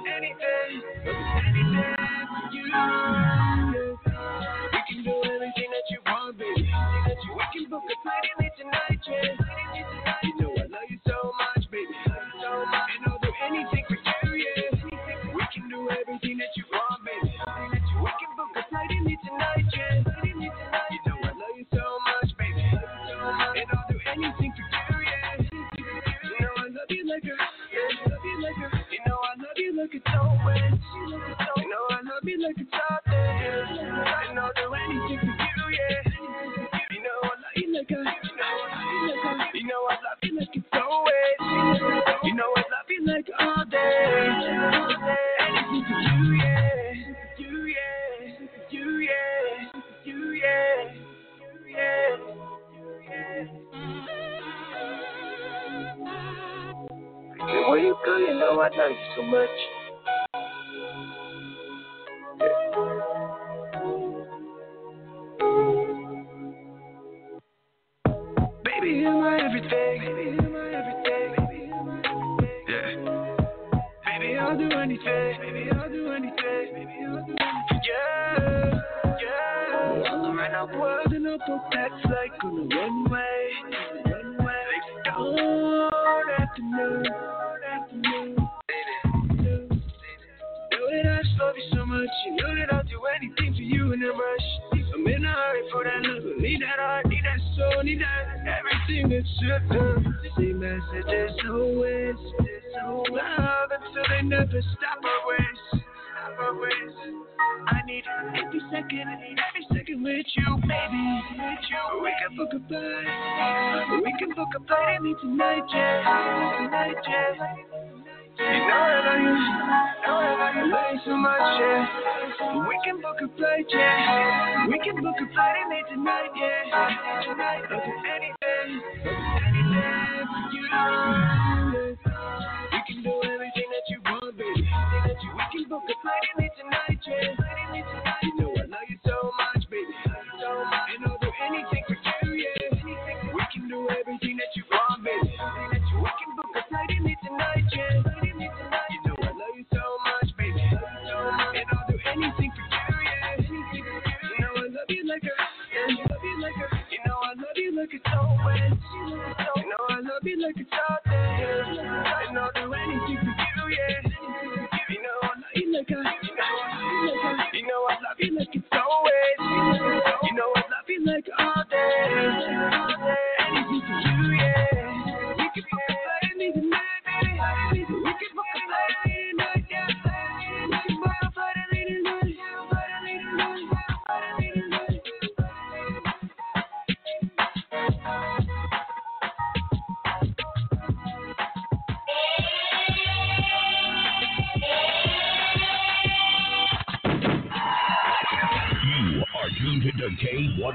Love you so much. Yeah. I'll do anything,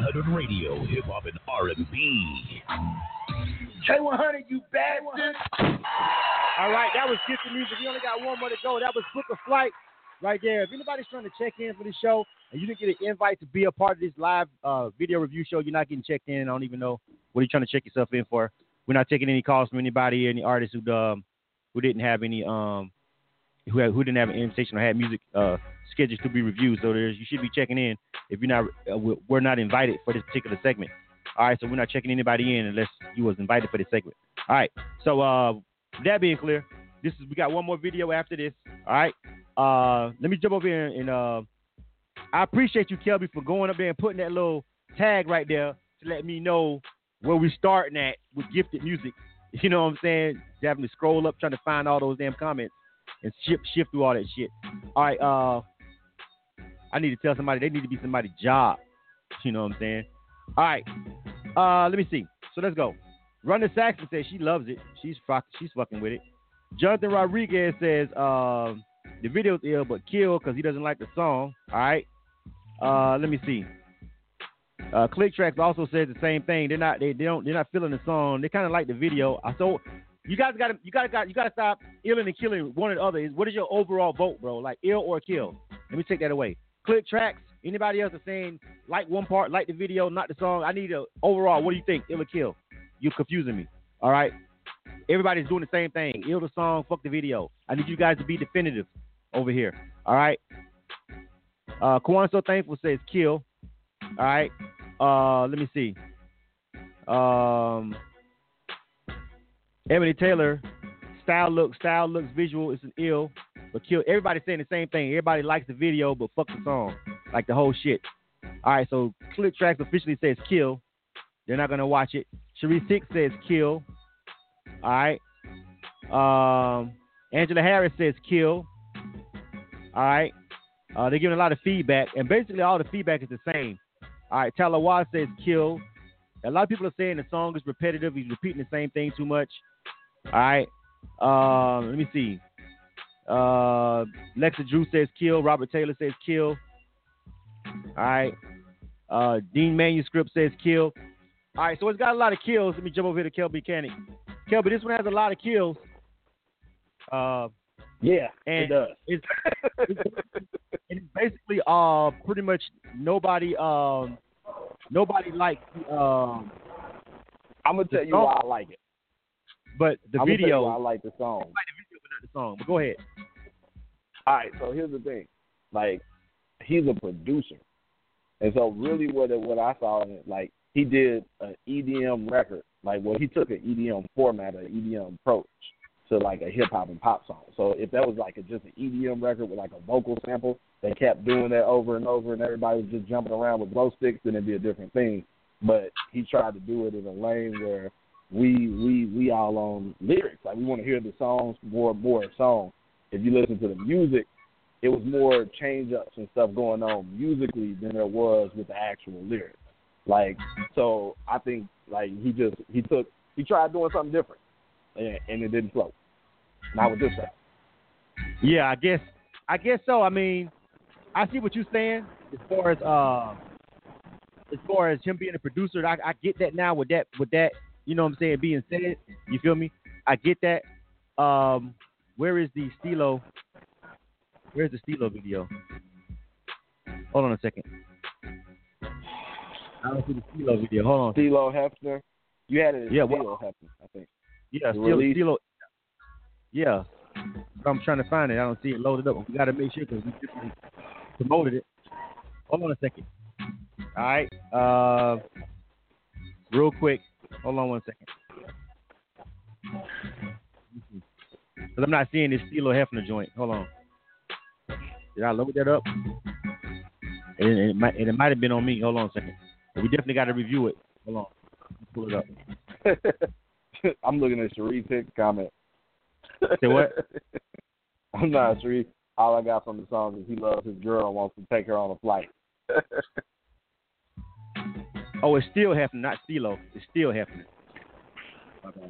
K100 Radio, Hip Hop and R&B. K100, you bastard. All right, that was Gifted Music. We only got one more to go. That was Book a Flight right there. If anybody's trying to check in for the show and you didn't get an invite to be a part of this live uh, video review show, you're not getting checked in. I don't even know what you're trying to check yourself in for. We're not taking any calls from anybody, here, any artists who um, who didn't have any um who had, who didn't have an invitation or had music uh scheduled to be reviewed. So there's you should be checking in if you're not uh, we- we're not invited for this particular segment. All right, so we're not checking anybody in unless you was invited for this segment. All right, so uh, that being clear, this is we got one more video after this. All right, uh, let me jump over here and uh, I appreciate you, Kelby, for going up there and putting that little tag right there to let me know where we starting at with gifted music. You know what I'm saying? Definitely scroll up trying to find all those damn comments and shift shift through all that shit. All right, uh, I need to tell somebody they need to be somebody's job. You know what I'm saying? All right. Uh, let me see. So let's go. Ronnie Saxon says she loves it. She's fuck, she's fucking with it. Jonathan Rodriguez says um, the video's ill, but kill because he doesn't like the song. All right. Uh, let me see. Uh, Click Tracks also says the same thing. They're not they, they don't they're not feeling the song. They kind of like the video. I so you guys got to you got to got you got to stop illing and killing one or the other. What is your overall vote, bro? Like ill or kill? Let me take that away. Click Tracks. Anybody else is saying like one part, like the video, not the song? I need a overall. What do you think? Ill or kill? You're confusing me. All right. Everybody's doing the same thing. Ill the song, fuck the video. I need you guys to be definitive over here. All right. Uh, Kwan so thankful says kill. All right. Uh, let me see. Um, Emily Taylor, style look, style looks visual. It's an ill, but kill. Everybody's saying the same thing. Everybody likes the video, but fuck the song, like the whole shit. All right, so Click Tracks officially says kill. They're not gonna watch it. Cherie Six says kill. All right. Um, Angela Harris says kill. All right. Uh, they're giving a lot of feedback, and basically all the feedback is the same. All right, Talawa says kill. A lot of people are saying the song is repetitive. He's repeating the same thing too much. All right. Um, let me see. Uh, Lexa Drew says kill. Robert Taylor says kill. All right. Uh, Dean Manuscript says kill. All right, so it's got a lot of kills. Let me jump over here to Kelby Mechanic. Kelby, this one has a lot of kills. Uh, yeah, and it does. It's, it's, it's basically uh pretty much nobody um nobody likes um. I'm gonna tell you why I like it. But the I'm video, I like the song. I like the video, but not the song. But go ahead. All right, so here's the thing. Like, he's a producer, and so really, what what I saw in it, like, he did an EDM record. Like, well, he took an EDM format, an EDM approach to like a hip hop and pop song. So if that was like a, just an EDM record with like a vocal sample, they kept doing that over and over, and everybody was just jumping around with glow sticks, then it'd be a different thing. But he tried to do it in a lane where we we we all on lyrics. Like we want to hear the songs more more songs. If you listen to the music, it was more change ups and stuff going on musically than there was with the actual lyrics. Like so, I think like he just he took he tried doing something different, and, and it didn't flow. Not with this guy. Yeah, I guess I guess so. I mean, I see what you're saying as far as uh as far as him being a producer. I, I get that now with that with that you know what I'm saying being said. You feel me? I get that. Um, where is the Stilo? Where's the Stilo video? Hold on a second. I don't see the Stilo video. Hold on. Stilo Hefner. You had it. Yeah, Stilo well- Hefner, I think. Yeah, Stilo. Stilo yeah. I'm trying to find it. I don't see it loaded up. We got to make sure because we just promoted it. Hold on a second. All right. Uh, real quick. Hold on one second. Because I'm not seeing this Stilo Hefner joint. Hold on. Did I load that up? And it, might, and it might have been on me. Hold on a second. But we definitely got to review it. Hold on. Let's pull it up. I'm looking at Sharif Hicks' comment. Say what? I'm not Sharif. All I got from the song is he loves his girl and wants to take her on a flight. Oh, it's still happening, not Stilo. It's still happening.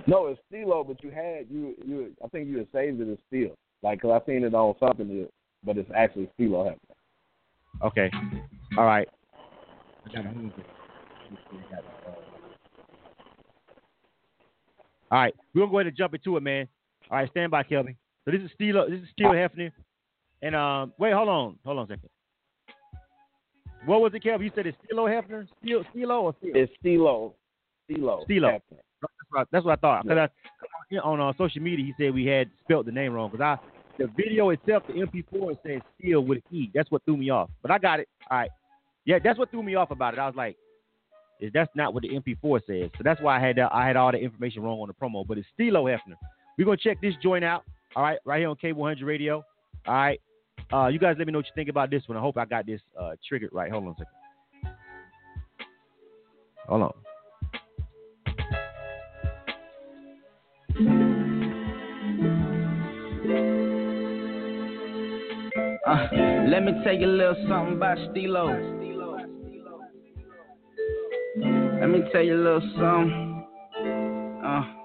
no, it's Stilo, but you had you you. I think you had saved it as Steel, like 'cause I seen it on something, but it's actually Stilo happening. Okay. All right. All right, we're gonna go ahead and jump into it, man. All right, stand by, Kelvin. So this is Steel. This is Steel Hefner. And um, wait, hold on, hold on a second. What was it, Kelvin? You said it's Stilo Hefner, Steel, Stilo or Steel? It's Stilo, Stilo, Stilo. That's what, that's what I thought. Because I, on uh, social media, he said we had spelt the name wrong. Because I, the video itself, the MP4, it says Steel with an E. That's what threw me off. But I got it. All right. Yeah, that's what threw me off about it. I was like, is that's not what the MP4 says. So that's why I had that, I had all the information wrong on the promo. But it's Stilo Hefner. We're gonna check this joint out. All right, right here on K100 Radio. All right. Uh, you guys let me know what you think about this one. I hope I got this uh, triggered right. Hold on a second. Hold on. Uh, let me tell you a little something about Stilo. Let me tell you a little something. Uh.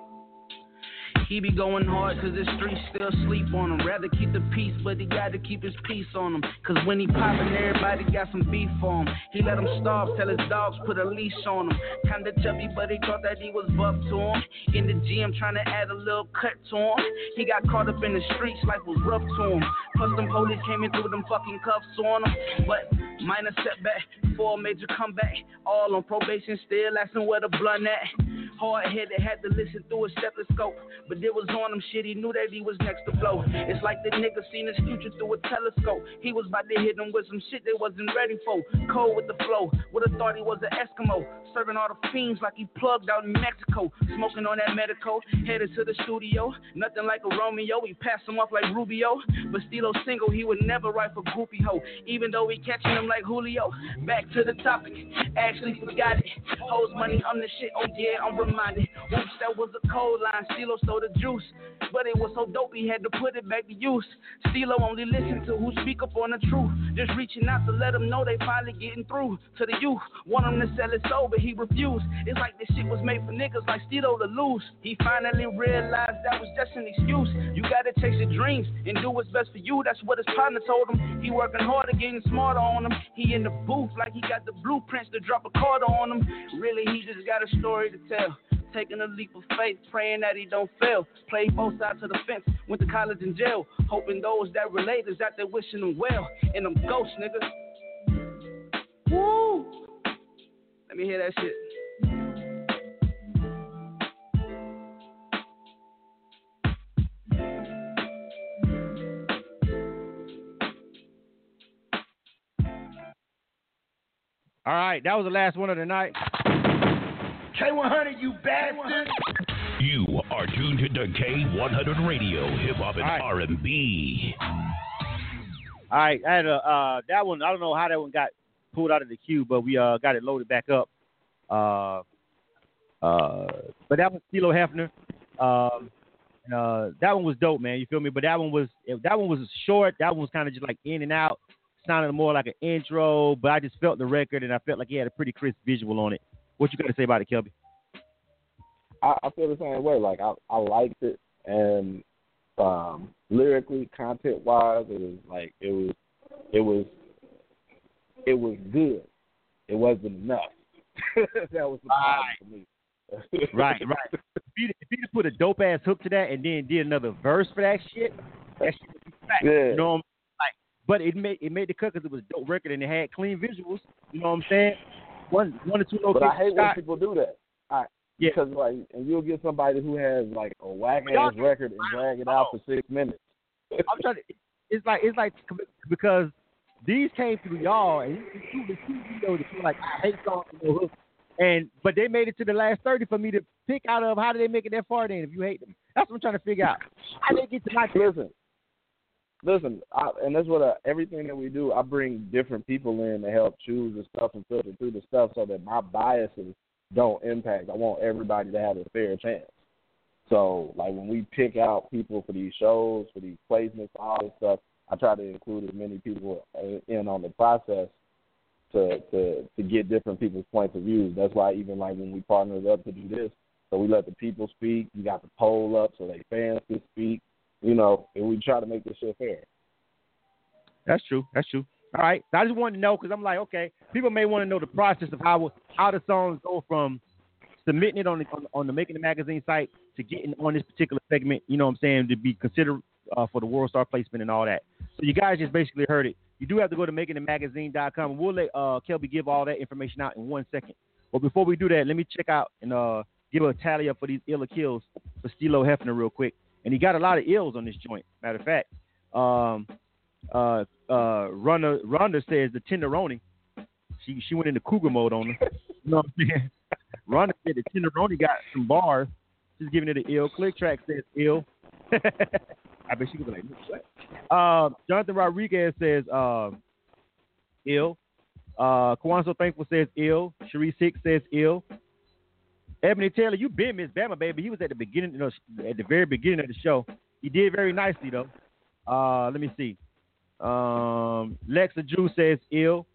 He be going hard cause the streets still sleep on him. Rather keep the peace, but he gotta keep his peace on him. Cause when he poppin', everybody got some beef on him. He let him starve, tell his dogs put a leash on him. Kinda chubby, but he thought that he was buff to him. In the gym, trying to add a little cut to him. He got caught up in the streets, life was rough to him. Plus, them police came in through them fucking cuffs on him. But minor setback, for a major comeback. All on probation, still asking where the blunt at. Hard headed, had to listen through a stethoscope. But it was on him shit, he knew that he was next to blow. It's like the nigga seen his future through a telescope. He was about to hit him with some shit they wasn't ready for. Cold with the flow, would've thought he was an Eskimo. Serving all the fiends like he plugged out in Mexico. Smoking on that medical, headed to the studio. Nothing like a Romeo, he passed him off like Rubio. But Stilo single, he would never write for groupie hoe. Even though he catching him like Julio. Back to the topic, actually forgot it. Hoes money, I'm the shit, oh yeah, I'm reminded. Oops, that was a cold line. Stilo sold the juice. But it was so dope, he had to put it back to use. Stilo only listen to who speak up on the truth. Just reaching out to let them know they finally getting through to the youth. Want him to sell his soul, but he refused. It's like this shit was made for niggas like Stilo to lose. He finally realized that was just an excuse. You gotta chase your dreams and do what's best for you. That's what his partner told him. He working harder, getting smarter on him. He in the booth like he got the blueprints to drop a card on him. Really, he just got a story to tell. Taking a leap of faith, praying that he don't fail. Played both sides of the fence, went to college and jail. Hoping those that relate is out there wishing him well. And them ghosts, nigga. Woo! Let me hear that shit. All right, that was the last one of the night. K100, you bastard. You are tuned to K100 Radio, Hip Hop and R&B. All right, I had a uh, that one. I don't know how that one got pulled out of the queue, but we uh, got it loaded back up. Uh, uh, but that was Stilo Hefner. Um, uh, that one was dope, man. You feel me? But that one was that one was short. That one was kind of just like in and out, sounded more like an intro. But I just felt the record, and I felt like he had a pretty crisp visual on it. What you got to say about it, Kelby? I, I feel the same way. Like I, I liked it, and um, lyrically, content wise, it was like it was, it was, it was good. It wasn't enough. that was the problem for me. right, right. If you, if you just put a dope ass hook to that and then did another verse for that shit, that shit would be fat. Yeah. You know what I'm like? But it made it made the cut because it was a dope record and it had clean visuals. You know what I'm saying? One one or two But. I hate when people do that. I, Yeah. Because like, and you'll get somebody who has like a whack ass record and drag it out for six minutes. I'm trying to. It's like it's like because these came through y'all, and you the two videos that you like I hate songs with no hook, and but they made it to the last thirty for me to pick out of how do they make it that far? Then if you hate them, that's what I'm trying to figure out. How they get to my listen, listen, I, and that's what uh, everything that we do. I bring different people in to help choose the stuff and filter through the stuff so that my biases don't impact. I want everybody to have a fair chance. So, like when we pick out people for these shows, for these placements, all this stuff, I try to include as many people in on the process to to to get different people's points of views. That's why even like when we partnered up to do this, so we let the people speak. We got the poll up so they fans can speak. You know, and we try to make this shit fair. That's true. That's true. All right. I just wanted to know because I'm like, okay, people may want to know the process of how how the songs go from submitting it on the on, on the Making It Magazine site to getting on this particular segment. You know what I'm saying to be considered uh, for the World Star placement and all that. So you guys just basically heard it. You do have to go to makingitmagazine.com. We'll let uh, Kelby give all that information out in one second. But before we do that, let me check out and uh, give a tally up for these illa kills for Stilo Hefner real quick. And he got a lot of ills on this joint. Matter of fact, um, uh, uh, Rhonda, Rhonda says the tenderoni. She she went into cougar mode on her. you know what I'm saying? Rhonda said the tenderoni got some bars. She's giving it an ill. Click track says ill. I bet she was like, what? Um, Jonathan Rodriguez says uh, ill. Uh, Kwanzo Thankful says ill. Sharice Hicks says ill. Ebony Taylor, you been Miss Bama, baby. He was at the beginning, you know, at the very beginning of the show. He did very nicely though. Uh, let me see. Um, Lexa Drew says ill.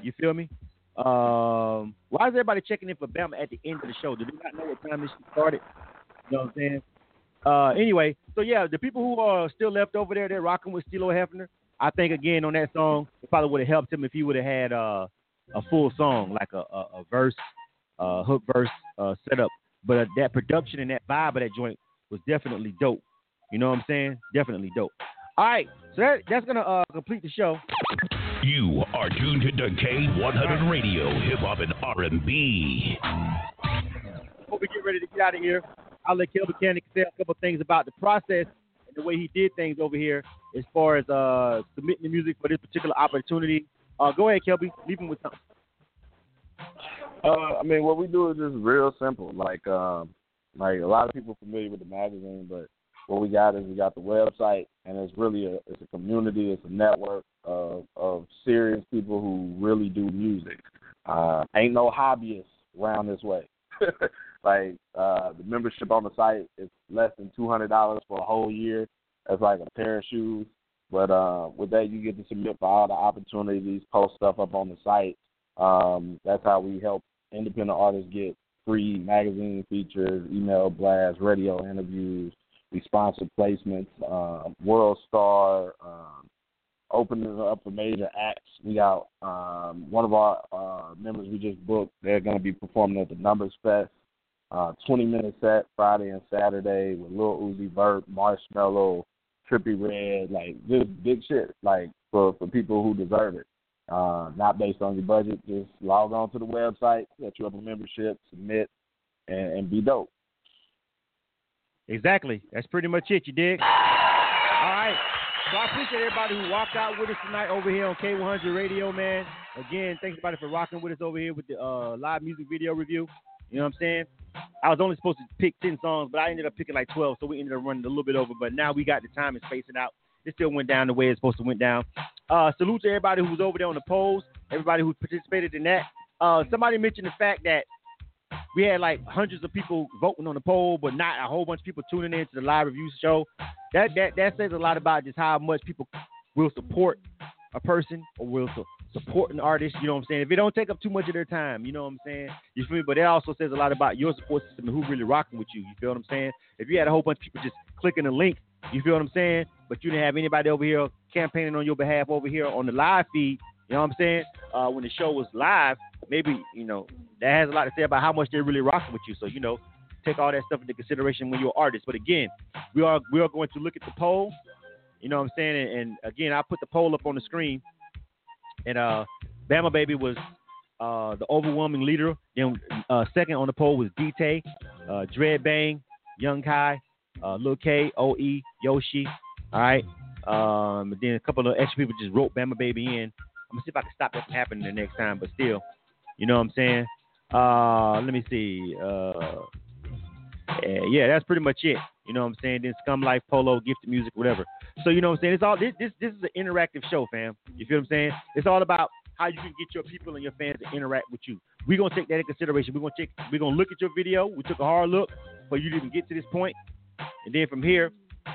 You feel me? Um, why is everybody checking in for Bama at the end of the show? Do they not know what time this started? You know what I'm saying? Uh, anyway, so yeah, the people who are still left over there, they're rocking with Stilo Hefner. I think again on that song, it probably would have helped him if he would have had uh, a full song, like a, a, a verse, uh, hook verse uh, setup. But uh, that production and that vibe of that joint was definitely dope. You know what I'm saying? Definitely dope. All right, so that, that's gonna uh, complete the show. You are tuned to K100 Radio, Hip Hop and R&B. Before we get ready to get out of here, I'll let Kel Mechanic say a couple things about the process and the way he did things over here as far as uh, submitting the music for this particular opportunity. Uh, go ahead, Kelby. Leave him with something. Uh, I mean, what we do is just real simple. Like, um, like a lot of people are familiar with the magazine, but what we got is we got the website, and it's really a it's a community, it's a network of of serious people who really do music. Uh, ain't no hobbyists around this way. like uh, the membership on the site is less than two hundred dollars for a whole year. That's like a pair of shoes. But uh, with that, you get to submit for all the opportunities, post stuff up on the site. Um, that's how we help independent artists get free magazine features, email blasts, radio interviews. We sponsor placements, uh, World Star, um, opening up for major acts. We got um, one of our uh, members we just booked. They're going to be performing at the Numbers Fest. Uh, 20 minute set Friday and Saturday with Lil Uzi Vert, Marshmello, Trippie Redd, like just big shit, like for for people who deserve it. Uh, not based on your budget. Just log on to the website, set you up a membership, submit, and, and be dope. Exactly. That's pretty much it. You dig? All right. So I appreciate everybody who walked out with us tonight over here on K100 Radio, man. Again, thanks everybody for rocking with us over here with the uh, live music video review. You know what I'm saying? I was only supposed to pick 10 songs, but I ended up picking like 12, so we ended up running a little bit over. But now we got the time and spacing out. It still went down the way it's supposed to went down. Uh, salute to everybody who was over there on the polls, everybody who participated in that. Uh, somebody mentioned the fact that we had like hundreds of people voting on the poll, but not a whole bunch of people tuning in to the live review show. That that that says a lot about just how much people will support a person or will su- support an artist. You know what I'm saying? If it don't take up too much of their time, you know what I'm saying? You feel me? But it also says a lot about your support system and who really rocking with you. You feel what I'm saying? If you had a whole bunch of people just clicking a link, you feel what I'm saying? But you didn't have anybody over here campaigning on your behalf over here on the live feed. You know what I'm saying? Uh, when the show was live, maybe you know that has a lot to say about how much they're really rocking with you. So you know, take all that stuff into consideration when you're an artist. But again, we are we are going to look at the poll. You know what I'm saying? And, and again, I put the poll up on the screen. And uh, Bama Baby was uh, the overwhelming leader. Then uh, second on the poll was DT, uh, Dread Bang, Young Kai, uh, Lil Yoshi. All right. Um, and then a couple of extra people just wrote Bama Baby in. I'm gonna see if I can stop that from happening the next time. But still, you know what I'm saying? Uh, let me see. Uh, yeah, that's pretty much it. You know what I'm saying? Then Scum Life, Polo, Gifted Music, whatever. So you know what I'm saying? It's all this. This this is an interactive show, fam. You feel what I'm saying? It's all about how you can get your people and your fans to interact with you. We're gonna take that in consideration. We're gonna take. We're gonna look at your video. We took a hard look for you to even get to this point, and then from here,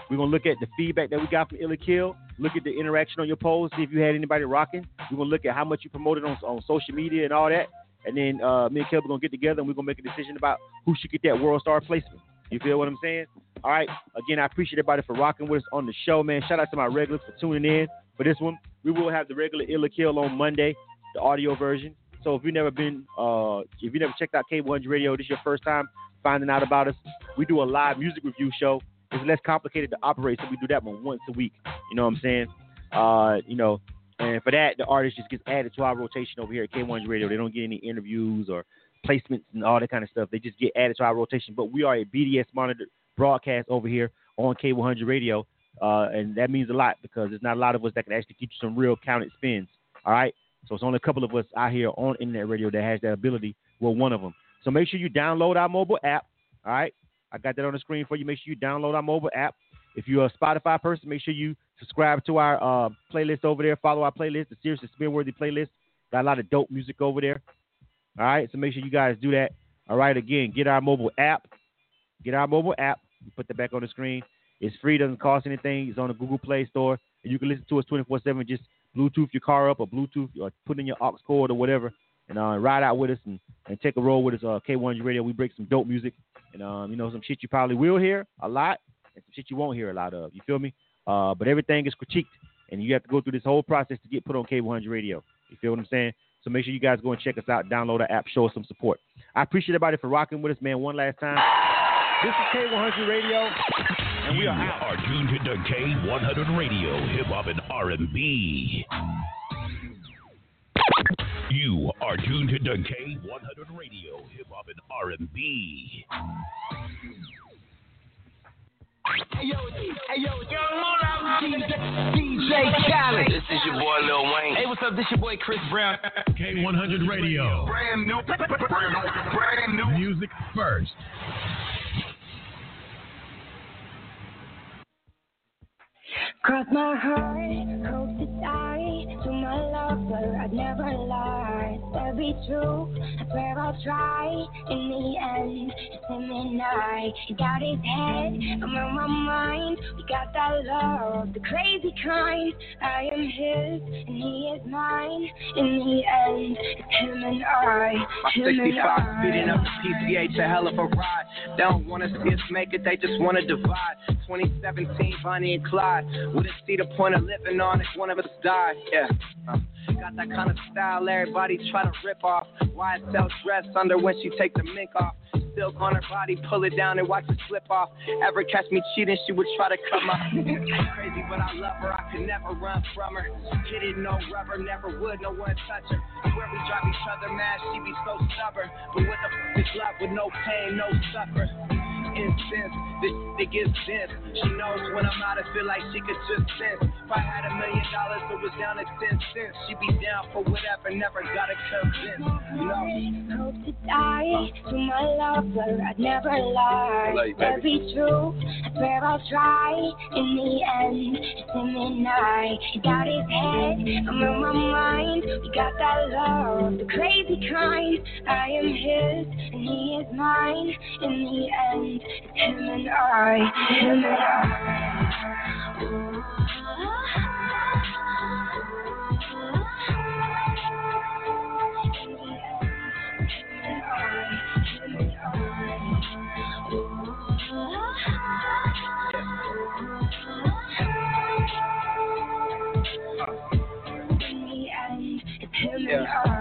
we're gonna look at the feedback that we got from Illa Kill. Look at the interaction on your post. See if you had anybody rocking. We're gonna look at how much you promoted on on social media and all that. And then uh, me and Kelby are gonna get together and we're gonna make a decision about who should get that World Star placement. You feel what I'm saying? All right. Again, I appreciate everybody for rocking with us on the show, man. Shout out to my regulars for tuning in for this one. We will have the regular Illa Kill on Monday, the audio version. So if you've never been, uh, if you never checked out K100 Radio, this is your first time finding out about us. We do a live music review show. It's less complicated to operate, so we do that one once a week. You know what I'm saying? Uh, you know, and for that, the artist just gets added to our rotation over here at K100 Radio. They don't get any interviews or placements and all that kind of stuff. They just get added to our rotation. But we are a BDS monitored broadcast over here on K100 Radio, uh, and that means a lot because there's not a lot of us that can actually get you some real counted spins. All right, so it's only a couple of us out here on internet radio that has that ability. We're one of them. So make sure you download our mobile app. All right, I got that on the screen for you. Make sure you download our mobile app. If you're a Spotify person, make sure you subscribe to our uh, playlist over there. Follow our playlist, the Serious and Spin Worthy playlist. Got a lot of dope music over there. All right, so make sure you guys do that. All right, again, get our mobile app. Get our mobile app. Put that back on the screen. It's free, doesn't cost anything. It's on the Google Play Store, and you can listen to us 24/7. Just Bluetooth your car up, or Bluetooth, or put in your aux cord or whatever, and uh, ride out with us and, and take a roll with us. Uh, K100 Radio. We break some dope music and um, you know some shit you probably will hear a lot and some shit you won't hear a lot of. You feel me? Uh, but everything is critiqued, and you have to go through this whole process to get put on K100 Radio. You feel what I'm saying? So make sure you guys go and check us out. Download the app. Show us some support. I appreciate everybody for rocking with us, man. One last time. This is K100 Radio, and we are out. are tuned to K100 Radio, Hip Hop and R&B. You are tuned to K100 Radio, Hip Hop and R&B. Hey yo, hey yo, DJ, DJ Khaled. This is your boy Lil Wayne. Hey, what's up? This your boy Chris Brown. K100 Radio. Brand new, brand new, brand new. Music first. Cross my heart, hope to die. To my lover, I'd never lie. That'd be true. I swear I'll try. In the end, it's him and I. He got his head, I'm on my mind. We got that love, the crazy kind. I am his, and he is mine. In the end, it's him and I. My Him and 65 I. speeding up the PCH, a hell of a ride. They don't want to see us make it, they just want to divide. 2017, Bonnie and Clyde. Wouldn't see the point of living on if one of us died. Yeah. Uh, got that kind of style everybody try to rip off. Why YSL dress under when she take the mink off. Silk on her body, pull it down and watch it slip off. Ever catch me cheating, she would try to cut my. Crazy, but I love her. I could never run from her. Hit it, no rubber, never would, no one touch her. Where we drive each other mad, she be so stubborn. But what the f is love with no pain, no suffer? Incense, this shit dense. She knows when I'm out, I feel like she could just sense. If I had a million dollars, it was down to ten cents. She be down for whatever, never gotta convince. Know? hope to die to my lover. I'd never lie. That'd be true. I swear I'll try. In the end, it's him and I. He got his head, I'm on my mind. We got that love, the crazy kind. I am his, and he is mine. In the end, him and I. Him and I. Yeah.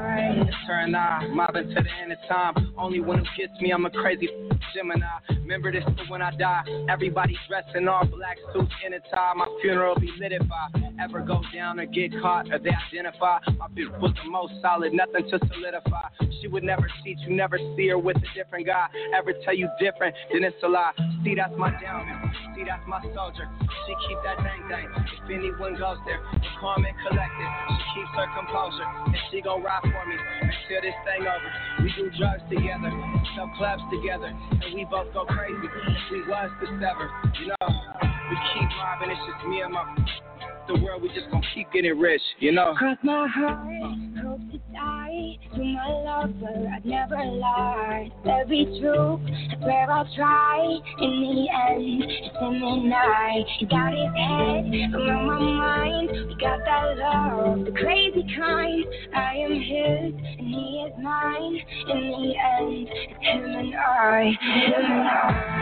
Turn eye, mobbing to the end of time. Only one who gets me, I'm a crazy Gemini. Remember this when I die. Everybody dressed in all black suits in a tie. My funeral be lit if I ever go down or get caught or they identify. My bitch was the most solid, nothing to solidify. She would never cheat, you never see her with a different guy. Ever tell you different, then it's a lie. See, that's my down See, that's my soldier. She keep that thing thing. If anyone goes there, it's calm and collected. She keeps her composure, and she gon' ride for me this thing over. We do drugs together, sell clubs together, and we both go crazy. We was to sever, you know, we keep mobbing. It's just me and my the world. We just gon' keep getting rich, you know. Cross my heart, hope to die to my lover. I'd never lie. Every truth. I swear I'll try. In the end, it's him and I. He got his head, I'm on my mind. We got that love, the crazy kind. I am his, and he is mine. In the end, it's him and I. Him and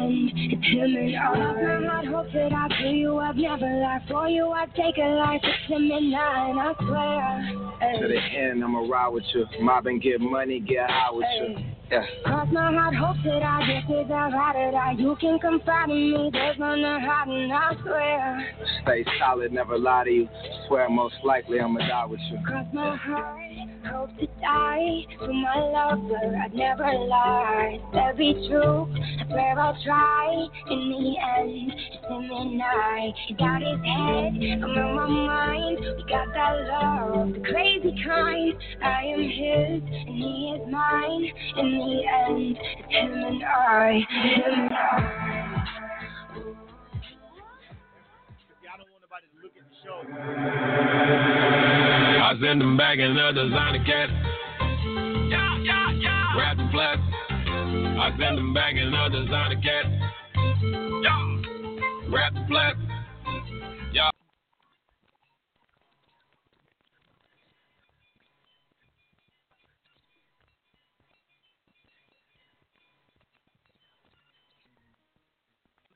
end. It's him and I. I hope that I feel you. I've never lied for you. I'd take a life. It's him and I, I swear. To the end, I'ma ride with you. Mob and get money, get high with you. Yeah. Cross my heart, hope that I get this out ride or die. You can confide in me. There's none to hide, and I swear. Stay solid, never lie to you. Swear most likely I'ma die with you. Cross my heart, hope to die. To my lover, I'd never lie. That'd be true. I swear I'll try. In the end, it's him and I. He got his head, I'm on my mind. We got that love, the crazy kind. I am his, and he is mine. In the end, it's him and I. Him and I. I send them back in the designer cat. Wrapped in plastic. I send them back in a designer cat. Yeah. Rap the flat.